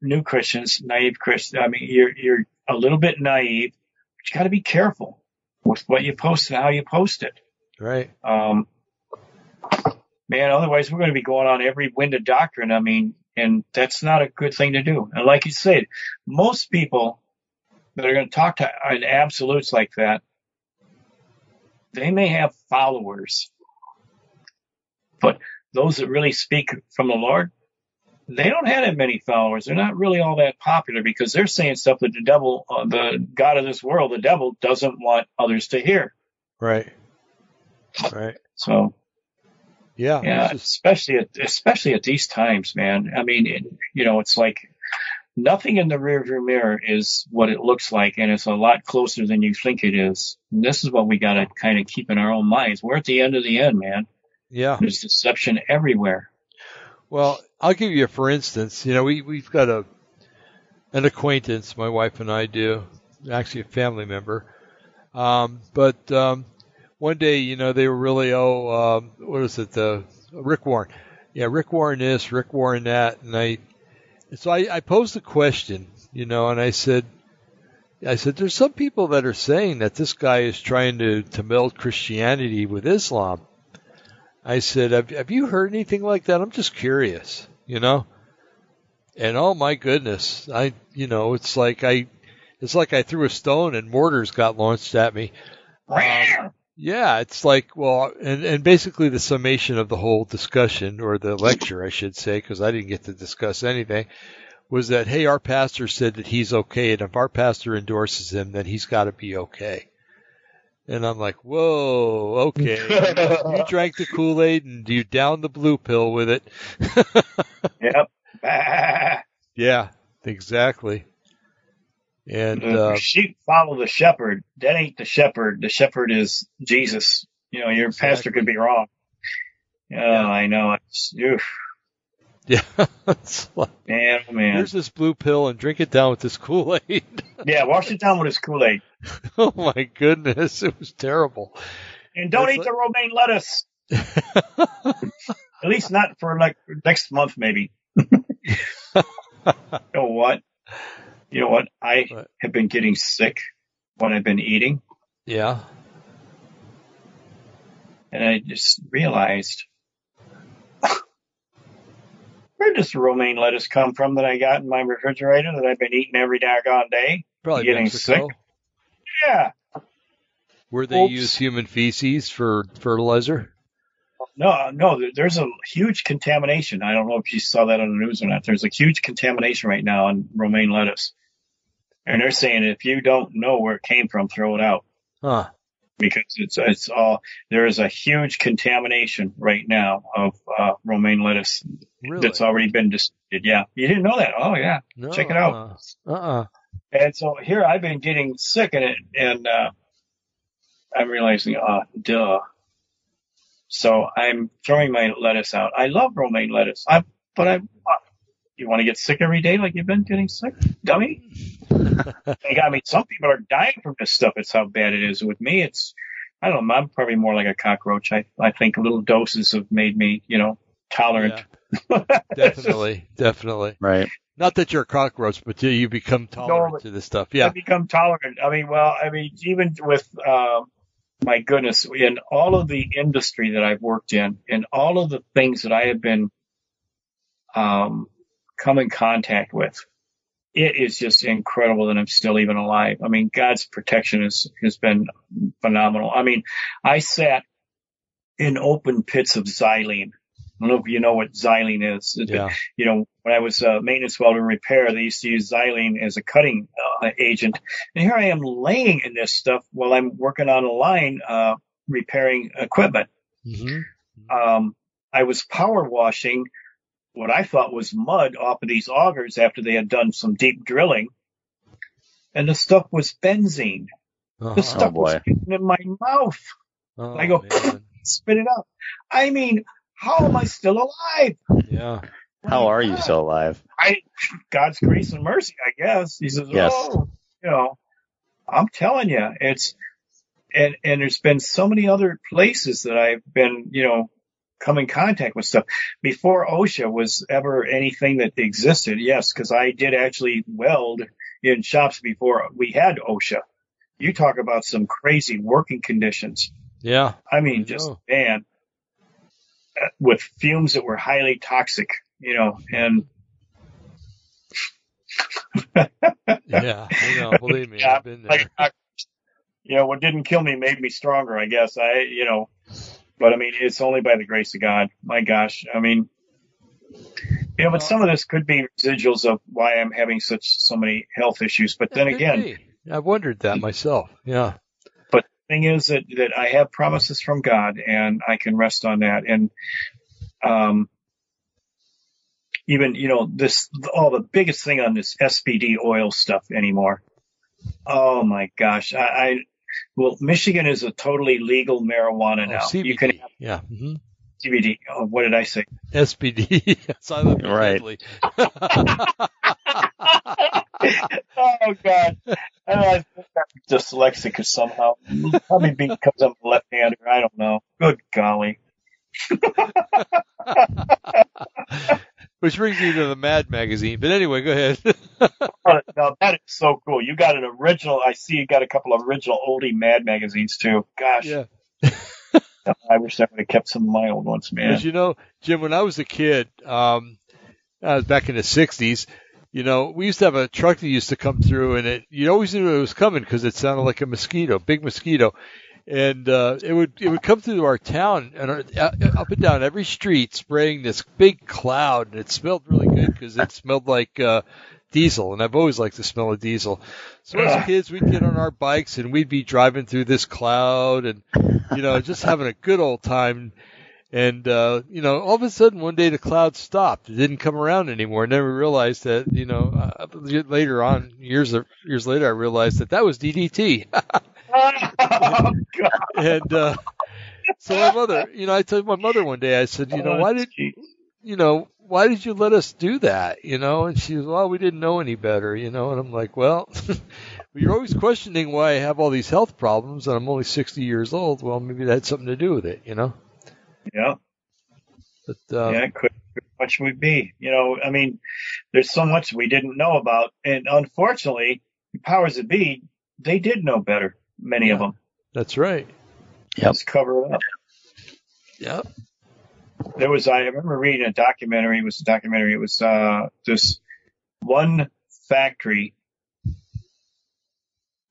new Christians, naive Christians, I mean, you're, you're a little bit naive, but you got to be careful with what you post and how you post it. Right. Um, man, otherwise we're going to be going on every wind of doctrine. I mean, and that's not a good thing to do. And like you said, most people that are going to talk to in absolutes like that, they may have followers, but those that really speak from the Lord, they don't have that many followers. They're not really all that popular because they're saying stuff that the devil, uh, the God of this world, the devil doesn't want others to hear. Right. Right. So Yeah. Yeah, just- especially at especially at these times, man. I mean, it, you know, it's like nothing in the rearview mirror is what it looks like, and it's a lot closer than you think it is. And this is what we got to kind of keep in our own minds. We're at the end of the end, man. yeah. There's deception everywhere. Well, I'll give you a for instance. You know, we we've got a an acquaintance, my wife and I do, actually a family member. Um, but um, one day, you know, they were really oh, um, what is it? The Rick Warren. Yeah, Rick Warren this, Rick Warren that, and I. So I, I posed a question, you know, and I said, I said, there's some people that are saying that this guy is trying to to meld Christianity with Islam. I said, have, have you heard anything like that? I'm just curious, you know? And oh my goodness, I, you know, it's like I, it's like I threw a stone and mortars got launched at me. Um, Yeah, it's like well, and and basically the summation of the whole discussion or the lecture, I should say, because I didn't get to discuss anything, was that hey, our pastor said that he's okay, and if our pastor endorses him, then he's got to be okay. And I'm like, whoa, okay. you drank the Kool Aid and you downed the blue pill with it. yep. yeah, exactly. And the uh, sheep follow the shepherd. That ain't the shepherd. The shepherd is Jesus. You know, your Exactly. pastor could be wrong. Oh, Yeah. I know. It's, oof, yeah, it's like, man, oh, man. here's this blue pill and drink it down with this Kool Aid. Yeah, wash it down with this Kool-Aid. oh my goodness, it was terrible. And don't It's eat like- the romaine lettuce. At least not for like next month, maybe. you know what? You know what? I have been getting sick when I've been eating, yeah. and I just realized where does the romaine lettuce come from that I got in my refrigerator that I've been eating every daggone day? Probably Getting Mexico, Yeah. where they Oops. use human feces for fertilizer. No, no, there's a huge contamination. I don't know if you saw that on the news or not. There's a huge contamination right now on romaine lettuce. And they're saying if you don't know where it came from, throw it out Huh. because it's it's all there is a huge contamination right now of uh, romaine lettuce Really? that's already been distributed. Yeah, you didn't know that? Oh yeah. no, check it out. Uh uh And so here I've been getting sick in it, and uh, I'm realizing, uh, duh. So I'm throwing my lettuce out. I love romaine lettuce. I, but I, uh, you want to get sick every day like you've been getting sick, dummy? Like, I mean, some people are dying from this stuff. It's how bad it is. With me, it's, I don't know. I'm probably more like a cockroach. I, I think little doses have made me, you know, tolerant. definitely, definitely. Right. Not that you're a cockroach, but you- you become tolerant but- to this stuff. I Yeah. become tolerant. I mean, well, I mean, even with, uh, my goodness, in all of the industry that I've worked in, and all of the things that I have been, um, come in contact with, it is just incredible that I'm still even alive. I mean, God's protection has, has been phenomenal. I mean, I sat in open pits of xylene. I don't know if you know what xylene is. Yeah. You know, when I was uh, maintenance welder and repair, they used to use xylene as a cutting uh, agent. And here I am laying in this stuff while I'm working on a line, uh, repairing equipment. Mm-hmm. Um, I was power washing what I thought was mud off of these augers after they had done some deep drilling. And the stuff was benzene. Uh-huh. The stuff was boy. getting in my mouth. Oh, I go, man. Spit it out. I mean, how am I still alive? yeah. How are you still alive? I, God's grace and mercy, I guess. He says, Yes. oh, you know, I'm telling you, it's, and, and there's been so many other places that I've been, you know, come in contact with stuff before OSHA was ever anything that existed. Yes, because I did actually weld in shops before we had OSHA. You talk about some crazy working conditions. Yeah. I mean, I just man, uh, with fumes that were highly toxic, you know, and Yeah. I know. Believe me, Yeah, I've been there. like, I- you know, what didn't kill me made me stronger, I guess. I, you know, but I mean, it's only by the grace of God. My gosh, I mean, you know, but some of this could be residuals of why I'm having such so many health issues. But then again. I've wondered that myself. Yeah. But the thing is that that I have promises from God, and I can rest on that. And um, even you know this, all the biggest thing on this SPD oil stuff anymore. Oh my gosh, I, I well, Michigan is a totally legal marijuana Oh, now. CBD. You can have yeah. hmm CBD. Oh, what did I say? SPD. Silent Right. oh God, I don't know, I think I'm dyslexic somehow. Probably because I'm a left-hander. I don't know. Good golly. Which brings me to the Mad magazine. But anyway, go ahead. Oh, now that is so cool. You got an original. I see you got a couple of original oldie Mad magazines too. Gosh, yeah. I wish I would have kept some of my old ones, man. Because you know, Jim, when I was a kid, um, I was back in the '60s. You know, we used to have a truck that used to come through, and it you always knew it was coming because it sounded like a mosquito, big mosquito. And uh, it would it would come through our town and our, uh, up and down every street, spraying this big cloud, and it smelled really good because it smelled like uh, diesel, and I've always liked the smell of diesel. So as kids, we'd get on our bikes and we'd be driving through this cloud, and you know, just having a good old time. And uh, you know, all of a sudden, one day the cloud stopped. It didn't come around anymore. And then we realized that, you know, uh, later on, years of, years later, I realized that that was DDT. oh, God. and uh, so my mother, you know, I told my mother one day, I said, you know, why did you know why did you let us do that? You know, and she was, well, we didn't know any better, you know, and I'm like, well. You're always questioning why I have all these health problems, and I'm only 60 years old. Well, maybe that had something to do with it, you know. Yeah. But uh, yeah, it could much would be. You know, I mean, there's so much we didn't know about, and unfortunately, the powers that be, they did know better. Many of them. that's right. Yep. Just cover it up. Yep. There was I remember reading a documentary. It was a documentary. It was uh, this one factory.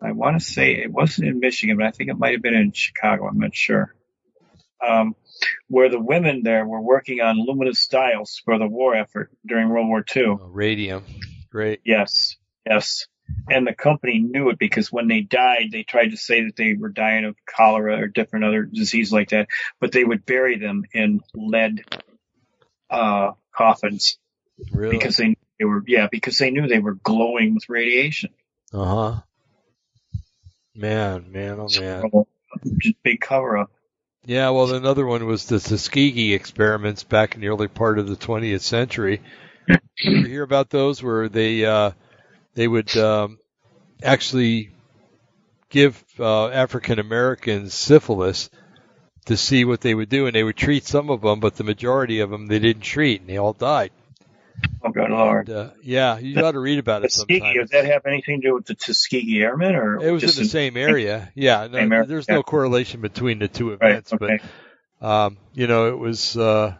I want to say it wasn't in Michigan, but I think it might have been in Chicago. I'm not sure. Um, where the women there were working on luminous dials for the war effort during World War II. Oh, radium. Great. Yes, yes. And the company knew it because when they died, they tried to say that they were dying of cholera or different other disease like that, but they would bury them in lead uh, coffins Really? because they they were yeah because they knew they were glowing with radiation. uh huh. Man, man, oh man. Just big cover up. Yeah, well, another one was the Tuskegee experiments back in the early part of the 20th century. you hear about those where they uh, they would um, actually give uh, African Americans syphilis to see what they would do, and they would treat some of them, but the majority of them they didn't treat, and they all died. Oh good lord. And, uh, yeah, you got to read about it Tuskegee, sometime. does that have anything to do with the Tuskegee Airmen or It was in the same area. Yeah, no, Same area, there's no correlation between the two Right, events, but um, you know, it was uh,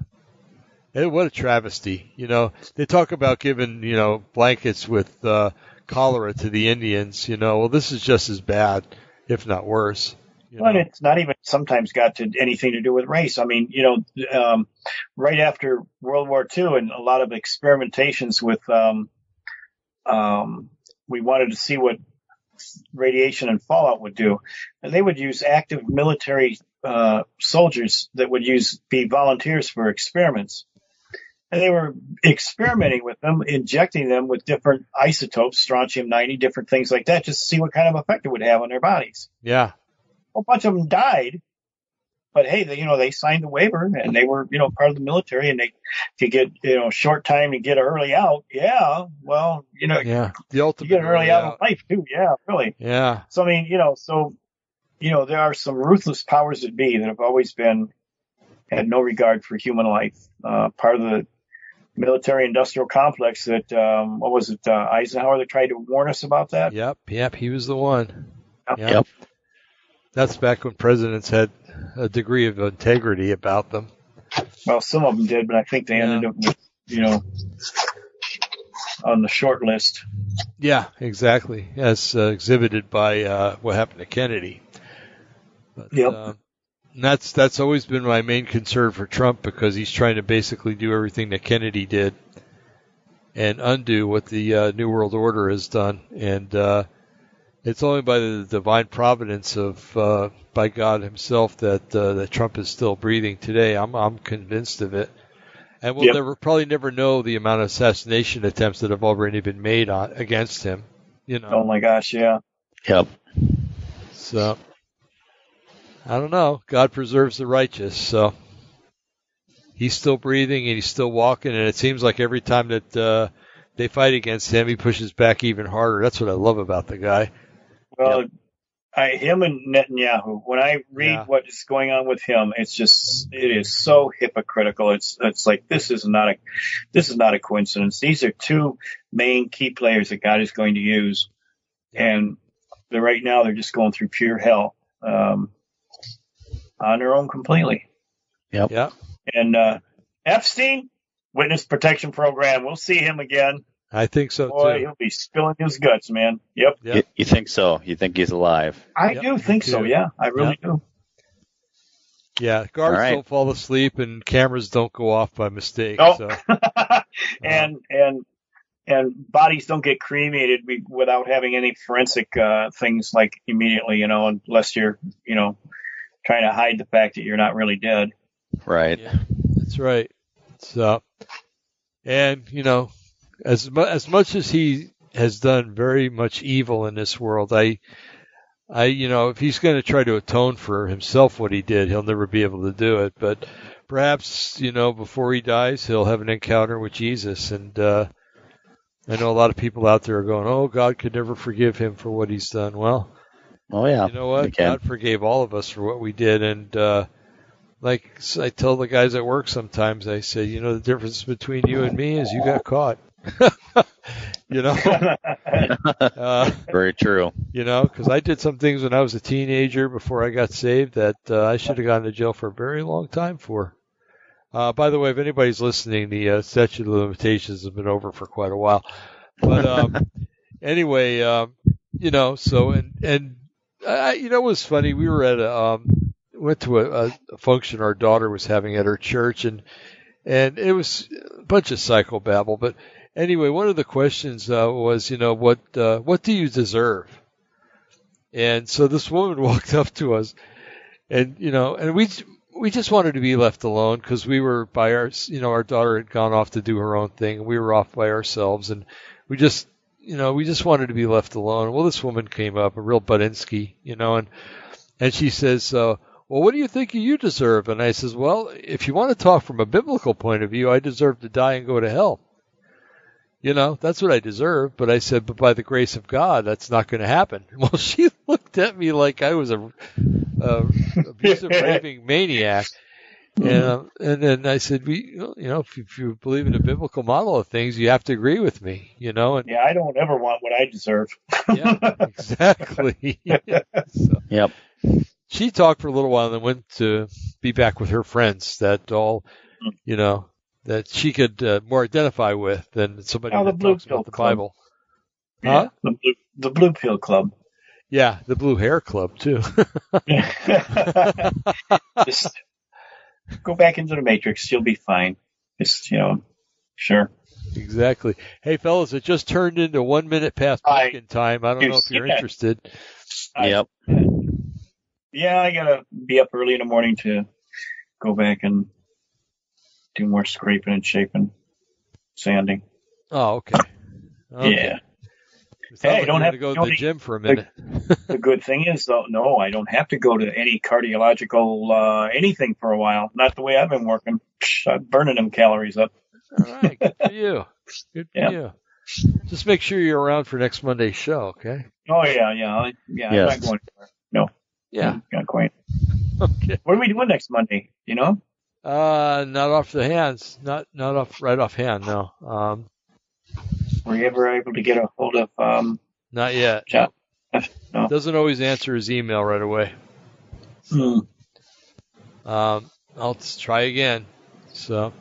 it, what a travesty. You know, they talk about giving you know blankets with uh, cholera to the Indians. You know, well, this is just as bad, if not worse. You Well, know? it's not even sometimes got to anything to do with race. I mean, you know, um, right after World War II and a lot of experimentations with, um, um, we wanted to see what radiation and fallout would do. And they would use active military, uh, soldiers that would use, be volunteers for experiments. And they were experimenting with them, injecting them with different isotopes, strontium 90, different things like that, just to see what kind of effect it would have on their bodies yeah, a bunch of them died. But hey, they, you know, they signed the waiver and they were, you know, part of the military and they could get, you know, short time and get early out. Yeah. Well, you know, yeah, the ultimate you get early out out. in life too. Yeah, really. Yeah, So, I mean, you know, so, you know, there are some ruthless powers that be that have always been, had no regard for human life. Uh, part of the military industrial complex that, um, what was it, uh, Eisenhower that tried to warn us about that? yep, yep. He was the one. Yep. Yep. That's back when presidents had a degree of integrity about them. Well, some of them did, but I think they Yeah. ended up with, you know, on the short list. Yeah, exactly. As uh, exhibited by uh, what happened to Kennedy. But, Yep. And that's that's always been my main concern for Trump because he's trying to basically do everything that Kennedy did and undo what the uh, New World Order has done. And uh, it's only by the divine providence of uh, by God Himself that uh, that Trump is still breathing today. I'm I'm convinced of it. And we'll Yep. never probably never know the amount of assassination attempts that have already been made on, against him. You know. Oh my gosh, yeah. Yep. So I don't know. God preserves the righteous, so he's still breathing and he's still walking, and it seems like every time that uh, they fight against him, he pushes back even harder. That's what I love about the guy. Well, I, him and Netanyahu. When I read Yeah. what is going on with him, it's just it is so hypocritical. It's it's like this is not a this is not a coincidence. These are two main key players that God is going to use, and right now they're just going through pure hell um, on their own completely. Yep. Yeah, And uh, Epstein, witness protection program. We'll see him again. I think so Boy, too. he'll be spilling his guts, man. Yep. Yeah. You, you think so? You think he's alive? I Yep, do think so. Yeah, I really do. Yeah, guards All right. don't fall asleep and cameras don't go off by mistake. Nope. So and and and bodies don't get cremated without having any forensic uh, things like immediately, you know, unless you're, you know, trying to hide the fact that you're not really dead. Right. yeah, that's right. So, and you know, as mu- as much as he has done very much evil in this world, I, I, you know, if he's going to try to atone for himself what he did, he'll never be able to do it. But perhaps, you know, before he dies, he'll have an encounter with Jesus. And uh, I know a lot of people out there are going, "Oh, God could never forgive him for what he's done." Well, Oh yeah. you know what? God forgave all of us for what we did, and uh, like I tell the guys at work sometimes, I say, you know, the difference between you and me is you got caught. you know, uh, Very true. you know, because I did some things when I was a teenager before I got saved that uh, I should have gone to jail for a very long time for. Uh, by the way, if anybody's listening, the uh, statute of limitations has been over for quite a while. But um, anyway, um, you know, so and and I, you know, it was funny. We were at a um, went to a, a function our daughter was having at her church, and and it was a bunch of psychobabble. But anyway, one of the questions uh, was, you know, what uh, what do you deserve? And so this woman walked up to us, and you know, and we we just wanted to be left alone because we were by our, you know, our daughter had gone off to do her own thing, and we were off by ourselves, and we just, you know, we just wanted to be left alone. Well, this woman came up, a real Budinsky, you know, and and she says, uh, "Well, what do you think you deserve?" And I says, "Well, if you want to talk from a biblical point of view, I deserve to die and go to hell." You know, that's what I deserve. But I said, but by the grace of God, that's not going to happen. Well, she looked at me like I was a, a abusive, raving maniac. And, uh, and then I said, we, you know, if, if you believe in a biblical model of things, you have to agree with me, you know, and yeah, I don't ever want what I deserve. yeah, exactly. so Yep. she talked for a little while and then went to be back with her friends that all, you know, that she could uh, more identify with than somebody Oh, the that Blue talks about the Club. Bible. Yeah, Huh? the blue, the blue pill club. Yeah, the Blue Hair Club too. Just go back into the matrix. You'll be fine. Just, you know, sure. exactly. Hey, fellas, it just turned into one minute past I- pumpkin time. I don't know if you're Yeah. interested. I- Yep. Yeah, I gotta be up early in the morning to go back and do more scraping and shaping, sanding. Oh, okay. okay. Yeah. It Hey, like don't have- gonna go to the need- gym for a minute. The good thing is though, no, I don't have to go to any cardiological, uh, anything for a while. Not the way I've been working. Psh, I'm burning them calories up. All right, good for you. Good for Yeah. you. Just make sure you're around for next Monday's show, okay? Oh yeah, yeah, I, yeah. Yes. I'm not going anywhere. No, Yeah. not quite. Okay. What are we doing next Monday? You know? Uh, not off the hands. Not not off right off hand. No. Um, Were you ever able to get a hold of, um, not yet. John? No. Doesn't always answer his email right away. Hmm. Um, I'll try again. So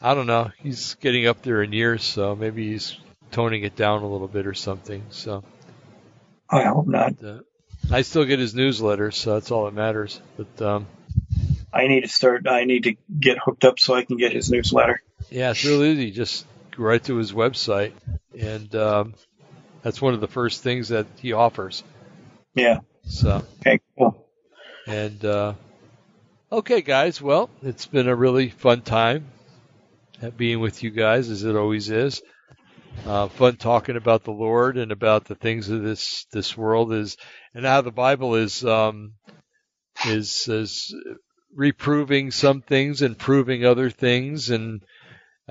I don't know. He's getting up there in years, so maybe he's toning it down a little bit or something. So I hope not. uh, I still get his newsletter, so that's all that matters. But um, I need to start. I need to get hooked up so I can get his newsletter. yeah, it's real easy. Just right to his website, and um, that's one of the first things that he offers. Yeah. So. Okay. Cool. And uh, okay, guys. Well, it's been a really fun time being with you guys, as it always is. Uh, fun talking about the Lord and about the things of this this world is, and how the Bible is um, is is reproving some things and proving other things, and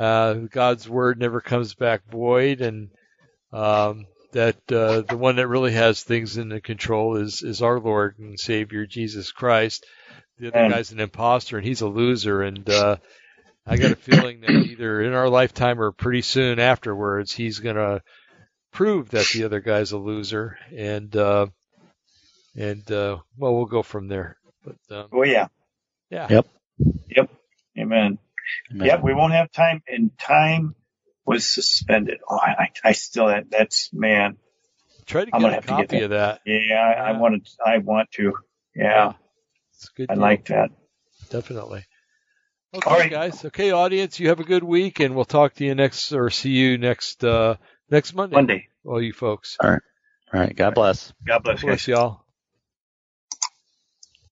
uh, God's word never comes back void, and um, that uh, the one that really has things in the control is is our Lord and Savior Jesus Christ. The other Amen. guy's an imposter and he's a loser, and uh, I got a feeling that either in our lifetime or pretty soon afterwards, he's gonna prove that the other guy's a loser, and uh, and uh, well, we'll go from there. But um, Oh yeah. yeah, Yep. Yep. Amen. Amen. Yep. We won't have time, and time was suspended. Oh, I, I, I still. That, that's man. try to I'm get gonna a have to get copy of that. Yeah, I, I Yeah. wanted. I want to. Yeah. It's good. I deal. like that. definitely. Okay, All right. guys. Okay, audience. You have a good week, and we'll talk to you next or see you next uh next Monday. Monday. All you folks. All right. All right. God bless. God bless you. Bless y'all.